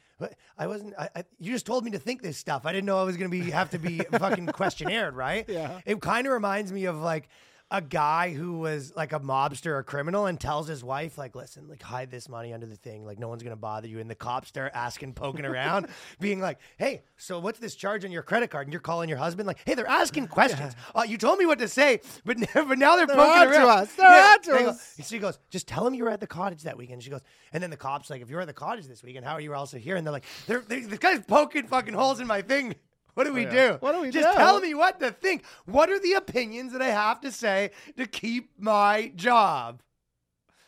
Speaker 2: I wasn't. I, I, you just told me to think this stuff. I didn't know I was gonna be have to be fucking questionnaire, right?
Speaker 3: Yeah.
Speaker 2: It kind of reminds me of like a guy who was like a mobster or criminal and tells his wife like listen like hide this money under the thing. Like no one's gonna bother you. And the cops start asking poking around being like hey so what's this charge on your credit card? And you're calling your husband? Like hey they're asking questions. Uh, you told me what to say but, but now they're,
Speaker 3: They're
Speaker 2: poking
Speaker 3: on to
Speaker 2: around.
Speaker 3: us. They're on to
Speaker 2: They go- she goes just tell them you were at the cottage that weekend. She goes and then the cops like if you're at the cottage this weekend how are you also here? And they're like they're, they this guy's poking fucking holes in my thing what do we do?
Speaker 3: What do we
Speaker 2: Just
Speaker 3: do?
Speaker 2: Just tell me what to think. What are the opinions that I have to say to keep my job?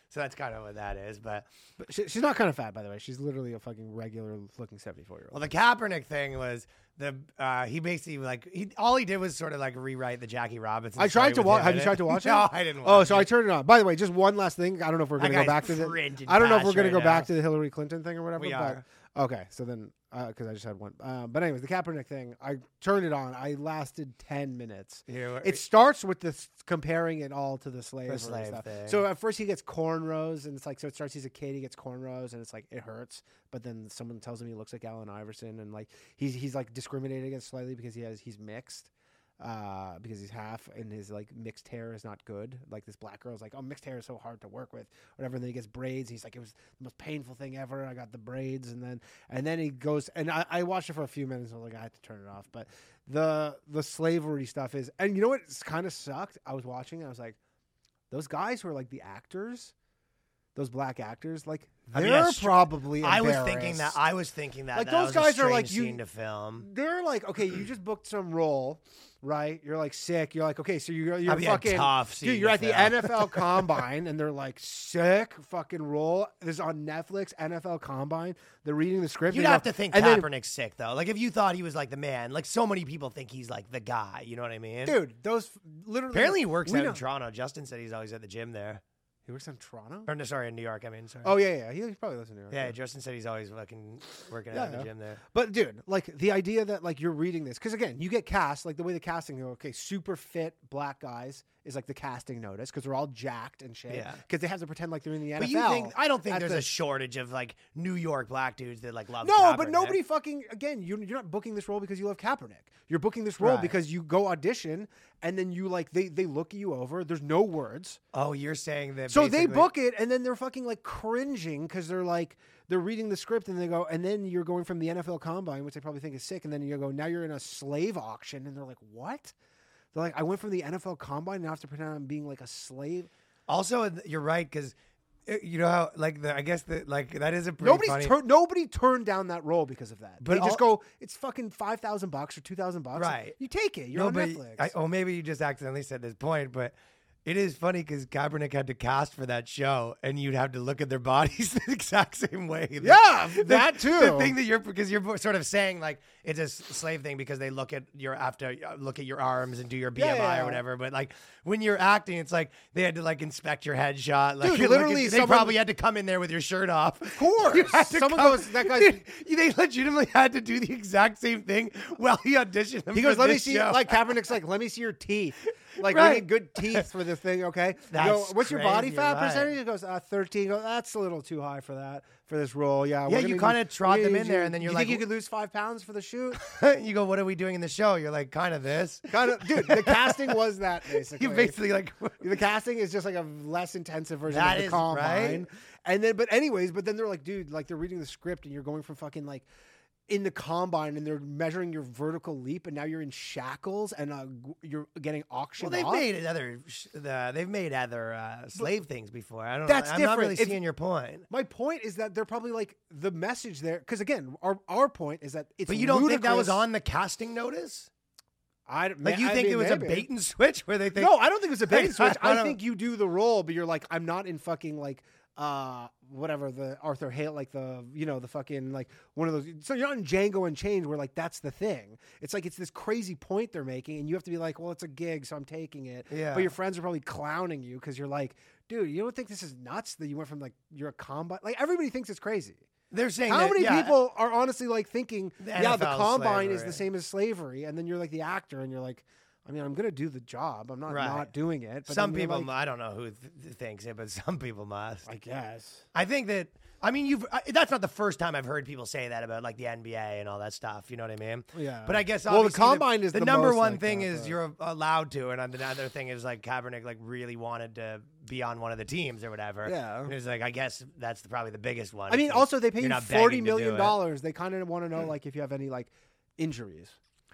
Speaker 2: So that's kind of what that is. But
Speaker 3: But she, she's not kind of fat, by the way. She's literally a fucking regular looking seventy four year old.
Speaker 2: well, the Kaepernick thing was the uh, he basically like he all he did was sort of like rewrite the Jackie Robinson.
Speaker 3: I tried to watch. Have you
Speaker 2: it.
Speaker 3: tried to watch it?
Speaker 2: No, I didn't.
Speaker 3: Oh, so I turned it on. By the way, just one last thing. I don't know if we're going to go back to the. I don't know if we're
Speaker 2: bash
Speaker 3: going to
Speaker 2: right
Speaker 3: go back to the Hillary Clinton thing or whatever.
Speaker 2: We
Speaker 3: but,
Speaker 2: are.
Speaker 3: Okay, so then because I just had one. Uh, but anyways, the Kaepernick thing. I turned it on. I lasted ten minutes.
Speaker 2: Were-
Speaker 3: It starts with this comparing it all to the slavery
Speaker 2: slave
Speaker 3: stuff.
Speaker 2: thing.
Speaker 3: So at first he gets cornrows, and it's like so it starts. He's a kid. He gets cornrows, and it's like it hurts. But then someone tells him he looks like Allen Iverson, and like he's he's like discriminated against slightly because he has he's mixed. Uh, because he's half and his like mixed hair is not good. Like this black girl's like, oh, mixed hair is so hard to work with, whatever. And then he gets braids. He's like, it was the most painful thing ever. I got the braids, and then and then he goes and I, I watched it for a few minutes. I was like, I had to turn it off. But the the slavery stuff is, and you know what? It's kind of sucked. I was watching. and I was like, those guys who are like the actors, those black actors, like
Speaker 2: I
Speaker 3: they're
Speaker 2: mean, that's true.
Speaker 3: probably.
Speaker 2: I was thinking that.
Speaker 3: embarrassed.
Speaker 2: I was thinking that.
Speaker 3: Like,
Speaker 2: that
Speaker 3: those
Speaker 2: was a
Speaker 3: guys are like,
Speaker 2: strange
Speaker 3: you-
Speaker 2: scene to film.
Speaker 3: they're like, okay, you just booked some role, right? You're like sick. You're like, okay, so you're you're
Speaker 2: That'd be a
Speaker 3: fucking
Speaker 2: tough scene
Speaker 3: dude. You're
Speaker 2: to
Speaker 3: at the
Speaker 2: film.
Speaker 3: NFL Combine, and they're like sick fucking role. This is on Netflix. NFL Combine. They're reading the script.
Speaker 2: You'd
Speaker 3: and
Speaker 2: have to think
Speaker 3: and then-
Speaker 2: Kaepernick's sick though. Like if you thought he was like the man, like so many people think he's like the guy. You know what I mean?
Speaker 3: dude. Those f- literally.
Speaker 2: Apparently he works
Speaker 3: we
Speaker 2: out
Speaker 3: know-
Speaker 2: in Toronto. Justin said he's always at the gym there.
Speaker 3: He works in Toronto.
Speaker 2: Or no, sorry, in New York. I mean, sorry.
Speaker 3: Oh yeah, yeah. He, he probably lives in New York.
Speaker 2: yeah. Justin said he's always fucking working out in the
Speaker 3: yeah.
Speaker 2: gym there.
Speaker 3: But dude, like the idea that like you're reading this because again, you get cast like the way the casting go. Okay, super fit black guys is like the casting notice because they're all jacked and shit.
Speaker 2: Yeah.
Speaker 3: Because they have to pretend like they're in the NFL.
Speaker 2: But you think I don't think
Speaker 3: at
Speaker 2: there's
Speaker 3: the-
Speaker 2: a shortage of like New York black dudes that like love.
Speaker 3: No, but
Speaker 2: Kaepernick.
Speaker 3: nobody fucking again. You, you're not booking this role because you love Kaepernick. You're booking this role
Speaker 2: Right.
Speaker 3: because you go audition and then you like they they look you over. There's no words,
Speaker 2: Oh, you're saying that.
Speaker 3: so they
Speaker 2: basically-
Speaker 3: book it and then they're fucking like cringing because they're like they're reading the script and they go and then you're going from the NFL Combine, which they probably think is sick, and then you go now you're in a slave auction and they're like what? They're like I went from the NFL Combine and I have to pretend I'm being like a slave.
Speaker 2: Also, you're right because eh, you know how like the I guess that like that is a pretty
Speaker 3: Nobody's tur- nobody turned down that role because of that.
Speaker 2: But
Speaker 3: they just go, it's fucking five thousand bucks or two thousand bucks.
Speaker 2: Right.
Speaker 3: You take it. You're
Speaker 2: no,
Speaker 3: on Netflix.
Speaker 2: I, oh, maybe you just accidentally said this point, but it is funny because Kaepernick had to cast for that show, and you'd have to look at their bodies the exact same way. The-
Speaker 3: Yeah,
Speaker 2: the-
Speaker 3: that too.
Speaker 2: The thing that you're because you're sort of saying like it's a slave thing because they look at your after uh, look at your arms and do your BMI
Speaker 3: Yeah, yeah, yeah.
Speaker 2: or whatever. But like when you're acting, it's like they had to like inspect your headshot. Like
Speaker 3: Dude, literally
Speaker 2: at, they
Speaker 3: someone-
Speaker 2: probably had to come in there with your shirt off. Of
Speaker 3: course. Someone goes, "That guy's-"
Speaker 2: they legitimately had to do the exact same thing while he auditioned. Him
Speaker 3: he
Speaker 2: for
Speaker 3: goes, let me see.
Speaker 2: show."
Speaker 3: Like Kaepernick's like, let me see your teeth. Like we need good teeth for this thing. Okay. You go, What's your body fat
Speaker 2: right.
Speaker 3: percentage? He goes, uh, thirteen. Go, that's a little too high for that for this role. Yeah.
Speaker 2: Yeah, you kinda trot
Speaker 3: we
Speaker 2: them in there and then you're
Speaker 3: you
Speaker 2: like,
Speaker 3: think you could lose five pounds for the shoot?
Speaker 2: you go, what are we doing in the show? You're like, kind of this.
Speaker 3: kind of, dude. The casting was that basically.
Speaker 2: You basically like,
Speaker 3: The casting is just like a less intensive version
Speaker 2: That
Speaker 3: of the
Speaker 2: is
Speaker 3: combine.
Speaker 2: right.
Speaker 3: And then, but anyways, but then they're like, dude, like they're reading the script and you're going from fucking like, in the combine and they're measuring your vertical leap, and now you're in shackles and uh, you're getting auctioned.
Speaker 2: Well, they've
Speaker 3: off.
Speaker 2: made other the, they've made other uh, slave things before. I don't.
Speaker 3: That's
Speaker 2: I'm not really
Speaker 3: different. If-
Speaker 2: seeing your point.
Speaker 3: My point is that they're probably like the message there, because again, our our point is that it's.
Speaker 2: But you don't think that was on the casting notice?
Speaker 3: I
Speaker 2: Like you
Speaker 3: I
Speaker 2: think
Speaker 3: mean,
Speaker 2: it was
Speaker 3: maybe.
Speaker 2: a bait and switch where they think?
Speaker 3: No, I don't think it was a bait and switch. I,
Speaker 2: don't-
Speaker 3: think you do the role, but you're like, I'm not in fucking like uh whatever the Arthur Hale like the you know the fucking like one of those. So you're not in Django Unchained where like that's the thing. It's like it's this crazy point they're making, and you have to be like, well, it's a gig, so I'm taking it.
Speaker 2: Yeah.
Speaker 3: But your friends are probably clowning you because you're like, dude, you don't think this is nuts that you went from like you're a combat like everybody thinks it's crazy.
Speaker 2: They're saying
Speaker 3: How
Speaker 2: that-
Speaker 3: many
Speaker 2: yeah,
Speaker 3: people are honestly like thinking,
Speaker 2: The
Speaker 3: yeah, the combine is the same as slavery, and then you're like the actor, and you're like, I mean, I'm gonna do the job. I'm not
Speaker 2: Right.
Speaker 3: not doing it. But
Speaker 2: Some people,
Speaker 3: like,
Speaker 2: I don't know who th- th- thinks it, but some people must.
Speaker 3: I guess.
Speaker 2: I think that. I mean, you've. I, that's not the first time I've heard people say that about like the NBA and all that stuff. You know what I mean?
Speaker 3: Yeah.
Speaker 2: But I guess
Speaker 3: Well, the combine is
Speaker 2: the,
Speaker 3: the
Speaker 2: number one
Speaker 3: like
Speaker 2: thing
Speaker 3: that,
Speaker 2: is you're allowed to, and the other thing is like Kaepernick like really wanted to be on one of the teams or whatever.
Speaker 3: Yeah.
Speaker 2: And was like I guess that's probably the biggest one.
Speaker 3: I mean, also they pay you forty
Speaker 2: to
Speaker 3: million
Speaker 2: it.
Speaker 3: dollars. They kind of want to know like if you have any like injuries.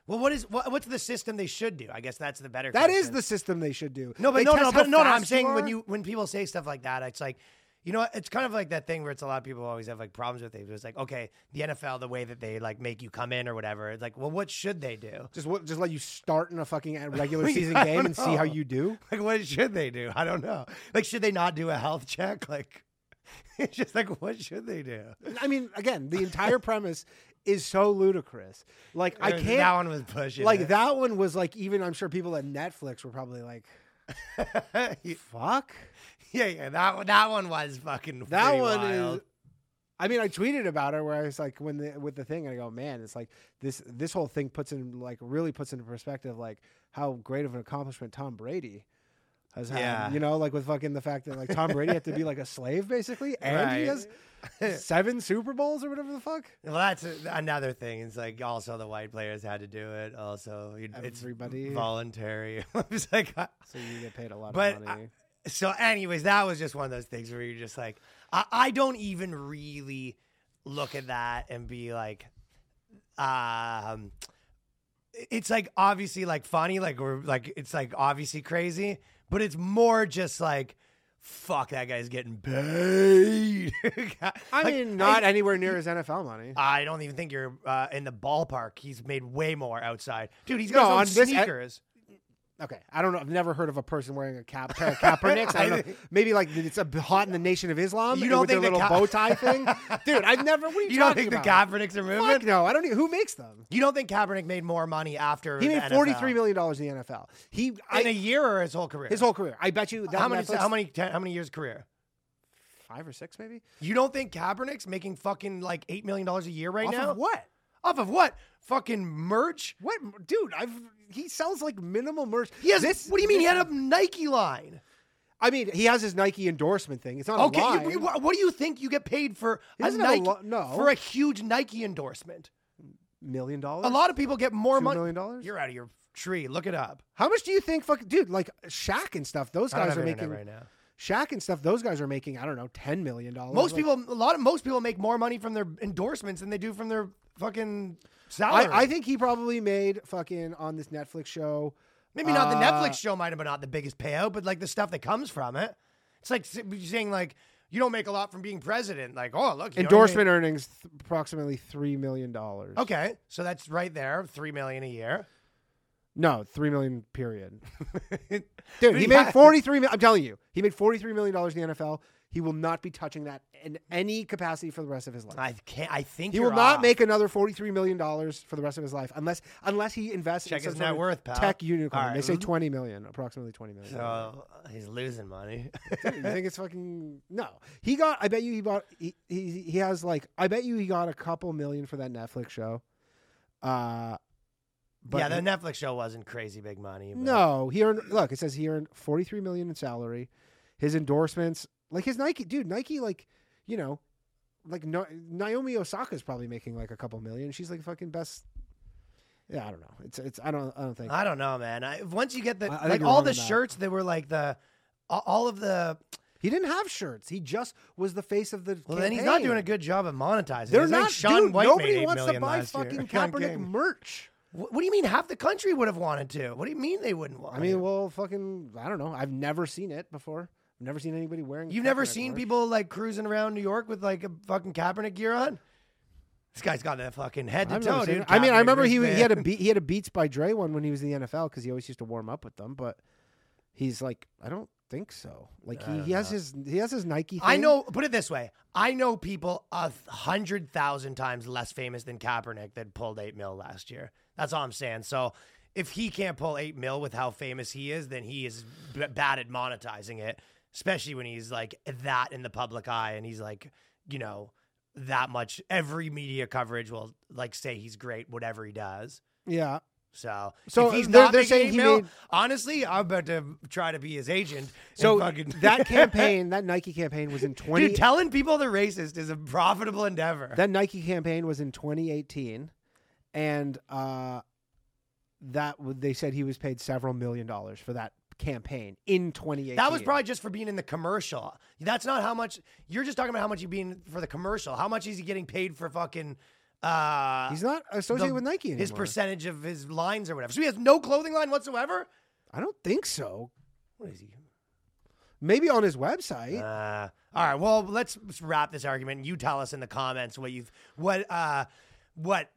Speaker 2: Well, what is what, what's the system they should do? I guess that's the better.
Speaker 3: That is
Speaker 2: question.
Speaker 3: the system they should do.
Speaker 2: No, but
Speaker 3: They
Speaker 2: no, no, but no, no. I'm saying when you when people say stuff like that, it's like, you know, what? it's kind of like that thing where it's a lot of people always have like problems with it. It's like, okay, the NFL, the way that they like make you come in or whatever. It's like, well, what should they do?
Speaker 3: just what, just let you start in a fucking uh,
Speaker 2: regular
Speaker 3: season game and see how you do.
Speaker 2: Like, what should they do? I don't know. Like, should they not do a health check? Like, it's just like, what should they do?
Speaker 3: I mean, again, the entire premise is so ludicrous. Like I can't.
Speaker 2: That one was pushing.
Speaker 3: like
Speaker 2: it.
Speaker 3: that one was like even I'm sure people at Netflix were probably like, "Fuck."
Speaker 2: yeah, yeah. That one, that one was fucking.
Speaker 3: That one
Speaker 2: wild.
Speaker 3: is. I mean, I tweeted about it where I was like, when the with the thing, and I go, man, it's like this this whole thing puts in like really puts into perspective like how great of an accomplishment Tom Brady has had.
Speaker 2: Yeah.
Speaker 3: You know, like with fucking the fact that like Tom Brady had to be like a slave basically, and he has seven Super Bowls or whatever the fuck.
Speaker 2: Well, that's another thing. It's like also the white players had to do it. Also, it- it's
Speaker 3: Everybody.
Speaker 2: voluntary. it's like, I-
Speaker 3: So you get paid a lot
Speaker 2: but
Speaker 3: of
Speaker 2: I-
Speaker 3: money.
Speaker 2: so, anyways, that was just one of those things where you're just like, I, I don't even really look at that and be like, um, it's like obviously like funny, like we're like it's like obviously crazy, but it's more just like. Fuck, that guy's getting paid.
Speaker 3: I
Speaker 2: Like,
Speaker 3: mean, not anywhere near his NFL money.
Speaker 2: I don't even think you're uh, in the ballpark. He's made way more outside, dude. He's
Speaker 3: No,
Speaker 2: got
Speaker 3: on
Speaker 2: his
Speaker 3: this-
Speaker 2: sneakers.
Speaker 3: Okay, I don't know. I've never heard of a person wearing a cap, pair of Kaepernicks. I don't know. Maybe like it's a hot in the Nation of Islam.
Speaker 2: You don't think the
Speaker 3: little
Speaker 2: Ka-
Speaker 3: bow tie thing, dude? I've never. What you,
Speaker 2: you don't think
Speaker 3: about?
Speaker 2: the Kaepernicks are moving?
Speaker 3: Fuck no, I don't. Even, who makes them?
Speaker 2: You don't think Kaepernick made more money after
Speaker 3: He made forty three million dollars in the NFL. He
Speaker 2: in
Speaker 3: I,
Speaker 2: a year or his whole career?
Speaker 3: his whole career. I bet you. That
Speaker 2: how many?
Speaker 3: Netflix-
Speaker 2: How many? Ten, how many years career?
Speaker 3: Five or six, maybe.
Speaker 2: You don't think Kaepernick's making fucking like eight million dollars a year right
Speaker 3: Off
Speaker 2: now?
Speaker 3: what?
Speaker 2: Off of what? Fucking merch?
Speaker 3: What, dude? I've he sells like minimal merch.
Speaker 2: He has.
Speaker 3: this.
Speaker 2: what do you mean? He had a Nike line.
Speaker 3: I mean, he has his Nike endorsement thing. It's not
Speaker 2: Okay,
Speaker 3: a
Speaker 2: you- you- what do you think you get paid for a
Speaker 3: have a
Speaker 2: Nike?
Speaker 3: lo- no.
Speaker 2: for a huge Nike endorsement.
Speaker 3: million dollars.
Speaker 2: A lot of people get more money.
Speaker 3: million dollars?
Speaker 2: You're out of your tree. Look it up.
Speaker 3: How much do you think? Fucking dude, like Shaq and stuff. Those guys are making
Speaker 2: right now.
Speaker 3: Shaq and stuff. Those guys are making. I don't know, ten million dollars.
Speaker 2: Most people, a lot of most people make more money from their endorsements than they do from their fucking salary.
Speaker 3: I, I think he probably made fucking on this Netflix show.
Speaker 2: maybe not the
Speaker 3: uh,
Speaker 2: Netflix show might have been not the biggest payout, but like the stuff that comes from it. It's like saying like you don't make a lot from being president. Like oh look, you know what I
Speaker 3: Endorsement earnings th- approximately three million dollars.
Speaker 2: Okay, so that's right there, three million a year.
Speaker 3: No, three million. Period.
Speaker 2: Dude,
Speaker 3: Dude, he made forty three. I'm telling you, he made forty three million dollars in the NFL. He will not be touching that in any capacity for the rest of his life.
Speaker 2: I can't. I think
Speaker 3: He will not
Speaker 2: off.
Speaker 3: make another forty-three million dollars for the rest of his life, unless unless he invests
Speaker 2: Check
Speaker 3: in
Speaker 2: his net worth, pal.
Speaker 3: tech unicorn.
Speaker 2: All
Speaker 3: They say twenty million, approximately twenty million.
Speaker 2: So he's losing money.
Speaker 3: Dude, you think it's fucking no? He got. I bet you he bought. He, he he has like. I bet you he got a couple million for that Netflix show. Uh, but
Speaker 2: yeah, the Netflix show wasn't crazy big money. But
Speaker 3: no, he earned. Look, it says he earned forty-three million in salary. His endorsements, like his Nike, dude, Nike, like you know, like no, Naomi Osaka's probably making like a couple million. She's like fucking best. Yeah, I don't know. It's it's. I don't. I don't think.
Speaker 2: I don't know, man. I, once you get the
Speaker 3: I- I
Speaker 2: like all the
Speaker 3: on that.
Speaker 2: shirts that were like the all- all of the
Speaker 3: He didn't have shirts. He just was the face of the.
Speaker 2: Well, then he's not doing a good job of monetizing.
Speaker 3: They're
Speaker 2: It's like
Speaker 3: not.
Speaker 2: Sean
Speaker 3: dude,
Speaker 2: White
Speaker 3: nobody wants to buy
Speaker 2: last year
Speaker 3: fucking
Speaker 2: on
Speaker 3: Kaepernick merch.
Speaker 2: What, what do you mean? Half the country would have wanted to. What do you mean they wouldn't want?
Speaker 3: I mean,
Speaker 2: it?
Speaker 3: well, fucking, I don't know. I've never seen it before. I've never seen anybody wearing.
Speaker 2: you've never seen
Speaker 3: merch.
Speaker 2: people like cruising around New York with like a fucking Kaepernick gear on. This guy's got that fucking head to
Speaker 3: I've never
Speaker 2: toe,
Speaker 3: seen
Speaker 2: dude.
Speaker 3: it. I mean, I
Speaker 2: Kaepernick
Speaker 3: remember he he had a beat, he had a Beats by Dre one when he was in the NFL because he always used to warm up with them. But he's like, I don't think so. Like he, he has his he has his Nike. Thing.
Speaker 2: I know. Put it this way: I know people a hundred thousand times less famous than Kaepernick that pulled eight mil last year. That's all I'm saying. So, if he can't pull eight mil with how famous he is, then he is b- bad at monetizing it. Especially when he's like that in the public eye, and he's like, you know, that much. Every media coverage will like say he's great, whatever he does.
Speaker 3: Yeah.
Speaker 2: So,
Speaker 3: So,
Speaker 2: if he's
Speaker 3: they're-
Speaker 2: not
Speaker 3: they're saying he made-
Speaker 2: honestly, I'm about to try to be his agent.
Speaker 3: So
Speaker 2: fucking
Speaker 3: that campaign, that Nike campaign was in twenty.
Speaker 2: Dude, telling people they're racist is a profitable endeavor.
Speaker 3: that Nike campaign was in 2018, and uh, that they said he was paid several million dollars for that campaign in 2018.
Speaker 2: That was probably just for being in the commercial. That's not how much you're just talking about how much you being for the commercial. How much is he getting paid for fucking uh
Speaker 3: He's not associated
Speaker 2: the-
Speaker 3: with Nike anymore.
Speaker 2: his percentage of his lines or whatever. So he has no clothing line whatsoever?
Speaker 3: I don't think so.
Speaker 2: What is he?
Speaker 3: Maybe on his website.
Speaker 2: Uh, all right, well, let's wrap this argument. You tell us in the comments what you've what uh what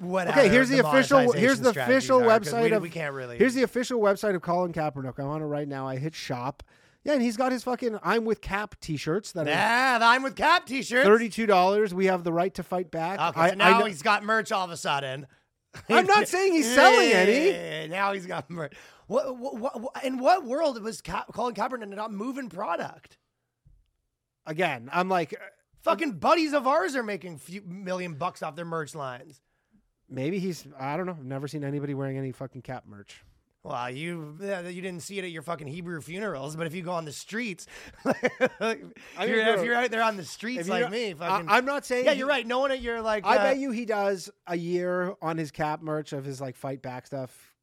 Speaker 2: what
Speaker 3: okay, here's the, official.
Speaker 2: monetization
Speaker 3: Here's the official
Speaker 2: are,
Speaker 3: website
Speaker 2: we,
Speaker 3: of.
Speaker 2: we can't really
Speaker 3: Here's the official website of Colin Kaepernick. I'm on it right now. I hit shop. Yeah, and he's got his fucking "I'm with Kap" T-shirts that
Speaker 2: Yeah, the I'm with Kap t-shirts.
Speaker 3: thirty-two dollars. We have the right to fight back.
Speaker 2: Okay,
Speaker 3: I,
Speaker 2: so now
Speaker 3: I know-
Speaker 2: he's got merch all of a sudden.
Speaker 3: I'm not saying he's selling any.
Speaker 2: Now he's got merch. What, what, what, in what world was Ka- Colin Kaepernick not moving product?
Speaker 3: again. I'm like, uh,
Speaker 2: Fucking buddies of ours are making few million bucks off their merch lines.
Speaker 3: Maybe he's. I don't know. I've never seen anybody wearing any fucking Kap merch.
Speaker 2: Well, you you didn't see it at your fucking Hebrew funerals, but if you go on the streets, if, you're, if you're out there on the streets like me, fucking,
Speaker 3: I, am not saying.
Speaker 2: yeah,
Speaker 3: he-
Speaker 2: you're right. No one at your like,
Speaker 3: I
Speaker 2: uh,
Speaker 3: bet you he does a year on his Kap merch of his like fight back stuff.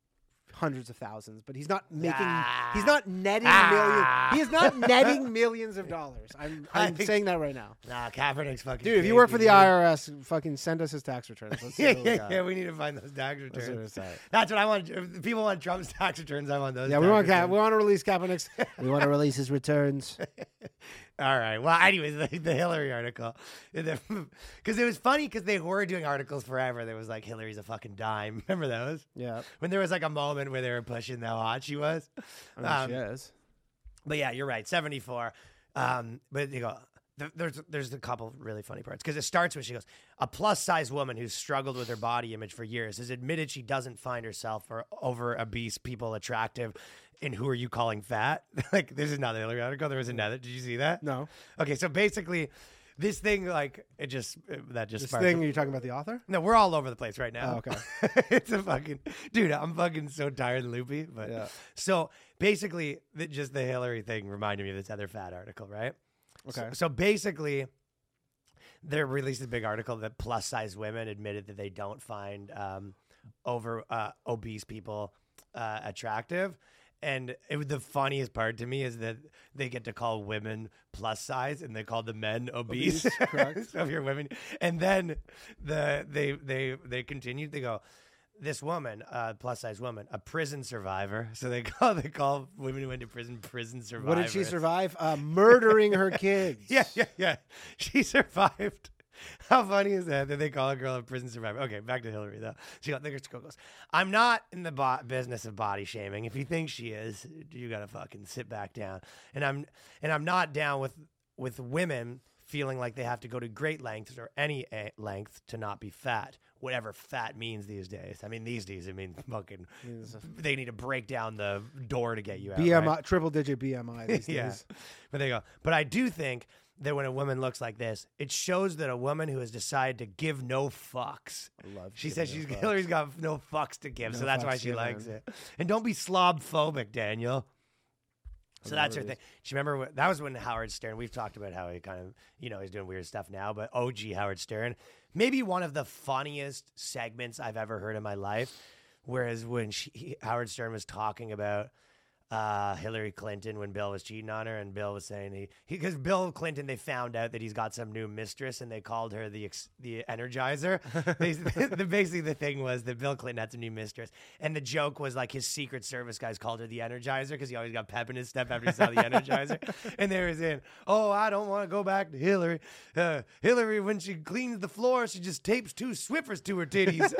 Speaker 3: Hundreds of thousands, but he's not making.
Speaker 2: Ah.
Speaker 3: He's not netting
Speaker 2: Ah.
Speaker 3: millions. He is not netting millions of dollars. I'm,
Speaker 2: I
Speaker 3: I'm
Speaker 2: think-
Speaker 3: saying that right now,
Speaker 2: Nah, Kaepernick's fucking.
Speaker 3: dude. If you work for the
Speaker 2: dude.
Speaker 3: IRS, fucking send us his tax returns. Let's see
Speaker 2: yeah,
Speaker 3: what we
Speaker 2: yeah,
Speaker 3: got.
Speaker 2: yeah. We need to find those tax
Speaker 3: Let's see what
Speaker 2: returns. That's what I want. If people want Trump's tax returns, I want those.
Speaker 3: Yeah, we want Kap.
Speaker 2: returns.
Speaker 3: We want to release Kaepernick's. we want to release his returns.
Speaker 2: All right. Well, anyways, the, the Hillary article, because it was funny because they were doing articles forever. There was like Hillary's a fucking dime. Remember those?
Speaker 3: Yeah,
Speaker 2: When there was like a moment where they were pushing how hot she was.
Speaker 3: I mean,
Speaker 2: Um,
Speaker 3: she is.
Speaker 2: But yeah, you're right. 74. Um, but you go. Th- There's there's a couple really funny parts because it starts with she goes a plus size woman who's struggled with her body image for years has admitted she doesn't find herself or over obese people attractive, and who are you calling fat? like this is not the Hillary article. There was another. Did you see that?
Speaker 3: No,
Speaker 2: Okay, so basically, this thing like it just uh, that just
Speaker 3: this
Speaker 2: sparked-
Speaker 3: thing. Are you talking about the author?
Speaker 2: No, we're all over the place right now.
Speaker 3: Oh, okay.
Speaker 2: it's a fucking dude. I'm fucking so tired and loopy. But
Speaker 3: Yeah.
Speaker 2: so basically, the, just the Hillary thing reminded me of this other fat article, right? So-
Speaker 3: Okay.
Speaker 2: So, basically, they released a big article that plus size women admitted that they don't find um, over uh, obese people uh, attractive. And it, was- the funniest part to me is that they get to call women plus size, and they call the men obese.
Speaker 3: Obese, correct.
Speaker 2: so if you're women, and then the they they they continued. They go, this woman, uh, plus size woman, a prison survivor. So they call they call women who went to prison prison survivors.
Speaker 3: What did she survive? Uh, murdering her kids.
Speaker 2: Yeah, yeah, yeah. She survived. How funny is that that they call a girl a prison survivor? Okay, back to Hillary though. She got the goes. I'm not in the bo- business of body shaming. If you think she is, you gotta fucking sit back down. And I'm and I'm not down with with women feeling like they have to go to great lengths or any a- length to not be fat. Whatever fat means these days. I mean, these days, I mean, fucking, they need to break down the door to get you out. right?
Speaker 3: BMI, triple digit BMI these
Speaker 2: yeah.
Speaker 3: days.
Speaker 2: But they go. But I do think that when a woman looks like this, it shows that a woman who has decided to give no fucks.
Speaker 3: I love
Speaker 2: She says
Speaker 3: no
Speaker 2: she's
Speaker 3: fucks.
Speaker 2: Hillary's got no fucks to give, so that's why she likes it. And don't be slob phobic, Daniel. So that's her thing. Do you remember what, that was when Howard Stern? We've talked about how he kind of, you know, he's doing weird stuff now. But OG Howard Stern, maybe one of the funniest segments I've ever heard in my life. Whereas when she, Howard Stern was talking about uh, Hillary Clinton when Bill was cheating on her, and Bill was saying he because Bill Clinton they found out that he's got some new mistress, and they called her the ex, the Energizer. they, the, basically, the thing was that Bill Clinton had some new mistress, and the joke was like his Secret Service guys called her the Energizer because he always got pep in his step after he saw the Energizer, and they was in, "Oh, I don't want to go back to Hillary. Uh, Hillary, when she cleans the floor, she just tapes two Swiffers to her titties."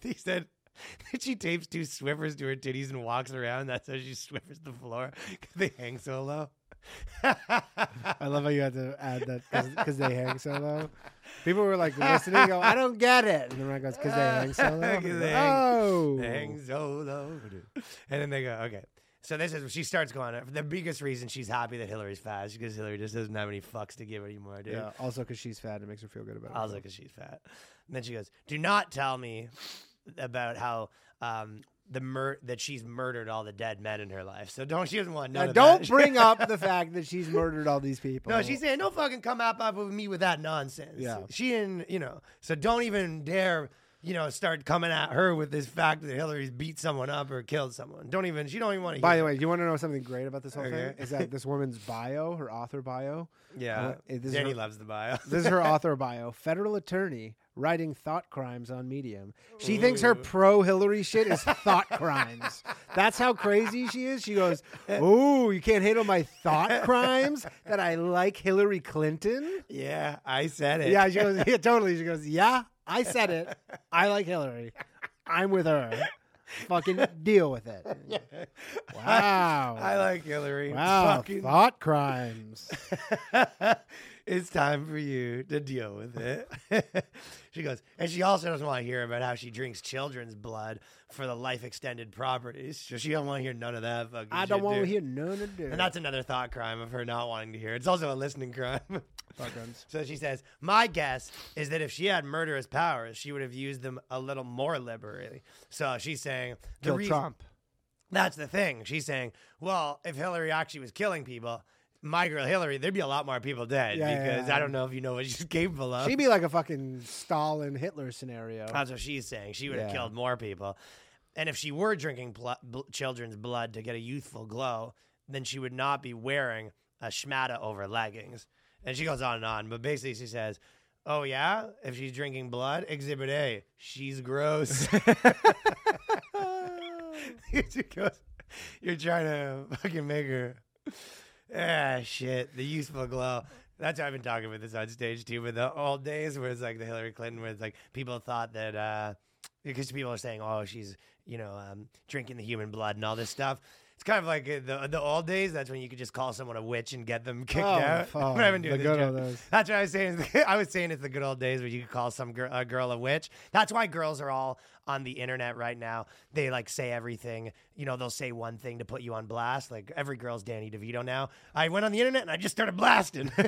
Speaker 2: he said she tapes two Swiffers to her titties and walks around. That's how she Swiffers the floor because they hang so low.
Speaker 3: I love how you had to add that because they hang so low. People were like listening, go, "I don't get it," and then I goes, "Because they hang so low."
Speaker 2: they hang-
Speaker 3: oh,
Speaker 2: They hang so low. And then they go, okay. So this is she starts going. The biggest reason she's happy that Hillary's fat is because Hillary just doesn't have any fucks to give anymore, dude.
Speaker 3: yeah. Also, because she's fat, it makes her feel good about it.
Speaker 2: Also because she's fat. And then she goes, "Do not tell me about how um, the mur- that she's murdered all the dead men in her life. So don't she doesn't want none
Speaker 3: Now, don't bring up the fact that she's murdered all these people.
Speaker 2: No, she's saying don't fucking come up up with me with that nonsense.
Speaker 3: Yeah.
Speaker 2: She and you know, so don't even dare, you know, start coming at her with this fact that Hillary's beat someone up or killed someone. Don't even she don't even want to
Speaker 3: By the way, do you want to know something great about this whole
Speaker 2: Okay.
Speaker 3: thing? Is that this woman's bio, her author bio?
Speaker 2: Yeah.
Speaker 3: Uh, her-
Speaker 2: loves the bio.
Speaker 3: This is her author bio. Federal attorney writing thought crimes on Medium. She thinks her pro Hillary shit is thought crimes. That's how crazy she is. She goes, "Oh, you can't hate on my thought crimes that I like Hillary Clinton."
Speaker 2: yeah, I said it.
Speaker 3: Yeah, she goes, "Yeah, totally." She goes, "Yeah, I said it. I like Hillary. I'm with her. Fucking deal with it." Wow.
Speaker 2: I like Hillary.
Speaker 3: Wow,
Speaker 2: Fucking-
Speaker 3: thought crimes.
Speaker 2: it's time for you to deal with it. she goes, and she also doesn't want to hear about how she drinks children's blood for the life extended properties. So she don't want to hear none of that fucking
Speaker 3: I don't want to hear none of that.
Speaker 2: And that's another thought crime of her not wanting to hear. It's also a listening crime.
Speaker 3: Thought crimes.
Speaker 2: so she says, My guess is that if she had murderous powers, she would have used them a little more liberally. So she's saying the
Speaker 3: Kill
Speaker 2: reason
Speaker 3: Trump.
Speaker 2: that's the thing. She's saying, Well, if Hillary actually was killing people, my girl Hillary, there'd be a lot more people dead
Speaker 3: Yeah, yeah,
Speaker 2: because
Speaker 3: yeah.
Speaker 2: I don't know if you know what she's capable of.
Speaker 3: She'd be like a fucking Stalin Hitler scenario.
Speaker 2: That's what she's saying. She would have
Speaker 3: Yeah.
Speaker 2: killed more people. And if she were drinking pl- bl- children's blood to get a youthful glow, then she would not be wearing a schmata over leggings. And she goes on and on. But basically, she says, Oh, yeah? If she's drinking blood, exhibit A, she's gross. she goes, You're trying to fucking make her. Ah, shit. The youthful glow. That's why I've been talking about this on stage too. But the old days where it's like the Hillary Clinton, where it's like people thought that uh, because people are saying, "Oh, she's you know um, drinking the human blood and all this stuff." It's kind of like uh, the the old days. That's when you could just call someone a witch and get them kicked
Speaker 3: Oh,
Speaker 2: out. But I've been doing
Speaker 3: The good old days.
Speaker 2: That's what I was saying. I was saying it's the good old days where you could call some girl, a girl a witch. That's why girls are all on the internet right now. They like say everything. You know, they'll say one thing to put you on blast. Like every girl's Danny DeVito now. I went on the internet and I just started blasting.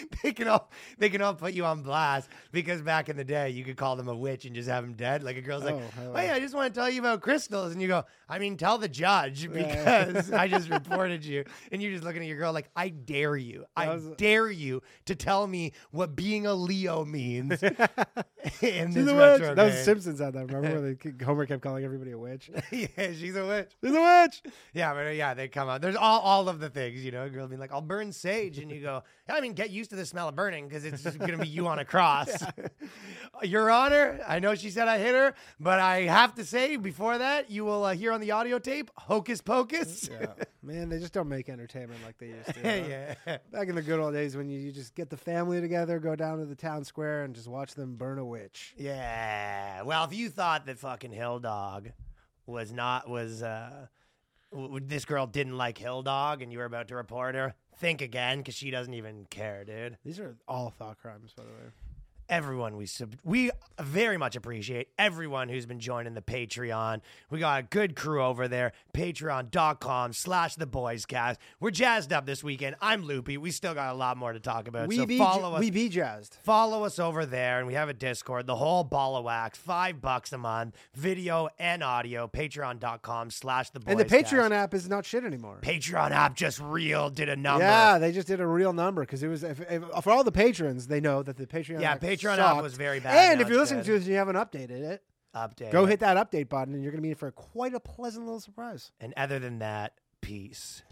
Speaker 2: Yeah. they can all they can all put you on blast because back in the day you could call them a witch and just have them dead. Like a girl's like,
Speaker 3: Oh,
Speaker 2: "Oh yeah, I just want to tell you about crystals," and you go, "I mean, tell the judge because I just reported you," and you're just looking at your girl like, "I dare you, I
Speaker 3: was-
Speaker 2: dare you to tell me what being a Leo means." in
Speaker 3: She's
Speaker 2: this
Speaker 3: a witch.
Speaker 2: retro
Speaker 3: That was. Simpsons had that. Remember where they, Homer kept calling everybody a witch?
Speaker 2: yeah, she's a witch.
Speaker 3: She's a witch.
Speaker 2: Yeah, but uh, yeah, they come out. There's all, all of the things, you know. A girl being like, "I'll burn sage," and you go, "I mean, get used to the smell of burning because it's gonna be you on a cross." Your Honor, I know she said I hit her, but I have to say before that, you will uh, hear on the audio tape, "Hocus Pocus."
Speaker 3: Yeah. Man, they just don't make entertainment like they used to. huh?
Speaker 2: yeah.
Speaker 3: Back in the good old days when you, you just get the family together, go down to the town square, and just watch them burn a witch.
Speaker 2: Yeah. Well, if you thought that fucking Hill Dog was not was uh w- this girl didn't like Hill Dog and you were about to report her, think again because she doesn't even care, dude.
Speaker 3: These are all thought crimes, by the way.
Speaker 2: Everyone we sub- we very much appreciate everyone who's been joining the patreon we got a good crew over there patreon.com slash the boys cast we're jazzed up this weekend i'm loopy we still got a lot more to talk about
Speaker 3: We
Speaker 2: so
Speaker 3: be
Speaker 2: follow us
Speaker 3: we be jazzed.
Speaker 2: Follow us over there, and we have a Discord, the whole ball of wax, five bucks a month, video and audio, patreon.com slash the boys.
Speaker 3: And the Patreon
Speaker 2: Cast.
Speaker 3: app is not shit anymore.
Speaker 2: Patreon app just real did a number.
Speaker 3: Yeah, they just did a real number because it was if, if, for all the patrons. They know that the Patreon.
Speaker 2: Yeah,
Speaker 3: app
Speaker 2: Patreon app was very bad,
Speaker 3: And
Speaker 2: now
Speaker 3: if you're listening
Speaker 2: good.
Speaker 3: to this and you haven't updated it,
Speaker 2: update.
Speaker 3: Go hit that update button, and you're gonna be in for quite a pleasant little surprise.
Speaker 2: And other than that, peace.